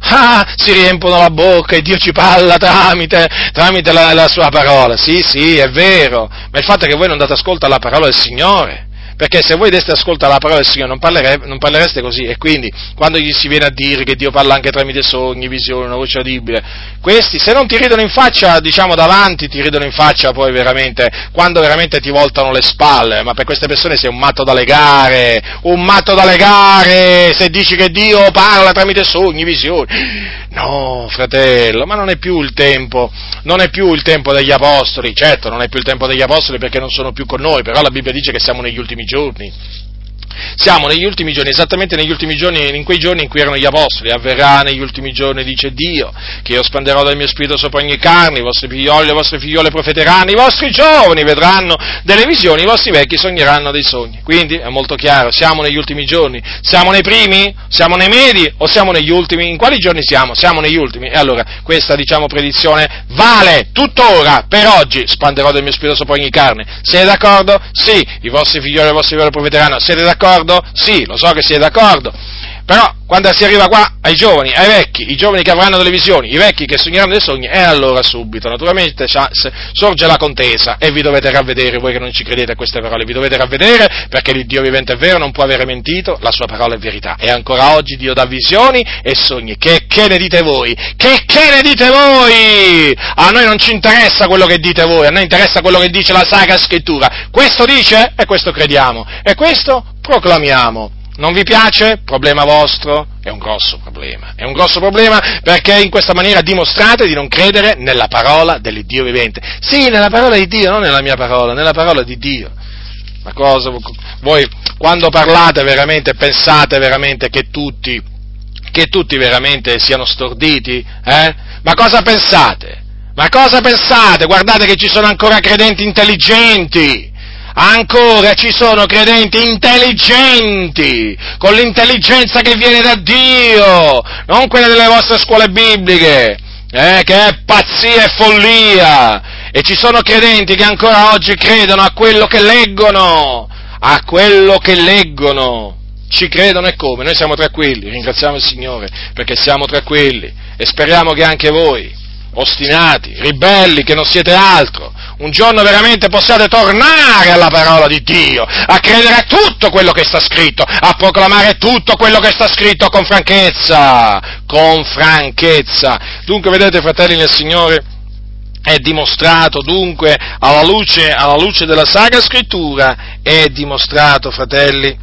Ah, si riempono la bocca e Dio ci parla tramite, tramite la, la sua parola. Sì, sì, è vero, ma il fatto è che voi non date ascolto alla parola del Signore perché se voi deste ascolto alla parola del Signore non, parlere, non, parlereste così e quindi quando gli si viene a dire che Dio parla anche tramite sogni, visioni, una voce udibile, questi se non ti ridono in faccia, diciamo davanti, ti ridono in faccia poi veramente, quando veramente ti voltano le spalle, ma per queste persone sei un matto da legare, un matto da legare, se dici che Dio parla tramite sogni, visioni. No, fratello, ma non è più il tempo, non è più il tempo degli apostoli, certo non è più il tempo degli apostoli perché non sono più con noi, però la Bibbia dice che siamo negli ultimi giorni giorni. Siamo negli ultimi giorni, esattamente negli ultimi giorni, in quei giorni in cui erano gli apostoli, avverrà negli ultimi giorni, dice Dio, che io spanderò del mio spirito sopra ogni carne, i vostri figlioli, le vostre figliole profeteranno, i vostri giovani vedranno delle visioni, i vostri vecchi sogneranno dei sogni. Quindi è molto chiaro, siamo negli ultimi giorni, siamo nei primi, siamo nei medi o siamo negli ultimi? In quali giorni siamo? Siamo negli ultimi. E allora questa diciamo predizione vale tuttora, per oggi spanderò del mio spirito sopra ogni carne. Siete d'accordo? Sì, i vostri figlioli e le vostre figliole profeteranno. Siete d'accordo? D'accordo? Sì, lo so che siete d'accordo. Però quando si arriva qua ai giovani, ai vecchi, i giovani che avranno delle visioni, i vecchi che sogneranno dei sogni, e allora subito, naturalmente, sorge la contesa e vi dovete ravvedere, voi che non ci credete a queste parole, vi dovete ravvedere perché Dio vivente è vero, non può avere mentito, la sua parola è verità. E ancora oggi Dio dà visioni e sogni. Che, che ne dite voi? Che, che ne dite voi? A noi non ci interessa quello che dite voi, a noi interessa quello che dice la Sacra Scrittura. Questo dice e questo crediamo e questo proclamiamo. Non vi piace? Problema vostro? È un grosso problema. È un grosso problema perché in questa maniera dimostrate di non credere nella parola dell'Iddio vivente. Sì, nella parola di Dio, non nella mia parola, nella parola di Dio. Ma cosa? Voi quando parlate veramente pensate veramente che tutti, che tutti veramente siano storditi? Eh? Ma cosa pensate? Ma cosa pensate? Guardate che ci sono ancora credenti intelligenti Ancora ci sono credenti intelligenti, con l'intelligenza che viene da Dio, non quella delle vostre scuole bibliche, eh, che è pazzia e follia. E ci sono credenti che ancora oggi credono a quello che leggono, a quello che leggono. Ci credono e come? Noi siamo tranquilli, ringraziamo il Signore perché siamo tranquilli e speriamo che anche voi ostinati, ribelli, che non siete altro, un giorno veramente possiate tornare alla parola di Dio, a credere a tutto quello che sta scritto, a proclamare tutto quello che sta scritto con franchezza, con franchezza. Dunque, vedete, fratelli nel Signore, è dimostrato dunque alla luce, alla luce della Sacra Scrittura, è dimostrato, fratelli,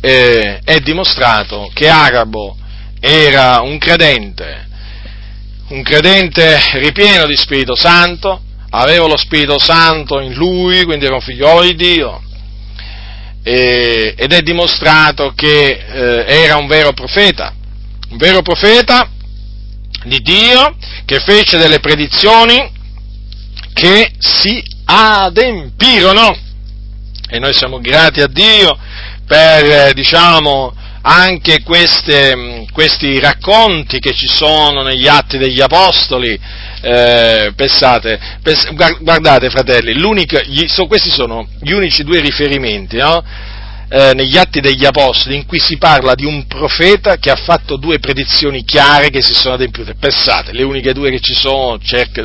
eh, è dimostrato che Arabo era un credente, un credente ripieno di Spirito Santo, aveva lo Spirito Santo in lui, quindi era un figliolo di Dio, e, ed è dimostrato che eh, era un vero profeta, un vero profeta di Dio che fece delle predizioni che si adempirono. E noi siamo grati a Dio per, eh, diciamo, anche queste, questi racconti che ci sono negli atti degli Apostoli, eh, pensate, pens- guardate fratelli, gli, so, questi sono gli unici due riferimenti no? eh, negli atti degli Apostoli in cui si parla di un profeta che ha fatto due predizioni chiare che si sono adempiute. Pensate, le uniche due che ci sono cerca,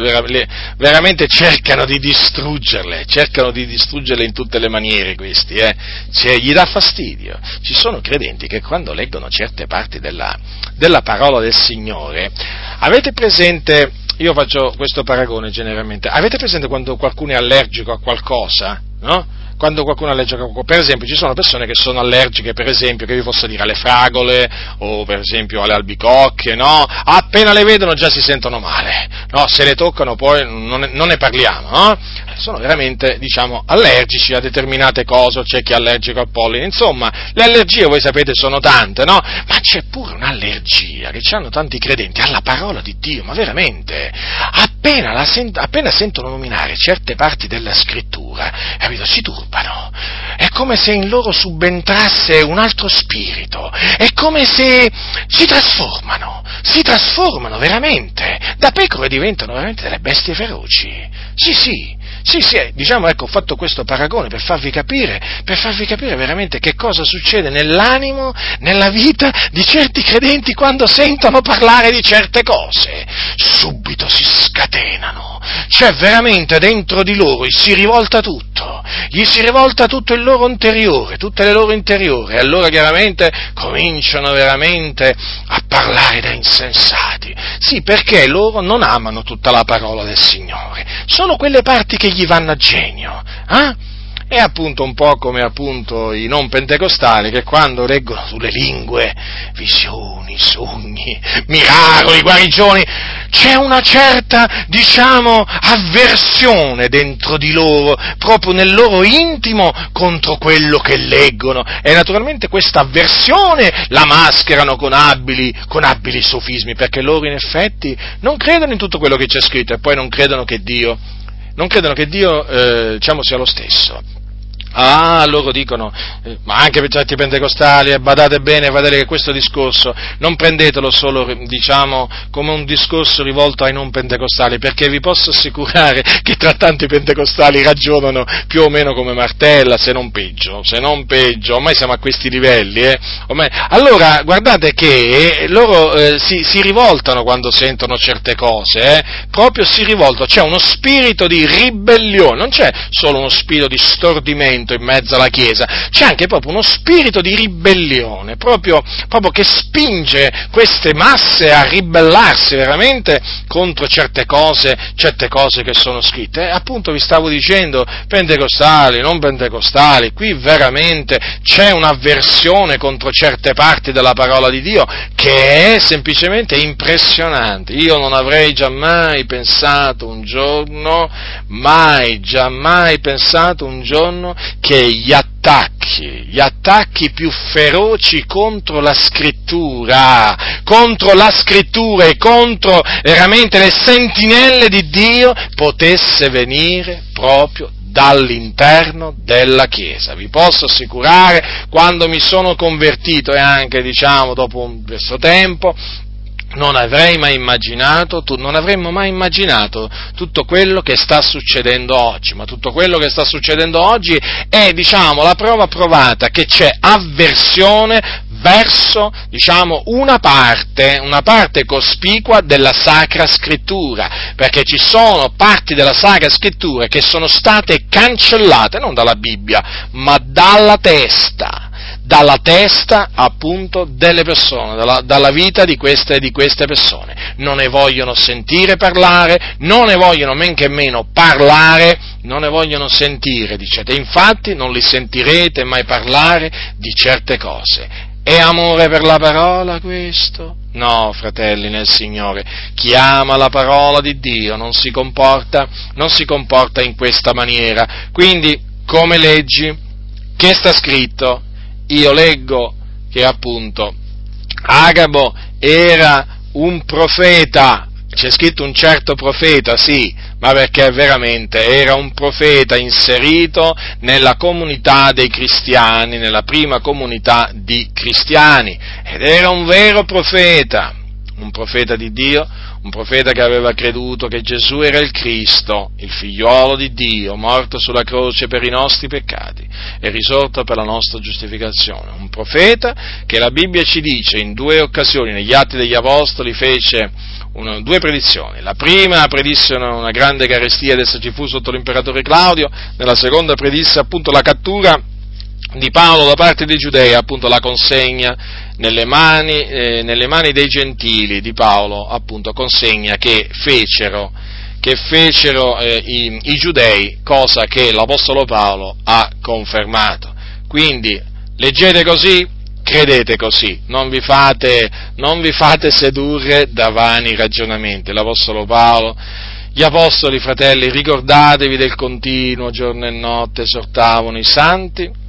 veramente cercano di distruggerle, cercano di distruggerle in tutte le maniere questi, eh? cioè, gli dà fastidio. Ci sono credenti che quando leggono certe parti della, della parola del Signore, avete presente, io faccio questo paragone generalmente, avete presente quando qualcuno è allergico a qualcosa? No? quando qualcuno è allergico a qualcosa. Per esempio, ci sono persone che sono allergiche, per esempio, che vi posso dire, alle fragole o per esempio alle albicocche, no? Appena le vedono già si sentono male, no? Se le toccano poi non ne, non ne parliamo, no? Sono veramente, diciamo, allergici a determinate cose, c'è chi è allergico al polline, insomma, le allergie, voi sapete, sono tante, no? Ma c'è pure un'allergia che hanno tanti credenti alla parola di Dio, ma veramente, appena, sent- appena sentono nominare certe parti della scrittura, capito, si turbano, è come se in loro subentrasse un altro spirito, è come se si trasformano, si trasformano veramente, da pecore diventano veramente delle bestie feroci. Sì, sì, sì, sì, diciamo, ecco, ho fatto questo paragone per farvi capire, per farvi capire veramente che cosa succede nell'animo, nella vita di certi credenti quando sentono parlare di certe cose. Subito si scatenano, c'è veramente dentro di loro, si rivolta tutto, gli si rivolta tutto il loro interiore, tutte le loro interiori, e allora chiaramente cominciano veramente a parlare da insensati. Sì, perché loro non amano tutta la parola del Signore, solo quelle parti che gli vanno a genio. Eh? È appunto un po' come appunto i non pentecostali che quando leggono sulle lingue, visioni, sogni, miracoli, guarigioni, c'è una certa, diciamo, avversione dentro di loro, proprio nel loro intimo, contro quello che leggono. E naturalmente questa avversione la mascherano con abili, con abili sofismi, perché loro in effetti non credono in tutto quello che c'è scritto e poi non credono che Dio, non credono che Dio eh, diciamo, sia lo stesso Ah, loro dicono, eh, ma anche per certi pentecostali, eh, badate bene, badate che questo discorso non prendetelo solo, diciamo, come un discorso rivolto ai non pentecostali, perché vi posso assicurare (laughs) che tra tanti pentecostali ragionano più o meno come Martella, se non peggio, se non peggio, ormai siamo a questi livelli, eh. Ormai... Allora, guardate che loro eh, si, si, rivoltano quando sentono certe cose, eh. proprio si rivoltano, c'è uno spirito di ribellione, non c'è solo uno spirito di stordimento, movimento in mezzo alla Chiesa, c'è anche proprio uno spirito di ribellione, proprio, proprio che spinge queste masse a ribellarsi veramente contro certe cose, certe cose che sono scritte. E appunto vi stavo dicendo, pentecostali, non pentecostali, qui veramente c'è un'avversione contro certe parti della parola di Dio che è semplicemente impressionante. Io non avrei giammai pensato un giorno, mai, giammai pensato un giorno che gli attacchi, gli attacchi più feroci contro la scrittura, contro la scrittura e contro veramente le sentinelle di Dio potesse venire proprio dall'interno della Chiesa. Vi posso assicurare, quando mi sono convertito e anche, diciamo, dopo un questo tempo, non avrei mai immaginato, non avremmo mai immaginato tutto quello che sta succedendo oggi, ma tutto quello che sta succedendo oggi è, diciamo, la prova provata che c'è avversione verso, diciamo, una parte, una parte cospicua della Sacra Scrittura, perché ci sono parti della Sacra Scrittura che sono state cancellate non dalla Bibbia, ma dalla testa dalla testa appunto delle persone, dalla, dalla vita di queste, di queste, persone. Non ne vogliono sentire parlare, non ne vogliono men che meno parlare, non ne vogliono sentire, dicete, infatti non li sentirete mai parlare di certe cose. È amore per la parola questo? No, fratelli nel Signore, chi ama la parola di Dio non si comporta, non si comporta in questa maniera. Quindi, come leggi, che sta scritto? Io leggo che appunto Agabo era un profeta, c'è scritto un certo profeta, sì, ma perché veramente era un profeta inserito nella comunità dei cristiani, nella prima comunità di cristiani, ed era un vero profeta, un profeta di Dio, un profeta che aveva creduto che Gesù era il Cristo, il figliuolo di Dio, morto sulla croce per i nostri peccati e risorto per la nostra giustificazione. Un profeta che la Bibbia ci dice in due occasioni, negli Atti degli Apostoli, fece una, due predizioni. La prima predisse una, una grande carestia ed essa ci fu sotto l'imperatore Claudio, nella seconda predisse appunto la cattura di Paolo da parte dei giudei, appunto la consegna nelle mani, eh, nelle mani dei gentili di Paolo, appunto consegna che fecero, che fecero eh, i, i giudei, cosa che l'Apostolo Paolo ha confermato. Quindi leggete così, credete così, non vi fate, non vi fate sedurre da vani ragionamenti. L'Apostolo Paolo gli apostoli, fratelli, ricordatevi del continuo giorno e notte, esortavano i santi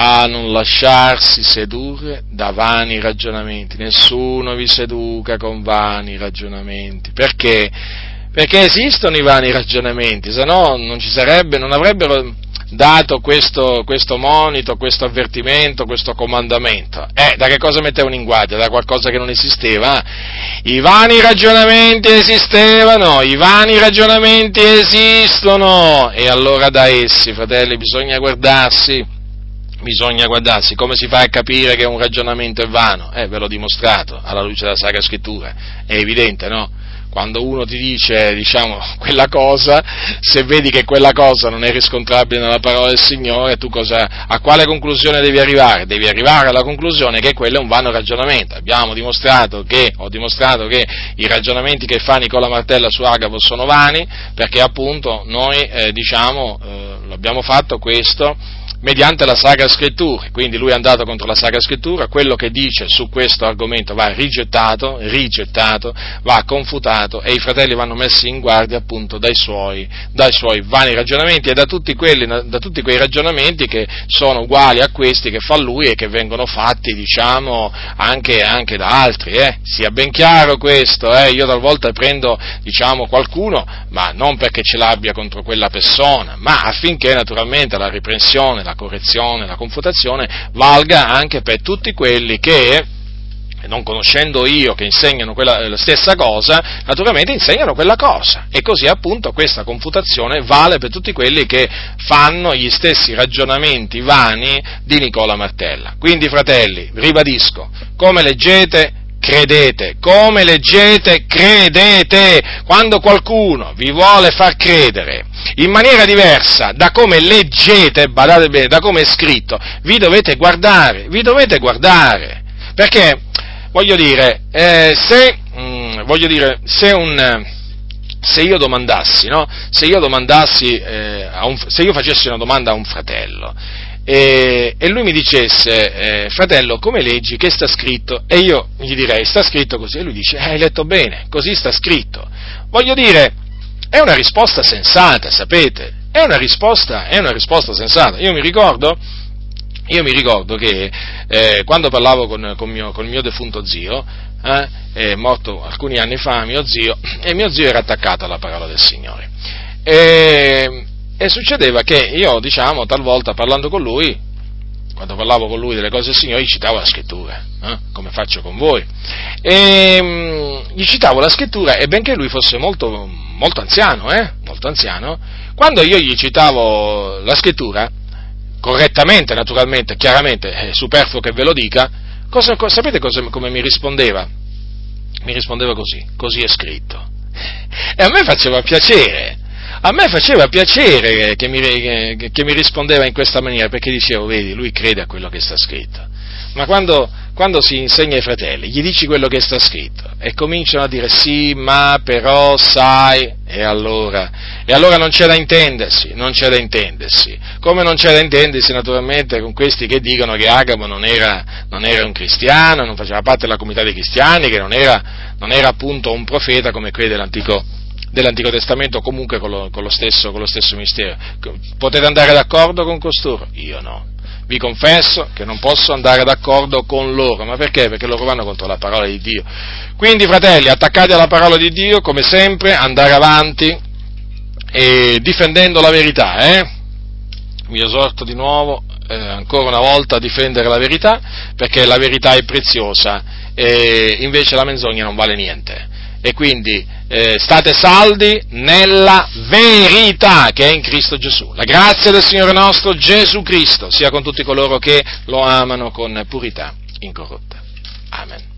a non lasciarsi sedurre da vani ragionamenti. Nessuno vi seduca con vani ragionamenti. Perché? Perché esistono i vani ragionamenti, se no non ci sarebbe, non avrebbero dato questo, questo monito, questo avvertimento, questo comandamento. Eh, da che cosa mettevano in guardia? Da qualcosa che non esisteva? I vani ragionamenti esistevano, i vani ragionamenti esistono e allora da essi, fratelli, bisogna guardarsi bisogna guardarsi come si fa a capire che un ragionamento è vano? Eh, ve l'ho dimostrato alla luce della Sacra Scrittura, è evidente, no? Quando uno ti dice, diciamo, (laughs) quella cosa, se vedi che quella cosa non è riscontrabile nella parola del Signore, tu cosa, a quale conclusione devi arrivare? Devi arrivare alla conclusione che quello è un vano ragionamento. Abbiamo dimostrato che, ho dimostrato che i ragionamenti che fa Nicola Martella su Agavo sono vani, perché appunto noi, eh, diciamo, eh, l'abbiamo fatto questo, mediante la Sacra Scrittura, quindi lui è andato contro la Sacra Scrittura, quello che dice su questo argomento va rigettato, rigettato, va confutato e i fratelli vanno messi in guardia appunto dai suoi, dai suoi vani ragionamenti e da tutti, quelli, da tutti, quei ragionamenti che sono uguali a questi che fa lui e che vengono fatti diciamo anche, anche da altri, eh? sia ben chiaro questo, eh? io talvolta prendo diciamo qualcuno ma non perché ce l'abbia contro quella persona, ma affinché naturalmente la riprensione, la correzione, la confutazione valga anche per tutti quelli che non conoscendo io che insegnano quella, la stessa cosa, naturalmente insegnano quella cosa. E così appunto questa confutazione vale per tutti quelli che fanno gli stessi ragionamenti vani di Nicola Martella. Quindi, fratelli, ribadisco, come leggete, credete, come leggete, credete. Quando qualcuno vi vuole far credere in maniera diversa da come leggete, badate bene, da come è scritto, vi dovete guardare, vi dovete guardare. Perché voglio dire, eh, se, mh, mm, voglio dire, se, un, se io domandassi, no? se, io domandassi eh, un, se io facessi una domanda a un fratello e, e lui mi dicesse, eh, fratello, come leggi, che sta scritto? E io gli direi, sta scritto così, e lui dice, hai letto bene, così sta scritto. Voglio dire, è una risposta sensata, sapete? È una risposta, è una risposta sensata. Io mi ricordo io mi ricordo che eh, quando parlavo con, con, mio, il mio defunto zio, eh, è morto alcuni anni fa mio zio, e mio zio era attaccato alla parola del Signore. E, e succedeva che io, diciamo, talvolta parlando con lui, quando parlavo con lui delle cose del Signore, gli citavo la scrittura, eh, come faccio con voi. E, mh, gli citavo la scrittura e benché lui fosse molto, molto anziano, eh, molto anziano, quando io gli citavo la scrittura, correttamente naturalmente, chiaramente, è superfluo che ve lo dica, cosa, sapete cosa, come mi rispondeva? Mi rispondeva così, così è scritto. E a me faceva piacere, a me faceva piacere che mi, che, mi rispondeva in questa maniera, perché dicevo, vedi, lui crede a quello che sta scritto. Ma quando, quando si insegna ai fratelli, gli dici quello che sta scritto e cominciano a dire sì, ma però sai, e allora, e allora non c'è da intendersi, non c'è da intendersi. Come non c'è da intendersi naturalmente con questi che dicono che Agamo non era, non era un cristiano, non faceva parte della comunità dei cristiani, che non era, non era appunto un profeta come crede l'Antico, dell'Antico Testamento, comunque con lo, con lo, stesso, con lo stesso mistero. Potete andare d'accordo con costoro? Io no vi confesso che non posso andare d'accordo con loro, ma perché? Perché loro vanno contro la parola di Dio. Quindi, fratelli, attaccati alla parola di Dio, come sempre, andare avanti e difendendo la verità, eh? Vi esorto di nuovo, eh, ancora una volta, a difendere la verità, perché la verità è preziosa e invece la menzogna non vale niente e quindi eh, state saldi nella verità che è in Cristo Gesù. La grazia del Signore nostro Gesù Cristo sia con tutti coloro che lo amano con purità incorrotta. Amen.